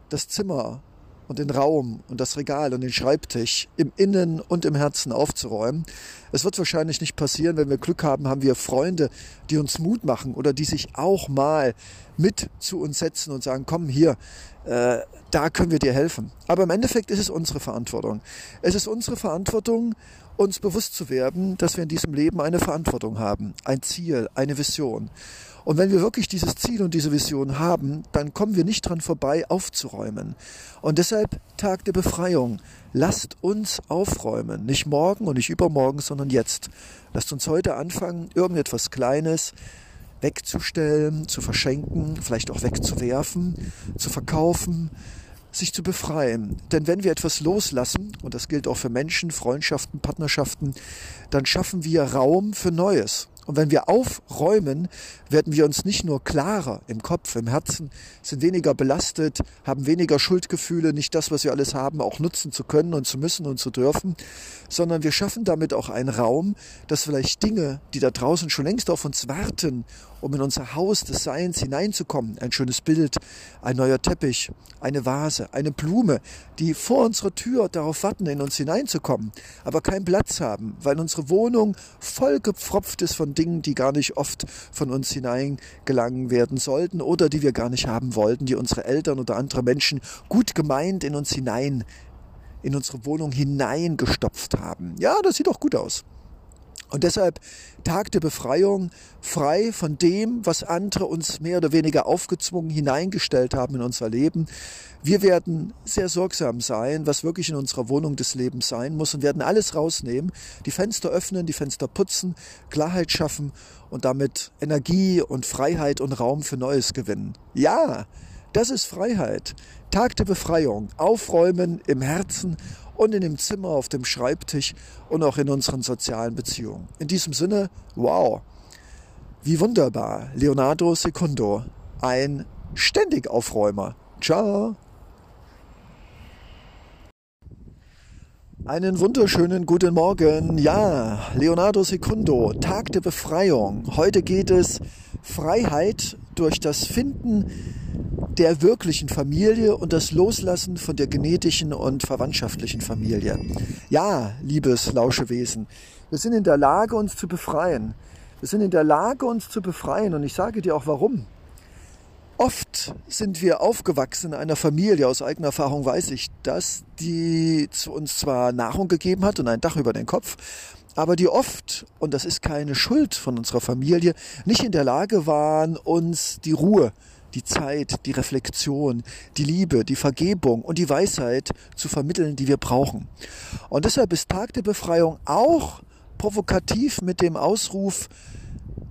das Zimmer und den Raum und das Regal und den Schreibtisch im Innen und im Herzen aufzuräumen. Es wird wahrscheinlich nicht passieren, wenn wir Glück haben, haben wir Freunde, die uns Mut machen oder die sich auch mal mit zu uns setzen und sagen, komm hier, äh, da können wir dir helfen. Aber im Endeffekt ist es unsere Verantwortung. Es ist unsere Verantwortung, uns bewusst zu werden, dass wir in diesem Leben eine Verantwortung haben, ein Ziel, eine Vision. Und wenn wir wirklich dieses Ziel und diese Vision haben, dann kommen wir nicht dran vorbei, aufzuräumen. Und deshalb Tag der Befreiung. Lasst uns aufräumen. Nicht morgen und nicht übermorgen, sondern jetzt. Lasst uns heute anfangen, irgendetwas Kleines wegzustellen, zu verschenken, vielleicht auch wegzuwerfen, zu verkaufen, sich zu befreien. Denn wenn wir etwas loslassen, und das gilt auch für Menschen, Freundschaften, Partnerschaften, dann schaffen wir Raum für Neues. Und wenn wir aufräumen, werden wir uns nicht nur klarer im Kopf, im Herzen, sind weniger belastet, haben weniger Schuldgefühle, nicht das, was wir alles haben, auch nutzen zu können und zu müssen und zu dürfen, sondern wir schaffen damit auch einen Raum, dass vielleicht Dinge, die da draußen schon längst auf uns warten um in unser Haus des Seins hineinzukommen. Ein schönes Bild, ein neuer Teppich, eine Vase, eine Blume, die vor unserer Tür darauf warten, in uns hineinzukommen, aber keinen Platz haben, weil unsere Wohnung vollgepfropft ist von Dingen, die gar nicht oft von uns hineingelangen werden sollten oder die wir gar nicht haben wollten, die unsere Eltern oder andere Menschen gut gemeint in uns hinein in unsere Wohnung hineingestopft haben. Ja, das sieht doch gut aus. Und deshalb Tag der Befreiung, frei von dem, was andere uns mehr oder weniger aufgezwungen hineingestellt haben in unser Leben. Wir werden sehr sorgsam sein, was wirklich in unserer Wohnung des Lebens sein muss und werden alles rausnehmen, die Fenster öffnen, die Fenster putzen, Klarheit schaffen und damit Energie und Freiheit und Raum für Neues gewinnen. Ja, das ist Freiheit. Tag der Befreiung. Aufräumen im Herzen und in dem Zimmer, auf dem Schreibtisch und auch in unseren sozialen Beziehungen. In diesem Sinne, wow, wie wunderbar. Leonardo Secundo, ein ständig Aufräumer. Ciao. Einen wunderschönen guten Morgen. Ja, Leonardo Secundo, Tag der Befreiung. Heute geht es Freiheit durch das Finden der wirklichen Familie und das Loslassen von der genetischen und verwandtschaftlichen Familie. Ja, liebes Lauschewesen, wir sind in der Lage, uns zu befreien. Wir sind in der Lage, uns zu befreien und ich sage dir auch warum. Oft sind wir aufgewachsen in einer Familie, aus eigener Erfahrung weiß ich das, die uns zwar Nahrung gegeben hat und ein Dach über den Kopf, aber die oft, und das ist keine Schuld von unserer Familie, nicht in der Lage waren, uns die Ruhe die Zeit, die Reflexion, die Liebe, die Vergebung und die Weisheit zu vermitteln, die wir brauchen. Und deshalb ist Tag der Befreiung auch provokativ mit dem Ausruf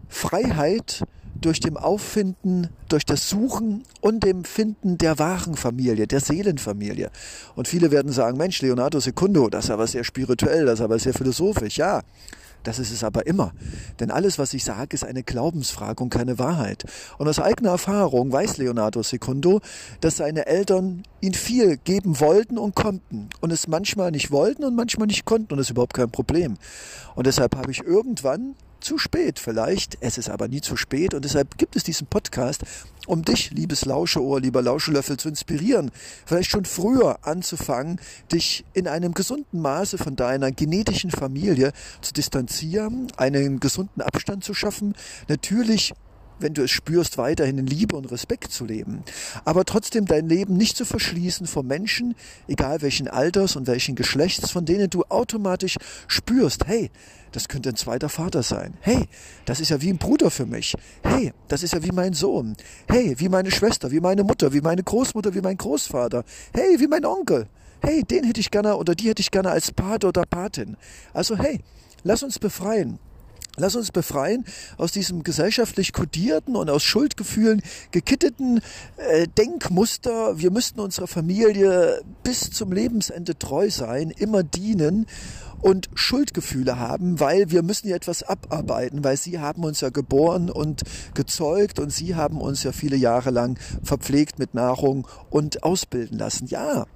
Freiheit durch dem Auffinden, durch das Suchen und dem Finden der wahren Familie, der Seelenfamilie. Und viele werden sagen, Mensch, Leonardo Secundo, das ist aber sehr spirituell, das ist aber sehr philosophisch. Ja, das ist es aber immer. Denn alles, was ich sage, ist eine Glaubensfrage und keine Wahrheit. Und aus eigener Erfahrung weiß Leonardo Secundo, dass seine Eltern ihn viel geben wollten und konnten. Und es manchmal nicht wollten und manchmal nicht konnten. Und das ist überhaupt kein Problem. Und deshalb habe ich irgendwann zu spät vielleicht, es ist aber nie zu spät und deshalb gibt es diesen Podcast, um dich, liebes Lauscheohr, lieber Lauschelöffel, zu inspirieren, vielleicht schon früher anzufangen, dich in einem gesunden Maße von deiner genetischen Familie zu distanzieren, einen gesunden Abstand zu schaffen, natürlich wenn du es spürst, weiterhin in Liebe und Respekt zu leben. Aber trotzdem dein Leben nicht zu verschließen vor Menschen, egal welchen Alters und welchen Geschlechts, von denen du automatisch spürst, hey, das könnte ein zweiter Vater sein. Hey, das ist ja wie ein Bruder für mich. Hey, das ist ja wie mein Sohn. Hey, wie meine Schwester, wie meine Mutter, wie meine Großmutter, wie mein Großvater. Hey, wie mein Onkel. Hey, den hätte ich gerne oder die hätte ich gerne als Pate oder Patin. Also hey, lass uns befreien. Lass uns befreien aus diesem gesellschaftlich kodierten und aus Schuldgefühlen gekitteten äh, Denkmuster. Wir müssten unserer Familie bis zum Lebensende treu sein, immer dienen und Schuldgefühle haben, weil wir müssen ja etwas abarbeiten, weil sie haben uns ja geboren und gezeugt und sie haben uns ja viele Jahre lang verpflegt mit Nahrung und ausbilden lassen. Ja,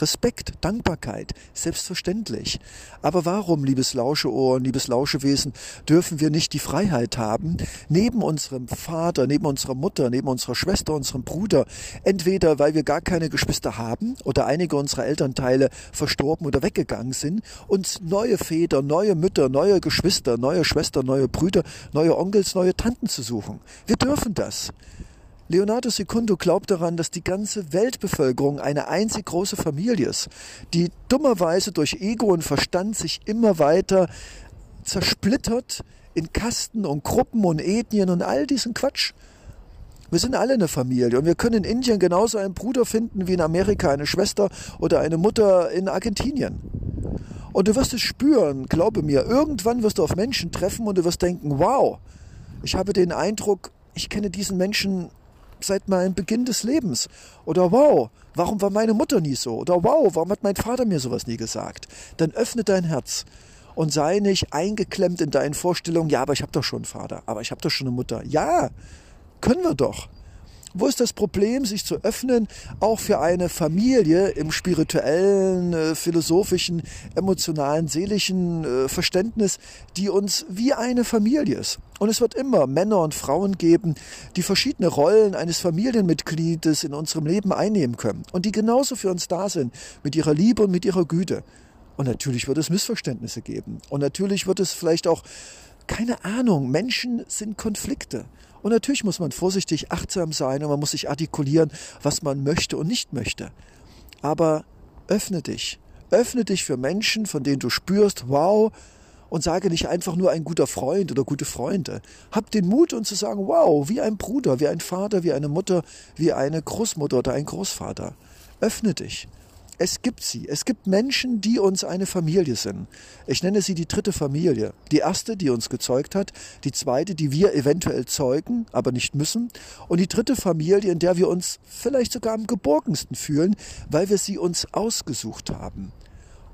Respekt, Dankbarkeit, selbstverständlich. Aber warum, liebes Lauscheohr, liebes Lauschewesen, dürfen wir nicht die Freiheit haben, neben unserem Vater, neben unserer Mutter, neben unserer Schwester, unserem Bruder, entweder weil wir gar keine Geschwister haben oder einige unserer Elternteile verstorben oder weggegangen sind, uns neue Väter, neue Mütter, neue Geschwister, neue Schwestern, neue Brüder, neue Onkels, neue Tanten zu suchen. Wir dürfen das. Leonardo Secundo glaubt daran, dass die ganze Weltbevölkerung eine einzig große Familie ist, die dummerweise durch Ego und Verstand sich immer weiter zersplittert in Kasten und Gruppen und Ethnien und all diesen Quatsch. Wir sind alle eine Familie und wir können in Indien genauso einen Bruder finden wie in Amerika eine Schwester oder eine Mutter in Argentinien. Und du wirst es spüren, glaube mir, irgendwann wirst du auf Menschen treffen und du wirst denken, wow, ich habe den Eindruck, ich kenne diesen Menschen seit meinem Beginn des Lebens. Oder wow, warum war meine Mutter nie so? Oder wow, warum hat mein Vater mir sowas nie gesagt? Dann öffne dein Herz und sei nicht eingeklemmt in deinen Vorstellungen, ja, aber ich habe doch schon einen Vater, aber ich habe doch schon eine Mutter. Ja, können wir doch. Wo ist das Problem, sich zu öffnen, auch für eine Familie im spirituellen, äh, philosophischen, emotionalen, seelischen äh, Verständnis, die uns wie eine Familie ist? Und es wird immer Männer und Frauen geben, die verschiedene Rollen eines Familienmitgliedes in unserem Leben einnehmen können und die genauso für uns da sind, mit ihrer Liebe und mit ihrer Güte. Und natürlich wird es Missverständnisse geben. Und natürlich wird es vielleicht auch, keine Ahnung, Menschen sind Konflikte. Und natürlich muss man vorsichtig, achtsam sein und man muss sich artikulieren, was man möchte und nicht möchte. Aber öffne dich. Öffne dich für Menschen, von denen du spürst, wow, und sage nicht einfach nur ein guter Freund oder gute Freunde. Hab den Mut, und zu sagen, wow, wie ein Bruder, wie ein Vater, wie eine Mutter, wie eine Großmutter oder ein Großvater. Öffne dich. Es gibt sie. Es gibt Menschen, die uns eine Familie sind. Ich nenne sie die dritte Familie. Die erste, die uns gezeugt hat, die zweite, die wir eventuell zeugen, aber nicht müssen, und die dritte Familie, in der wir uns vielleicht sogar am geborgensten fühlen, weil wir sie uns ausgesucht haben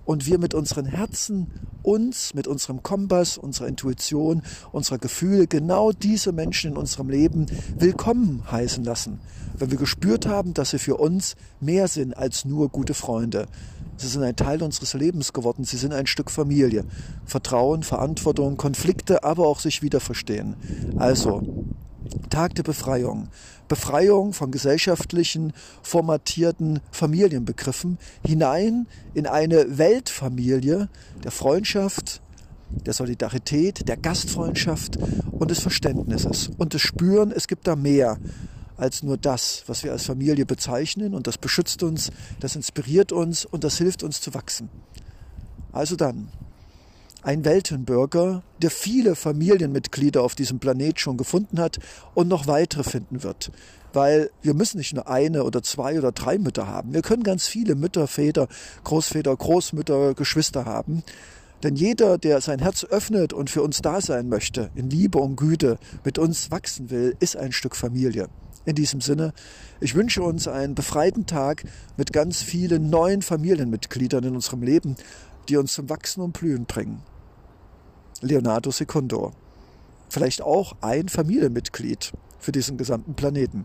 und wir mit unseren Herzen uns, mit unserem Kompass, unserer Intuition, unserer Gefühle genau diese Menschen in unserem Leben willkommen heißen lassen, wenn wir gespürt haben, dass sie für uns mehr sind als nur gute Freunde. Sie sind ein Teil unseres Lebens geworden, sie sind ein Stück Familie. Vertrauen, Verantwortung, Konflikte, aber auch sich wieder verstehen. Also, Tag der Befreiung. Befreiung von gesellschaftlichen, formatierten Familienbegriffen hinein in eine Weltfamilie der Freundschaft, der Solidarität, der Gastfreundschaft und des Verständnisses und des Spüren, es gibt da mehr als nur das, was wir als Familie bezeichnen und das beschützt uns, das inspiriert uns und das hilft uns zu wachsen. Also dann, ein Weltenbürger, der viele Familienmitglieder auf diesem Planet schon gefunden hat und noch weitere finden wird. Weil wir müssen nicht nur eine oder zwei oder drei Mütter haben. Wir können ganz viele Mütter, Väter, Großväter, Großmütter, Geschwister haben. Denn jeder, der sein Herz öffnet und für uns da sein möchte, in Liebe und Güte mit uns wachsen will, ist ein Stück Familie. In diesem Sinne, ich wünsche uns einen befreiten Tag mit ganz vielen neuen Familienmitgliedern in unserem Leben, die uns zum Wachsen und Blühen bringen. Leonardo Secundo. Vielleicht auch ein Familienmitglied für diesen gesamten Planeten.